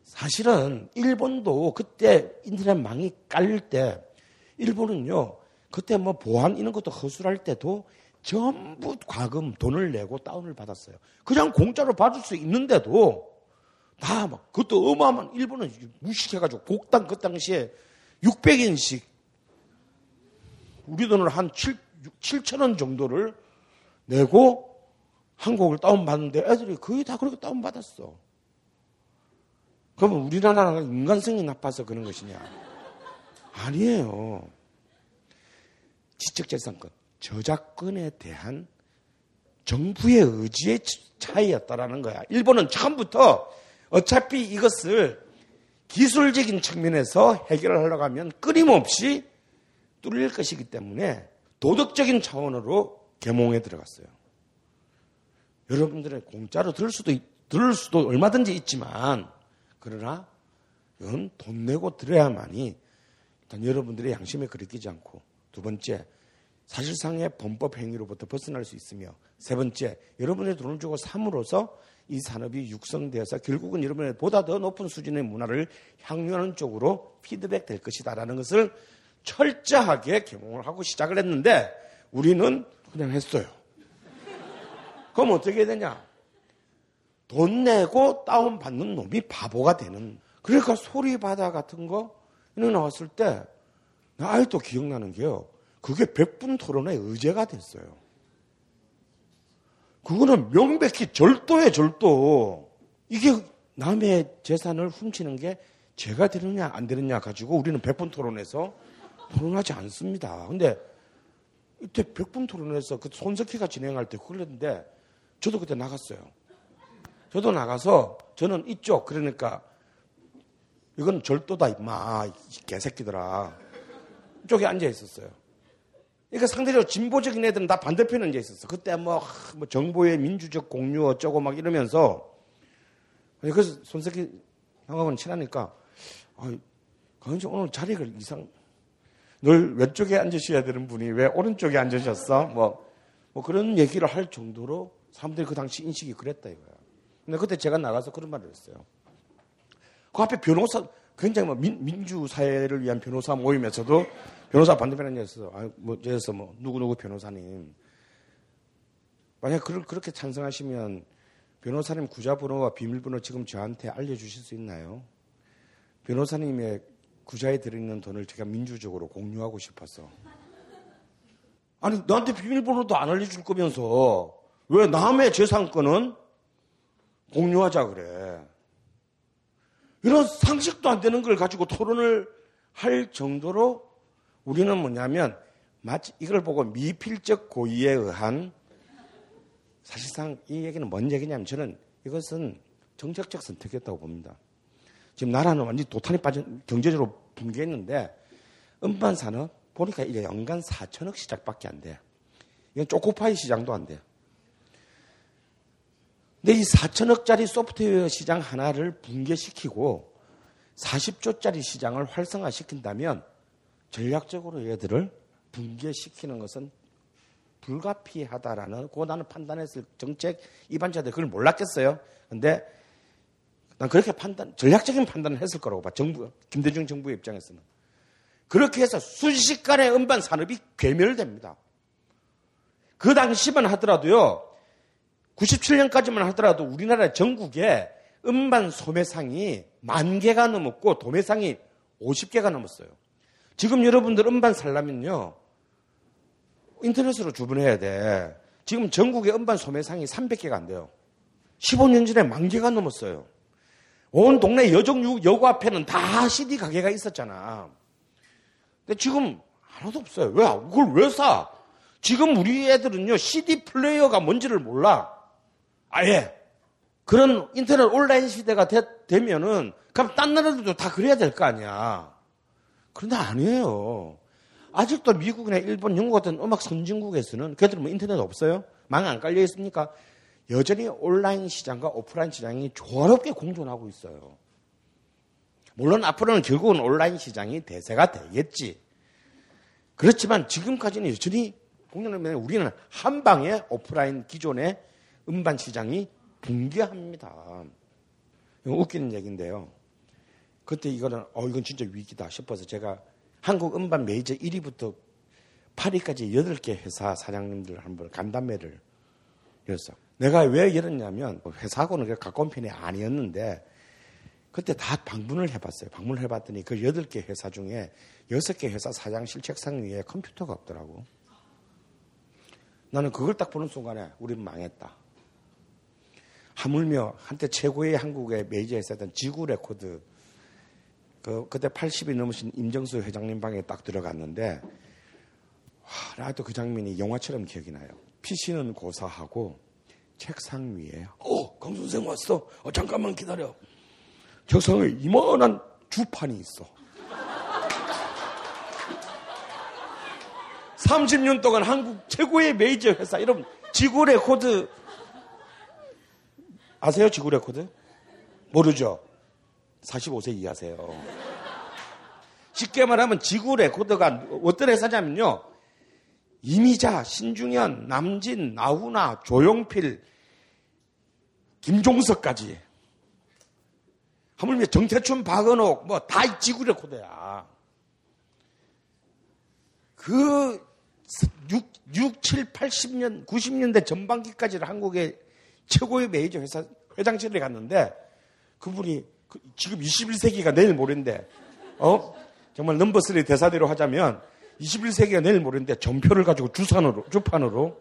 사실은 일본도 그때 인터넷 망이 깔릴 때 일본은요 그때 뭐 보안 이런 것도 허술할 때도 전부 과금 돈을 내고 다운을 받았어요. 그냥 공짜로 받을 수 있는데도 다 막 그것도 어마어마한 일본은 무식해가지고 곡당 그 당시에 600엔씩 우리 돈으로 한 7, 7천 원 정도를 내고 한 곡을 다운받는데 애들이 거의 다 그렇게 다운받았어. 그러면 우리나라가 인간성이 나빠서 그런 것이냐? 아니에요. 지적재산권, 저작권에 대한 정부의 의지의 차이였다라는 거야. 일본은 처음부터 어차피 이것을 기술적인 측면에서 해결을 하려고 하면 끊임없이 뚫릴 것이기 때문에 도덕적인 차원으로 개몽에 들어갔어요. 여러분들은 공짜로 들을 수도, 들을 수도 얼마든지 있지만, 그러나 이건 돈 내고 들어야만이 일단 여러분들의 양심에 그리끼지 않고 두 번째 사실상의 범법 행위로부터 벗어날 수 있으며 세 번째 여러분의 돈을 주고 삼으로써 이 산업이 육성되어서 결국은 여러분의 보다 더 높은 수준의 문화를 향유하는 쪽으로 피드백 될 것이다라는 것을 철저하게 개몽을 하고 시작을 했는데 우리는 그냥 했어요. 그럼 어떻게 되냐? 돈 내고 다운받는 놈이 바보가 되는. 그러니까 소리바다 같은 거, 나왔을 때, 나 아직도 기억나는 게요. 그게 백분 토론의 의제가 됐어요. 그거는 명백히 절도에 절도. 이게 남의 재산을 훔치는 게 죄가 되느냐 안 되느냐 가지고 우리는 백분 토론에서 토론하지 않습니다. 근데 이때 백분 토론에서 그 손석희가 진행할 때 그걸 했는데 저도 그때 나갔어요. 저도 나가서 저는 이쪽 그러니까 이건 절도다 임마 개새끼들아 이쪽에 앉아 있었어요. 그러니까 상대적으로 진보적인 애들은 다 반대편에 앉아 있었어. 그때 뭐, 뭐 정보의 민주적 공유 어쩌고 막 이러면서 그래서 손석희 형하고는 친하니까 아, 강현씨 오늘 자리를 이상 늘 왼쪽에 앉으셔야 되는 분이 왜 오른쪽에 앉으셨어? 뭐, 뭐 그런 얘기를 할 정도로 사람들이 그 당시 인식이 그랬다 이거야. 근데 그때 제가 나가서 그런 말을 했어요. 그 앞에 변호사, 굉장히 뭐 민, 민주사회를 위한 변호사 모임에서도 변호사 반대편에 있어서, 아, 뭐, 예서 뭐, 누구누구 변호사님. 만약 그를 그렇게 찬성하시면 변호사님 구자번호와 비밀번호 지금 저한테 알려주실 수 있나요? 변호사님의 구자에 들어있는 돈을 제가 민주적으로 공유하고 싶어서. 아니, 나한테 비밀번호도 안 알려줄 거면서 왜 남의 재산권은 공유하자 그래. 이런 상식도 안 되는 걸 가지고 토론을 할 정도로 우리는 뭐냐면 마치 이걸 보고 미필적 고의에 의한 사실상 이 얘기는 뭔 얘기냐면 저는 이것은 정책적 선택이었다고 봅니다. 지금 나라는 완전히 도탄이 빠진 경제적으로 붕괴했는데 음반 산업 보니까 이게 연간 4천억 시장밖에 안 돼. 이건 초코파이 시장도 안 돼. 근데 이 4천억짜리 소프트웨어 시장 하나를 붕괴시키고 40조짜리 시장을 활성화시킨다면 전략적으로 얘들을 붕괴시키는 것은 불가피하다라는 고 나는 판단했을 정책 입안자들 그걸 몰랐겠어요. 근데 난 그렇게 판단 전략적인 판단을 했을 거라고 봐. 정부 김대중 정부의 입장에서는 그렇게 해서 순식간에 음반 산업이 괴멸됩니다. 그 당시만 하더라도요. 97년까지만 하더라도 우리나라 전국에 음반 소매상이 만 개가 넘었고 도매상이 50개가 넘었어요. 지금 여러분들 음반 살려면요. 인터넷으로 주문해야 돼. 지금 전국의 음반 소매상이 300개가 안 돼요. 15년 전에 만 개가 넘었어요. 온 동네 여정 여고 앞에는 다 CD 가게가 있었잖아. 근데 지금 하나도 없어요. 왜? 그걸 왜 사? 지금 우리 애들은요, CD 플레이어가 뭔지를 몰라. 아예. 그런 인터넷 온라인 시대가 되, 면은 그럼 딴 나라들도 다 그래야 될 거 아니야. 그런데 아니에요. 아직도 미국이나 일본, 영국 같은 음악 선진국에서는 걔들은 뭐 인터넷 없어요? 망 안 깔려 있습니까? 여전히 온라인 시장과 오프라인 시장이 조화롭게 공존하고 있어요. 물론 앞으로는 결국은 온라인 시장이 대세가 되겠지. 그렇지만 지금까지는 여전히 공연하면 우리는 한 방에 오프라인 기존의 음반 시장이 붕괴합니다. 웃기는 얘기인데요. 그때 이거는 어 이건 진짜 위기다 싶어서 제가 한국 음반 메이저 1위부터 8위까지 8개 회사 사장님들 한번 간담회를 열었어. 내가 왜 열었냐면 회사하고는 가까운 편이 아니었는데 그때 다 방문을 해봤어요. 방문을 해봤더니 그 8개 회사 중에 6개 회사 사장실 책상 위에 컴퓨터가 없더라고. 나는 그걸 딱 보는 순간에 우리는 망했다. 하물며 한때 최고의 한국의 메이저 회사였던 지구 레코드 그 그때 80이 넘으신 임정수 회장님 방에 딱 들어갔는데 와, 나도 그 장면이 영화처럼 기억이 나요. PC는 고사하고 책상 위에 어, 강 선생 왔어. 어, 잠깐만 기다려. 책상에 이만한 주판이 있어. 30년 동안 한국 최고의 메이저 회사 여러분 지구 레코드 아세요? 지구 레코드? 모르죠? 45세 이하세요. 쉽게 말하면 지구 레코드가 어떤 회사냐면요. 이미자, 신중현, 남진, 나훈아, 조용필, 김종서까지. 하물며 정태춘, 박은옥, 뭐 다 지구 레코드야. 그 6, 6, 7, 80년, 90년대 전반기까지를 한국의 최고의 메이저 회사 회장실에 갔는데 그분이 그 지금 21세기가 내일 모레인데 어 정말 넘버3 대사대로 하자면 21세기가 내일 모레인데 전표를 가지고 주산으로 주판으로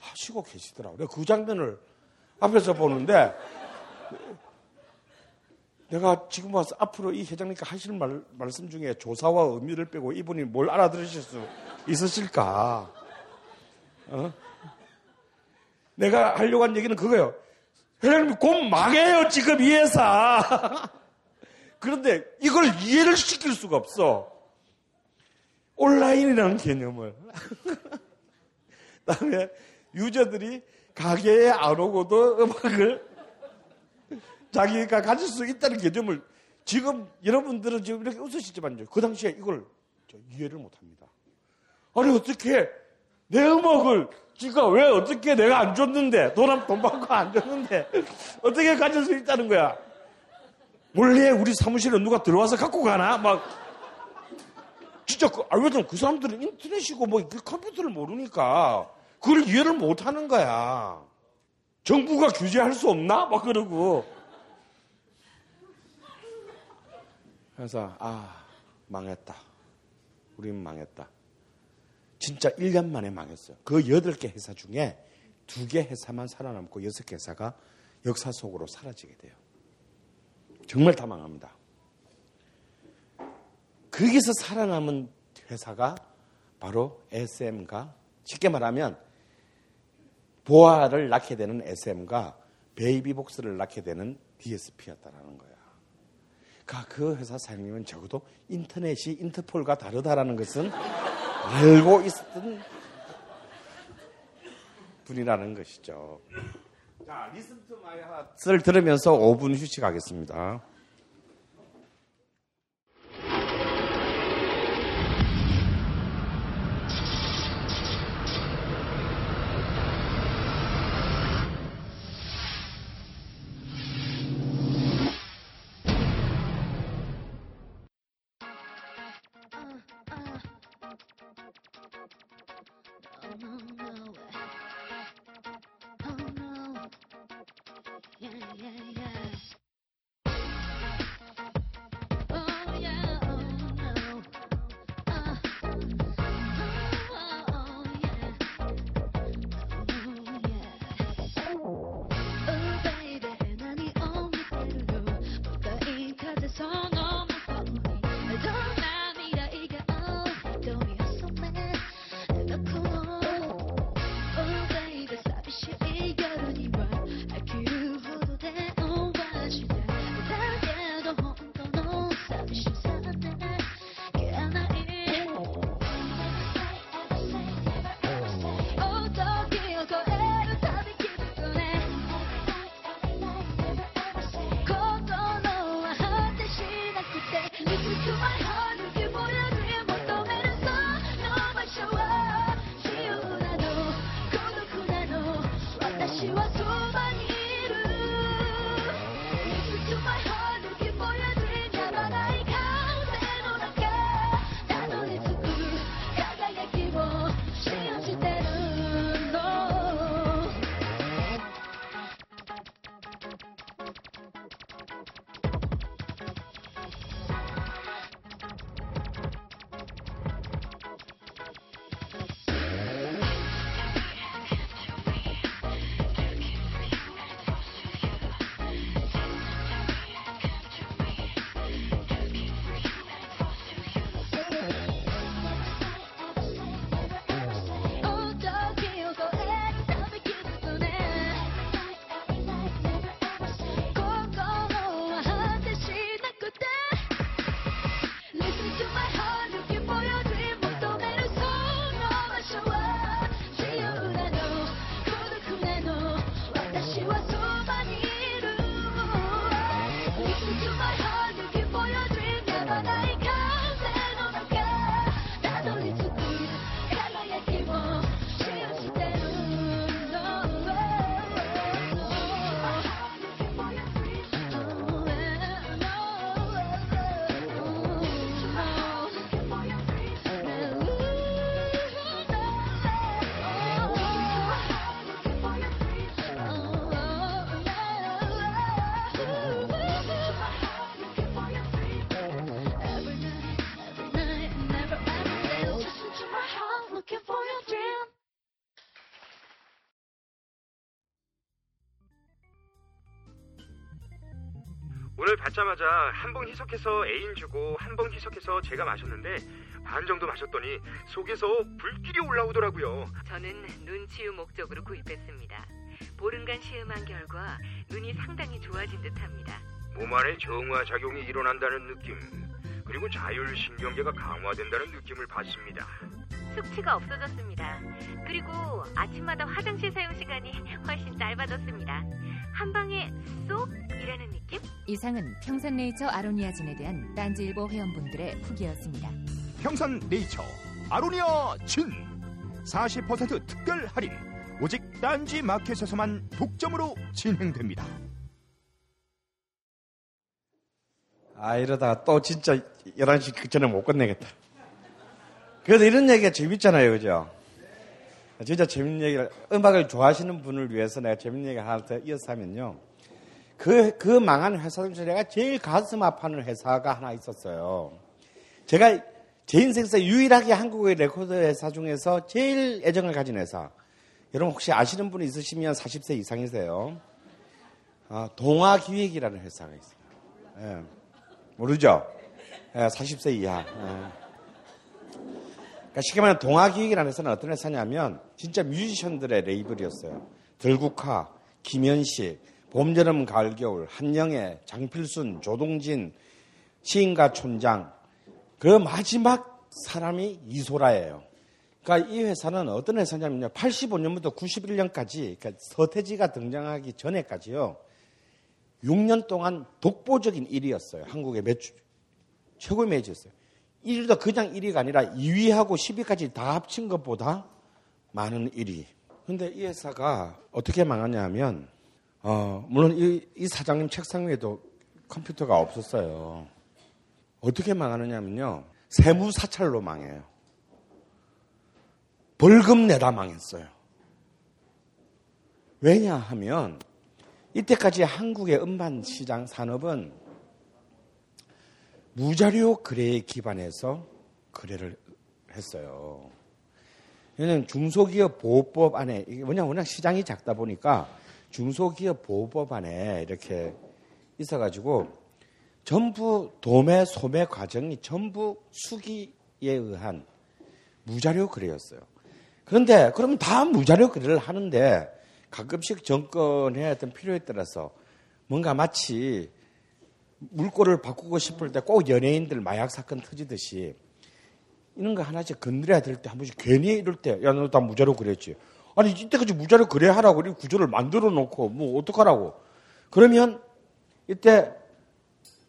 하시고 계시더라고요. 내가 그 장면을 앞에서 보는데 내가 지금 와서 앞으로 이 회장님께 하실 말, 말씀 중에 조사와 의미를 빼고 이분이 뭘 알아들으실 수 있으실까? 어? 내가 하려고 한 얘기는 그거예요. 회장님 곧 망해요 지금 이 회사. 그런데 이걸 이해를 시킬 수가 없어. 온라인이라는 개념을. 다음에 유저들이 가게에 안 오고도 음악을 자기가 가질 수 있다는 개념을 지금 여러분들은 지금 이렇게 웃으시지만요. 그 당시에 이걸 이해를 못 합니다. 아니, 어떻게 내 음악을 지가 왜 어떻게 내가 안 줬는데 돈, 돈 받고 안 줬는데 어떻게 가질 수 있다는 거야? 원래 우리 사무실에 누가 들어와서 갖고 가나? 막 진짜 그, 아, 왜냐면 그 사람들은 인터넷이고 뭐 그 컴퓨터를 모르니까 그걸 이해를 못 하는 거야. 정부가 규제할 수 없나? 막 그러고. 그래서 아 망했다. 우린 망했다. 진짜 1년 만에 망했어요. 그 8개 회사 중에 2개 회사만 살아남고 6개 회사가 역사 속으로 사라지게 돼요. 정말 다 망합니다. 거기서 살아남은 회사가 바로 SM과 쉽게 말하면 보아를 낳게 되는 SM과 베이비복스를 낳게 되는 DSP였다라는 거야. 그러니까 그 회사 사장님은 적어도 인터넷이 인터폴과 다르다라는 것은 알고 있었던 분이라는 것이죠. 자, Listen to My Heart를 들으면서 5분 휴식하겠습니다. 받자마자 한봉 희석해서 애인 주고 한봉 희석해서 제가 마셨는데 반 정도 마셨더니 속에서 불길이 올라오더라고요. 저는 눈치유 목적으로 구입했습니다. 보름간 시음한 결과 눈이 상당히 좋아진 듯합니다. 몸 안에 정화 작용이 일어난다는 느낌 그리고 자율 신경계가 강화된다는 느낌을 받습니다. 숙취가 없어졌습니다. 그리고 아침마다 화장실 사용 시간이 훨씬 짧아졌습니다. 이상은 평산네이처 아로니아진에 대한 딴지일보 회원분들의 후기였습니다. 평산 네이처 아로니아 진 40% 특별 할인 오직 딴지 마켓에서만 독점으로 진행됩니다. 아, 이러다가 또 진짜 11시 그 전에 못 끝내겠다. 그래도 이런 얘기가 재밌잖아요, 그죠? 진짜 재밌는 얘기를, 음악을 좋아하시는 분을 위해서 내가 재밌는 얘기 하나 더 이어서 하면요. 그, 그 망한 회사 중에서 내가 제일 가슴 아파하는 회사가 하나 있었어요. 제가 제 인생에서 유일하게 한국의 레코드 회사 중에서 제일 애정을 가진 회사. 여러분 혹시 아시는 분 있으시면 40세 이상이세요. 아, 동아기획이라는 회사가 있어요. 예. 모르죠? 예, 40세 이하. 예. 그러니까 쉽게 말하면 동아기획이라는 회사는 어떤 회사냐면 진짜 뮤지션들의 레이블이었어요. 들국화, 김현식, 봄, 여름, 가을, 겨울, 한영애, 장필순, 조동진, 시인가 촌장. 그 마지막 사람이 이소라예요. 그러니까 이 회사는 어떤 회사냐면요. 85년부터 91년까지, 그러니까 서태지가 등장하기 전에까지요. 6년 동안 독보적인 1위였어요. 한국의 매출, 최고의 매주였어요. 1위도 그냥 1위가 아니라 2위하고 10위까지 다 합친 것보다 많은 1위. 근데 이 회사가 어떻게 망하냐 하면, 어, 물론 이, 이 사장님 책상 위에도 컴퓨터가 없었어요. 어떻게 망하느냐면요. 세무 사찰로 망해요. 벌금 내다 망했어요. 왜냐하면 이때까지 한국의 음반 시장 산업은 무자료 거래에 기반해서 거래를 했어요. 왜냐하면 중소기업 보호법 안에 이게 뭐냐 워낙 시장이 작다 보니까 중소기업 보호법 안에 이렇게 있어가지고 전부 도매 소매 과정이 전부 수기에 의한 무자료 거래였어요. 그런데 그러면 다 무자료 거래를 하는데 가끔씩 정권의 어떤 필요에 따라서 뭔가 마치 물꼬를 바꾸고 싶을 때 꼭 연예인들 마약 사건 터지듯이 이런 거 하나씩 건드려야 될 때 한 번씩 괜히 이럴 때, 야, 너 다 무자료 그랬지. 아니, 이때까지 무자료 그래 하라고 이 구조를 만들어 놓고 뭐 어떡하라고. 그러면 이때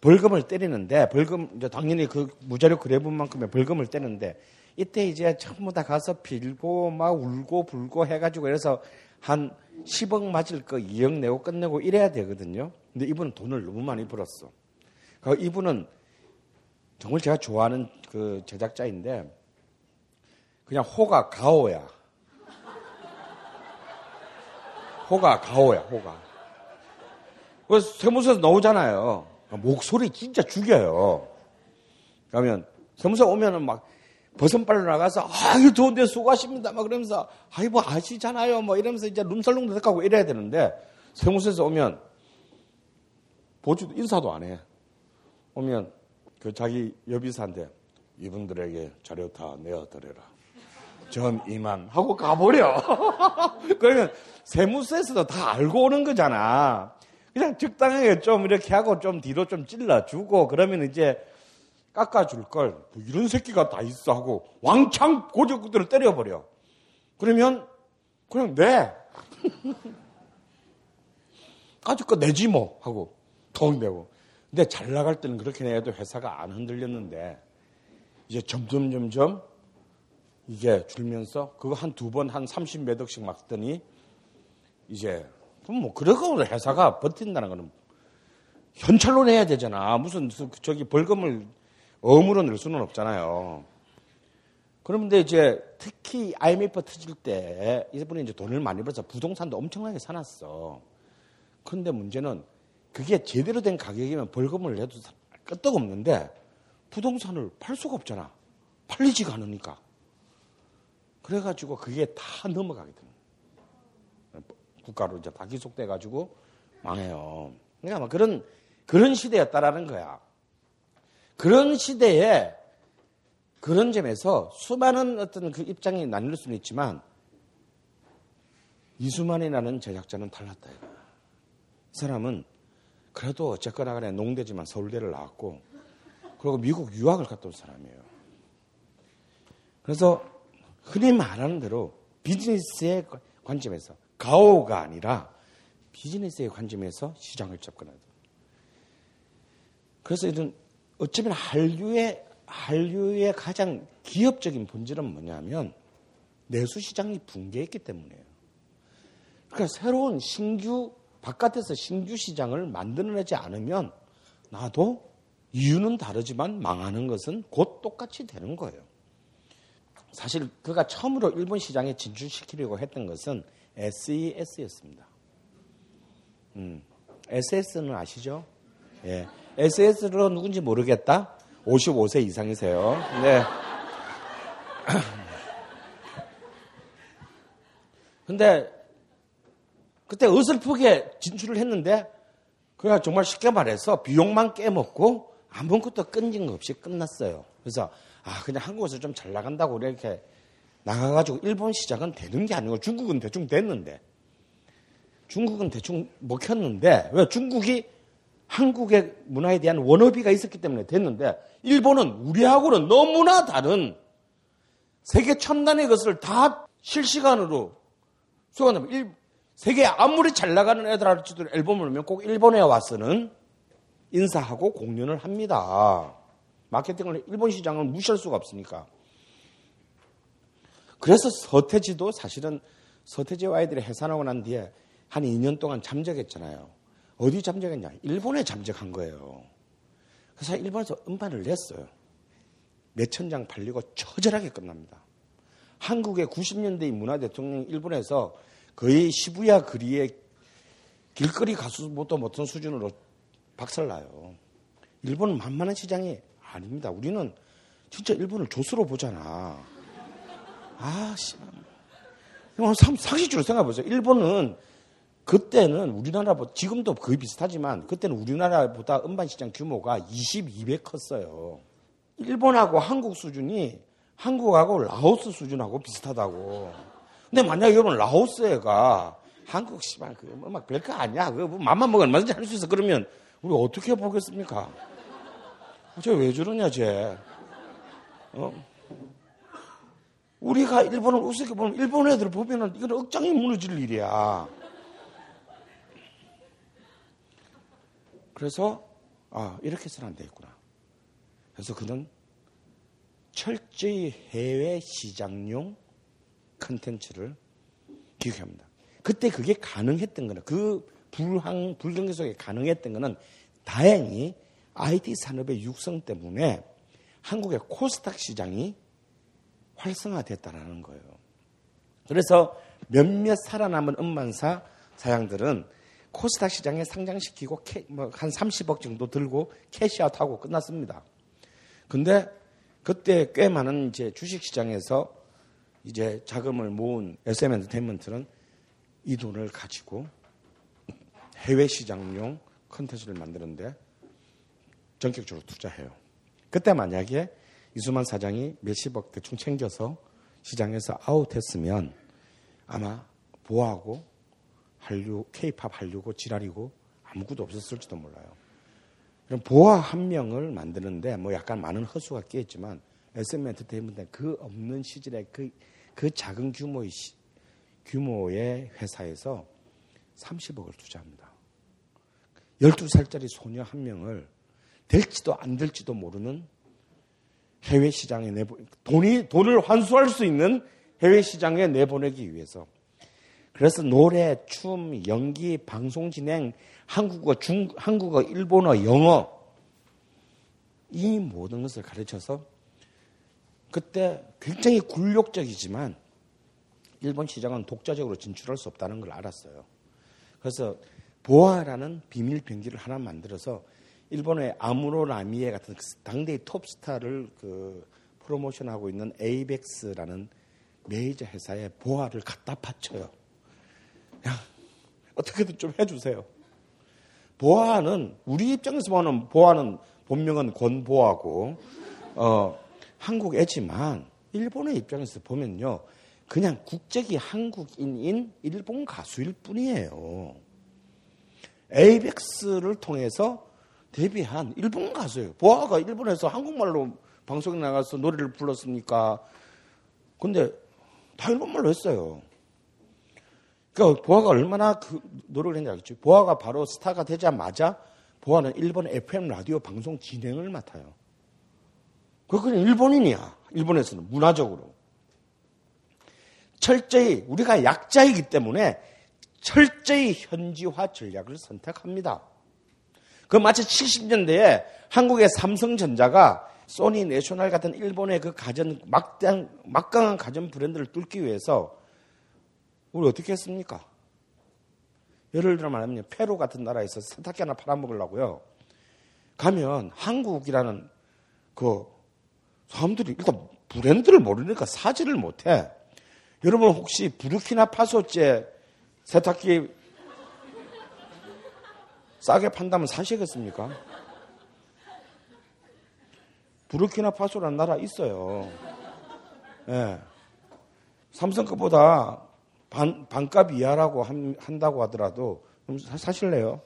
벌금을 때리는데, 벌금, 이제 당연히 그 무자료 그래본만큼의 벌금을 때는데, 이때 이제 전부 다 가서 빌고 막 울고 불고 해가지고 이래서 한 10억 맞을 거 2억 내고 끝내고 이래야 되거든요. 근데 이분은 돈을 너무 많이 벌었어. 그 이분은 정말 제가 좋아하는 그 제작자인데 그냥 호가 가오야. 호가 가오야, 호가. 그래서 세무서에서 나오잖아요. 목소리 진짜 죽여요. 그러면 세무서 오면은 막 버선발로 나가서 아유 좋은데 수고하십니다 막 그러면서 아이 뭐 아시잖아요 뭐 이러면서 이제 눈살롱 대하고 이래야 되는데 세무서에서 오면 보지도 인사도 안 해. 오면 그 자기 여비사한테 이분들에게 자료 다 내어드려라. 전 이만 하고 가버려. 그러면 세무서에서도 다 알고 오는 거잖아. 그냥 적당하게 좀 이렇게 하고 좀 뒤로 좀 찔러주고 그러면 이제 깎아줄 걸, 뭐 이런 새끼가 다 있어 하고 왕창 고적들을 때려버려. 그러면 그냥 내. 까짓 거 내지 뭐 하고 돈 내고. 근데 잘 나갈 때는 그렇게 내도 회사가 안 흔들렸는데 이제 점점 점점 이게 줄면서 그거 한 두 번 한 30몇 억씩 막더니 이제 뭐 그러고 회사가 버틴다는 거는 현찰로 내야 되잖아. 무슨 저기 벌금을 어무로 낼 수는 없잖아요. 그런데 이제 특히 IMF 터질 때 이분이 이제 돈을 많이 벌어서 부동산도 엄청나게 사놨어. 그런데 문제는 그게 제대로 된 가격이면 벌금을 내도 끄떡없는데 부동산을 팔 수가 없잖아. 팔리지가 않으니까. 그래가지고 그게 다 넘어가게 되는. 국가로 이제 다 기속돼가지고 망해요. 그러니까 막 그런, 그런 시대였다라는 거야. 그런 시대에 그런 점에서 수많은 어떤 그 입장이 나뉠 수는 있지만 이수만이라는 제작자는 달랐다. 이 사람은 그래도 어쨌거나 간에 농대지만 서울대를 나왔고 그리고 미국 유학을 온 사람이에요. 그래서 흔히 말하는 대로 비즈니스의 관점에서 가오가 아니라 비즈니스의 관점에서 시장을 접근하다. 그래서 이런 어쩌면 한류의 한류의 가장 기업적인 본질은 뭐냐면 내수 시장이 붕괴했기 때문이에요. 그러니까 새로운 신규 바깥에서 신규 시장을 만들어내지 않으면 나도 이유는 다르지만 망하는 것은 곧 똑같이 되는 거예요. 사실 그가 처음으로 일본 시장에 진출시키려고 했던 것은 SES였습니다. 음, SS는 아시죠? 예. SS로 누군지 모르겠다? 55세 이상이세요. 네. 근데 그때 어설프게 진출을 했는데 그가 정말 쉽게 말해서 비용만 깨먹고 아무것도 끈진 거 없이 끝났어요. 그래서 아 그냥 한국에서 좀 잘 나간다고 이렇게 나가가지고 일본 시장은 되는 게 아니고 중국은 대충 됐는데 중국은 대충 먹혔는데 왜 중국이 한국의 문화에 대한 원어비가 있었기 때문에 됐는데 일본은 우리하고는 너무나 다른 세계 첨단의 것을 다 실시간으로 수강하면 일, 세계 아무리 잘 나가는 애들 할지도 앨범을 오면 꼭 일본에 와서는 인사하고 공연을 합니다. 마케팅을 일본 시장을 무시할 수가 없으니까. 그래서 서태지도 사실은 서태지와 아이들이 해산하고 난 뒤에 한 2년 동안 잠적했잖아요. 어디 잠적했냐? 일본에 잠적한 거예요. 그래서 일본에서 음반을 냈어요. 몇천 장 팔리고 처절하게 끝납니다. 한국의 90년대의 문화 대통령 일본에서 거의 시부야 거리에 길거리 가수보다 못한 수준으로 박살나요. 일본은 만만한 시장이 아닙니다. 우리는 진짜 일본을 조수로 보잖아. 아, 씨. 상식적으로 생각해보세요. 일본은 그때는 우리나라보다 지금도 거의 비슷하지만 그때는 우리나라보다 음반 시장 규모가 22배 컸어요. 일본하고 한국 수준이 한국하고 라오스 수준하고 비슷하다고. 근데 만약 여러분 라오스가 한국 씨발 그 음악 별거 아니야. 그뭐 맘만 먹으면 얼마든지 할 수 있어. 그러면 우리 어떻게 보겠습니까? 쟤 왜 저러냐 쟤. 어? 우리가 일본을 우습게 보면 일본 애들 보면은 이건 억장이 무너질 일이야. 그래서 아 이렇게 해서는 안 되겠구나. 그래서 그는 철저히 해외 시장용 컨텐츠를 기획합니다. 그때 그게 가능했던 거는 그 불황 불경기 속에 가능했던 거는 다행히 IT 산업의 육성 때문에 한국의 코스닥 시장이 활성화됐다라는 거예요. 그래서 몇몇 살아남은 음반사 사양들은 코스닥 시장에 상장시키고 뭐한 30억 정도 들고 캐시아웃하고 끝났습니다. 근데 그때 꽤 많은 이제 주식 시장에서 이제 자금을 모은 SM 엔터테인먼트는 이 돈을 가지고 해외 시장용 컨텐츠를 만드는데 전격적으로 투자해요. 그때 만약에 이수만 사장이 몇십억 대충 챙겨서 시장에서 아웃했으면 아마 보하고 한류, 케이팝 한류고 지랄이고 아무것도 없었을지도 몰라요. 그럼 보아 한 명을 만드는데 뭐 약간 많은 허수가 끼었지만 SM 엔터테인먼트 그 없는 시절에 그, 그 작은 규모의 시, 규모의 회사에서 30억을 투자합니다. 12살짜리 소녀 한 명을 될지도 안 될지도 모르는 해외 시장에 내보 돈이 돈을 환수할 수 있는 해외 시장에 내보내기 위해서 그래서 노래, 춤, 연기, 방송 진행, 한국어, 중 한국어, 일본어, 영어 이 모든 것을 가르쳐서 그때 굉장히 굴욕적이지만 일본 시장은 독자적으로 진출할 수 없다는 걸 알았어요. 그래서 보아라는 비밀 병기를 하나 만들어서 일본의 아무로 라미에 같은 그 당대의 톱스타를 그 프로모션하고 있는 에이벡스라는 메이저 회사에 보아를 갖다 바쳐요. 야, 어떻게든 좀 해주세요. 보아는 우리 입장에서 보는 보아는 본명은 권보아고 어, 한국 애지만 일본의 입장에서 보면요. 그냥 국적이 한국인인 일본 가수일 뿐이에요. 에이벡스를 통해서 데뷔한 일본 가수예요. 보아가 일본에서 한국말로 방송에 나가서 노래를 불렀으니까 근데 다 일본말로 했어요. 그러니까 보아가 얼마나 그 노력을 했는지 알겠죠. 보아가 바로 스타가 되자마자 보아는 일본 FM 라디오 방송 진행을 맡아요. 그건 일본인이야. 일본에서는 문화적으로. 철저히 우리가 약자이기 때문에 철저히 현지화 전략을 선택합니다. 그 마치 70년대에 한국의 삼성전자가 소니 내셔널 같은 일본의 그 가전 막강, 막강한 가전 브랜드를 뚫기 위해서 우리 어떻게 했습니까? 예를 들어 말하면 페루 같은 나라에서 세탁기 하나 팔아먹으려고요. 가면 한국이라는 그 사람들이 일단 브랜드를 모르니까 사지를 못해. 여러분 혹시 부르키나 파소째 세탁기 싸게 판다면 사시겠습니까? 부르키나파소라는 나라 있어요. 예. 네. 삼성 것보다 반, 반값 이하라고 한, 한다고 하더라도 사실래요?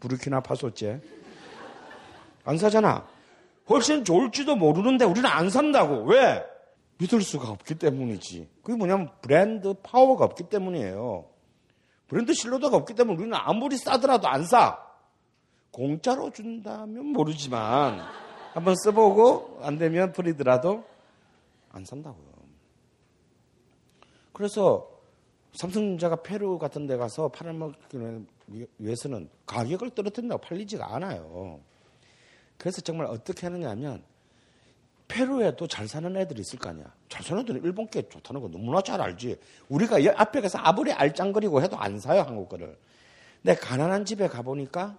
부르키나파소째. 안 사잖아. 훨씬 좋을지도 모르는데 우리는 안 산다고. 왜? 믿을 수가 없기 때문이지. 그게 뭐냐면 브랜드 파워가 없기 때문이에요. 브랜드 신뢰도가 없기 때문에 우리는 아무리 싸더라도 안 사. 공짜로 준다면 모르지만 한번 써보고 안 되면 프리더라도 안 산다고요. 그래서 삼성전자가 페루 같은 데 가서 팔아먹기 위해서는 가격을 떨어뜨린다고 팔리지가 않아요. 그래서 정말 어떻게 하느냐 하면 페루에도 잘 사는 애들이 있을 거 아니야. 잘 사는 애들은 일본 게 좋다는 거 너무나 잘 알지. 우리가 앞에 가서 아무리 알짱거리고 해도 안 사요, 한국 거를. 근데 가난한 집에 가보니까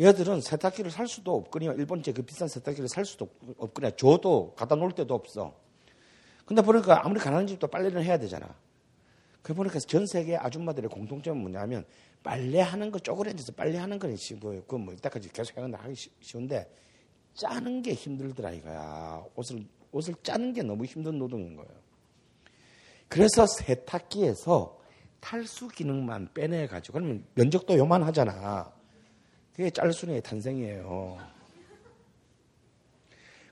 얘들은 세탁기를 살 수도 없거니와 일본제 그 비싼 세탁기를 살 수도 없거니와 줘도 갖다 놓을 데도 없어. 근데 보니까 아무리 가난한 집도 빨래를 해야 되잖아. 그 보니까 전 세계 아줌마들의 공통점은 뭐냐면 빨래하는 거 쪼그려앉아서 빨래하는 거는 쉬워요. 그뭐 이때까지 계속 해간다 하기 쉬운데 짜는 게 힘들더라 이거야. 옷을 옷을 짜는 게 너무 힘든 노동인 거예요. 그래서 세탁기에서 탈수 기능만 빼내 가지고 그러면 면적도 요만하잖아. 그게 짤순의 탄생이에요.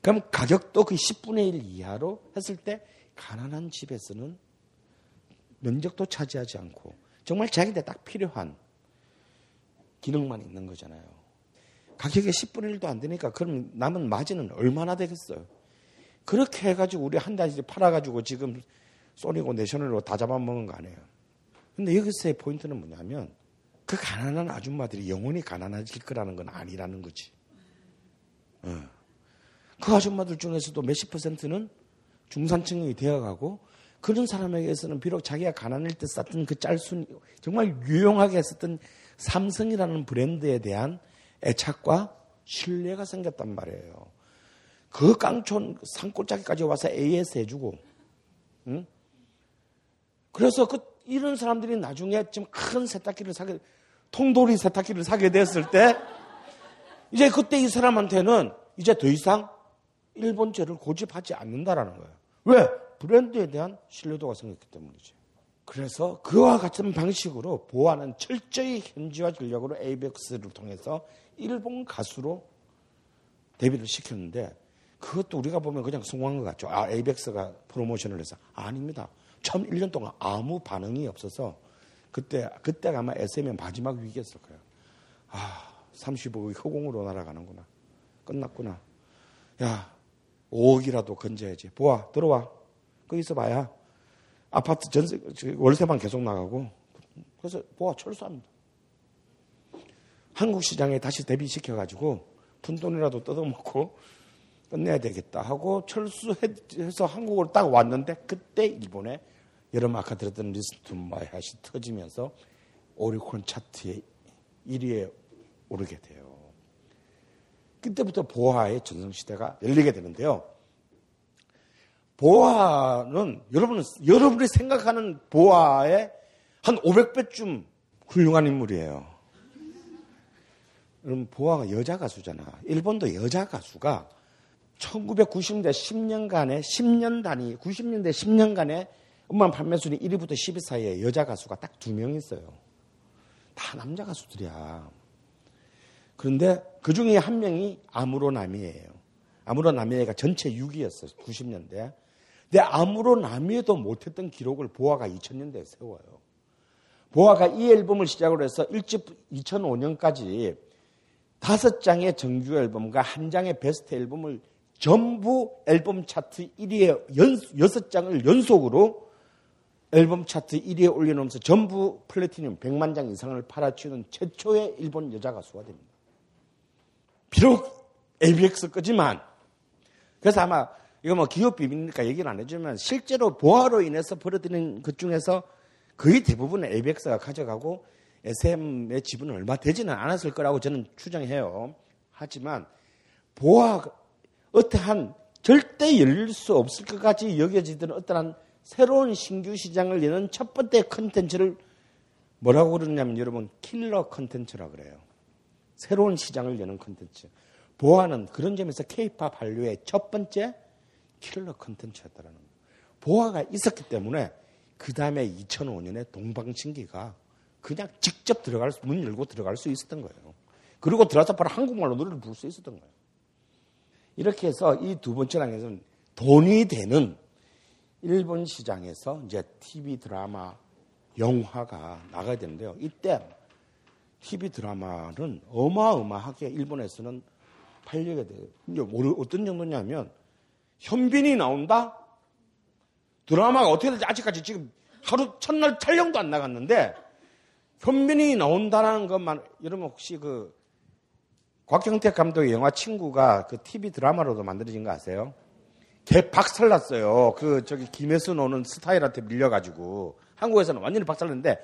그럼 가격도 그 10분의 1 이하로 했을 때 가난한 집에서는 면적도 차지하지 않고 정말 자기한테 딱 필요한 기능만 있는 거잖아요. 가격이 10분의 1도 안 되니까 그럼 남은 마진은 얼마나 되겠어요? 그렇게 해가지고 우리 한 달씩 팔아가지고 지금 소니고 내셔널로 다 잡아먹은 거 아니에요. 근데 여기서의 포인트는 뭐냐면 그 가난한 아줌마들이 영원히 가난해질 거라는 건 아니라는 거지. 어. 그 아줌마들 중에서도 몇십 퍼센트는 중산층이 되어가고 그런 사람에게서는 비록 자기가 가난할 때 썼던 그 짤순 정말 유용하게 썼던 삼성이라는 브랜드에 대한 애착과 신뢰가 생겼단 말이에요. 그 깡촌 산골짜기까지 와서 AS 해주고, 응? 그래서 그 이런 사람들이 나중에 좀큰 세탁기를 사게, 통돌이 세탁기를 사게 됐을 때, 이제 그때 이 사람한테는 이제 더 이상 일본제를 고집하지 않는다라는 거예요. 왜? 브랜드에 대한 신뢰도가 생겼기 때문이죠. 그래서 그와 같은 방식으로 보아는 철저히 현지화 전략으로 에이벡스를 통해서 일본 가수로 데뷔를 시켰는데 그것도 우리가 보면 그냥 성공한 것 같죠. 아, 에이벡스가 프로모션을 해서. 아닙니다. 처음 1년 동안 아무 반응이 없어서 그때, 그때가 아마 SM의 마지막 위기였을 거예요. 아, 35억이 허공으로 날아가는구나. 끝났구나. 야, 5억이라도 건져야지. 보아, 들어와. 거기서 봐야 아파트 전세, 월세만 계속 나가고. 그래서 보아 철수합니다. 한국 시장에 다시 데뷔시켜가지고 푼돈이라도 뜯어먹고 끝내야 되겠다 하고 철수해서 한국으로 딱 왔는데 그때 일본에 여러분 아까 들었던 리스트 마이 핫이 터지면서 오리콘 차트에 1위에 오르게 돼요. 그때부터 보아의 전성시대가 열리게 되는데요. 보아는 여러분, 여러분이 생각하는 보아의 한 500배쯤 훌륭한 인물이에요. 여러분, 보아가 여자 가수잖아. 일본도 여자 가수가 1990년대 10년간에 10년 단위, 90년대 10년간에 음반 판매 순위 1위부터 10위 사이에 여자 가수가 딱 두 명 있어요. 다 남자 가수들이야. 그런데 그 중에 한 명이 아무로 나미예요. 아무로 나미에가 전체 6위였어요. 90년대. 근데 아무로 나미에도 못했던 기록을 보아가 2000년대에 세워요. 보아가 이 앨범을 시작으로 해서 일집 2005년까지 다섯 장의 정규 앨범과 한 장의 베스트 앨범을 전부 앨범 차트 1위에 연, 6장을 연속으로 앨범 차트 1위에 올려놓으면서 전부 플래티늄 100만 장 이상을 팔아치우는 최초의 일본 여자 가수가 됩니다. 비록 Avex 거지만 그래서 아마 이거 뭐 기업 비밀이니까 얘기를 안 해주면 실제로 보아로 인해서 벌어들인 것 중에서 거의 대부분은 Avex가 가져가고 SM의 지분은 얼마 되지는 않았을 거라고 저는 추정해요. 하지만 보아가 어떠한 절대 열릴 수 없을 것같이 여겨지던 어떠한 새로운 신규 시장을 여는 첫 번째 컨텐츠를 뭐라고 그러냐면 여러분 킬러 컨텐츠라 그래요. 새로운 시장을 여는 컨텐츠. 보아는 그런 점에서 케이팝 한류의 첫 번째 킬러 컨텐츠였다라는 거예요. 보아가 있었기 때문에 그 다음에 2005년에 동방신기가 그냥 직접 들어갈 수, 문 열고 들어갈 수 있었던 거예요. 그리고 들어와서 바로 한국말로 노래를 부를 수 있었던 거예요. 이렇게 해서 이 두 번째 랑에서는 돈이 되는 일본 시장에서 이제 TV 드라마, 영화가 나가야 되는데요. 이때 TV 드라마는 어마어마하게 일본에서는 팔리게 돼요. 이제 어떤 정도냐면 현빈이 나온다? 드라마가 어떻게 될지 아직까지 지금 하루 첫날 촬영도 안 나갔는데 현빈이 나온다는 것만 여러분 혹시 그 곽경택 감독의 영화 친구가 그 TV 드라마로도 만들어진 거 아세요? 개 박살 났어요. 그 저기 김혜수 노는 스타일한테 밀려가지고 한국에서는 완전히 박살났는데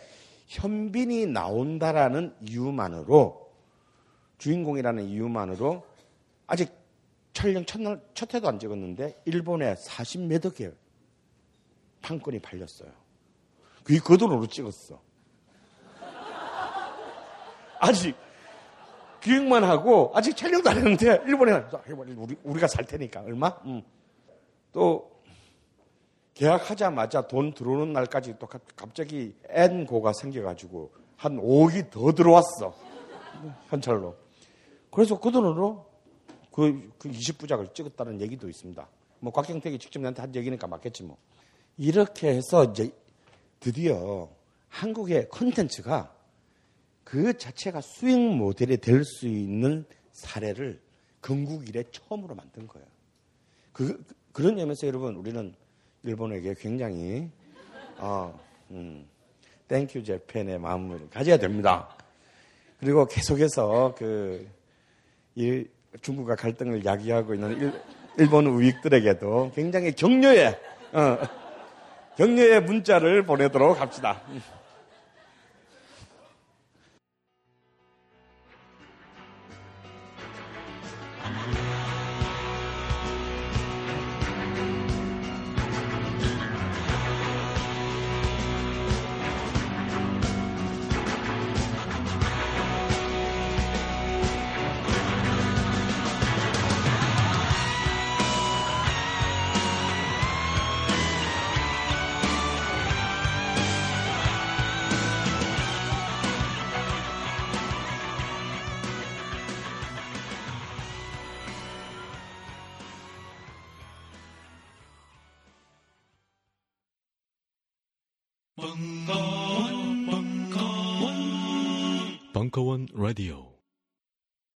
현빈이 나온다라는 이유만으로 주인공이라는 이유만으로 아직 촬영 첫날 첫 회도 안 찍었는데 일본에 40몇 개 판권이 팔렸어요. 그게 그 돈으로 찍었어. 아직 기획만 하고 아직 촬영도 안 했는데 일본에 우리 우리가 살 테니까 얼마? 음. 또 계약하자마자 돈 들어오는 날까지 또 갑자기 N고가 생겨가지고 한 5억이 더 들어왔어 현찰로. 그래서 그 돈으로 그, 그 20부작을 찍었다는 얘기도 있습니다. 뭐 곽경택이 직접 나한테 한 얘기니까 맞겠지 뭐. 이렇게 해서 이제 드디어 한국의 컨텐츠가 그 자체가 수익 모델이 될 수 있는 사례를 건국 이래 처음으로 만든 거예요. 그, 그런 점에서 여러분 우리는 일본에게 굉장히 어, 음, thank you Japan의 마음을 가져야 됩니다. 그리고 계속해서 그 일, 중국과 갈등을 야기하고 있는 일, 일본 우익들에게도 굉장히 격려의 어, 격려의 문자를 보내도록 합시다.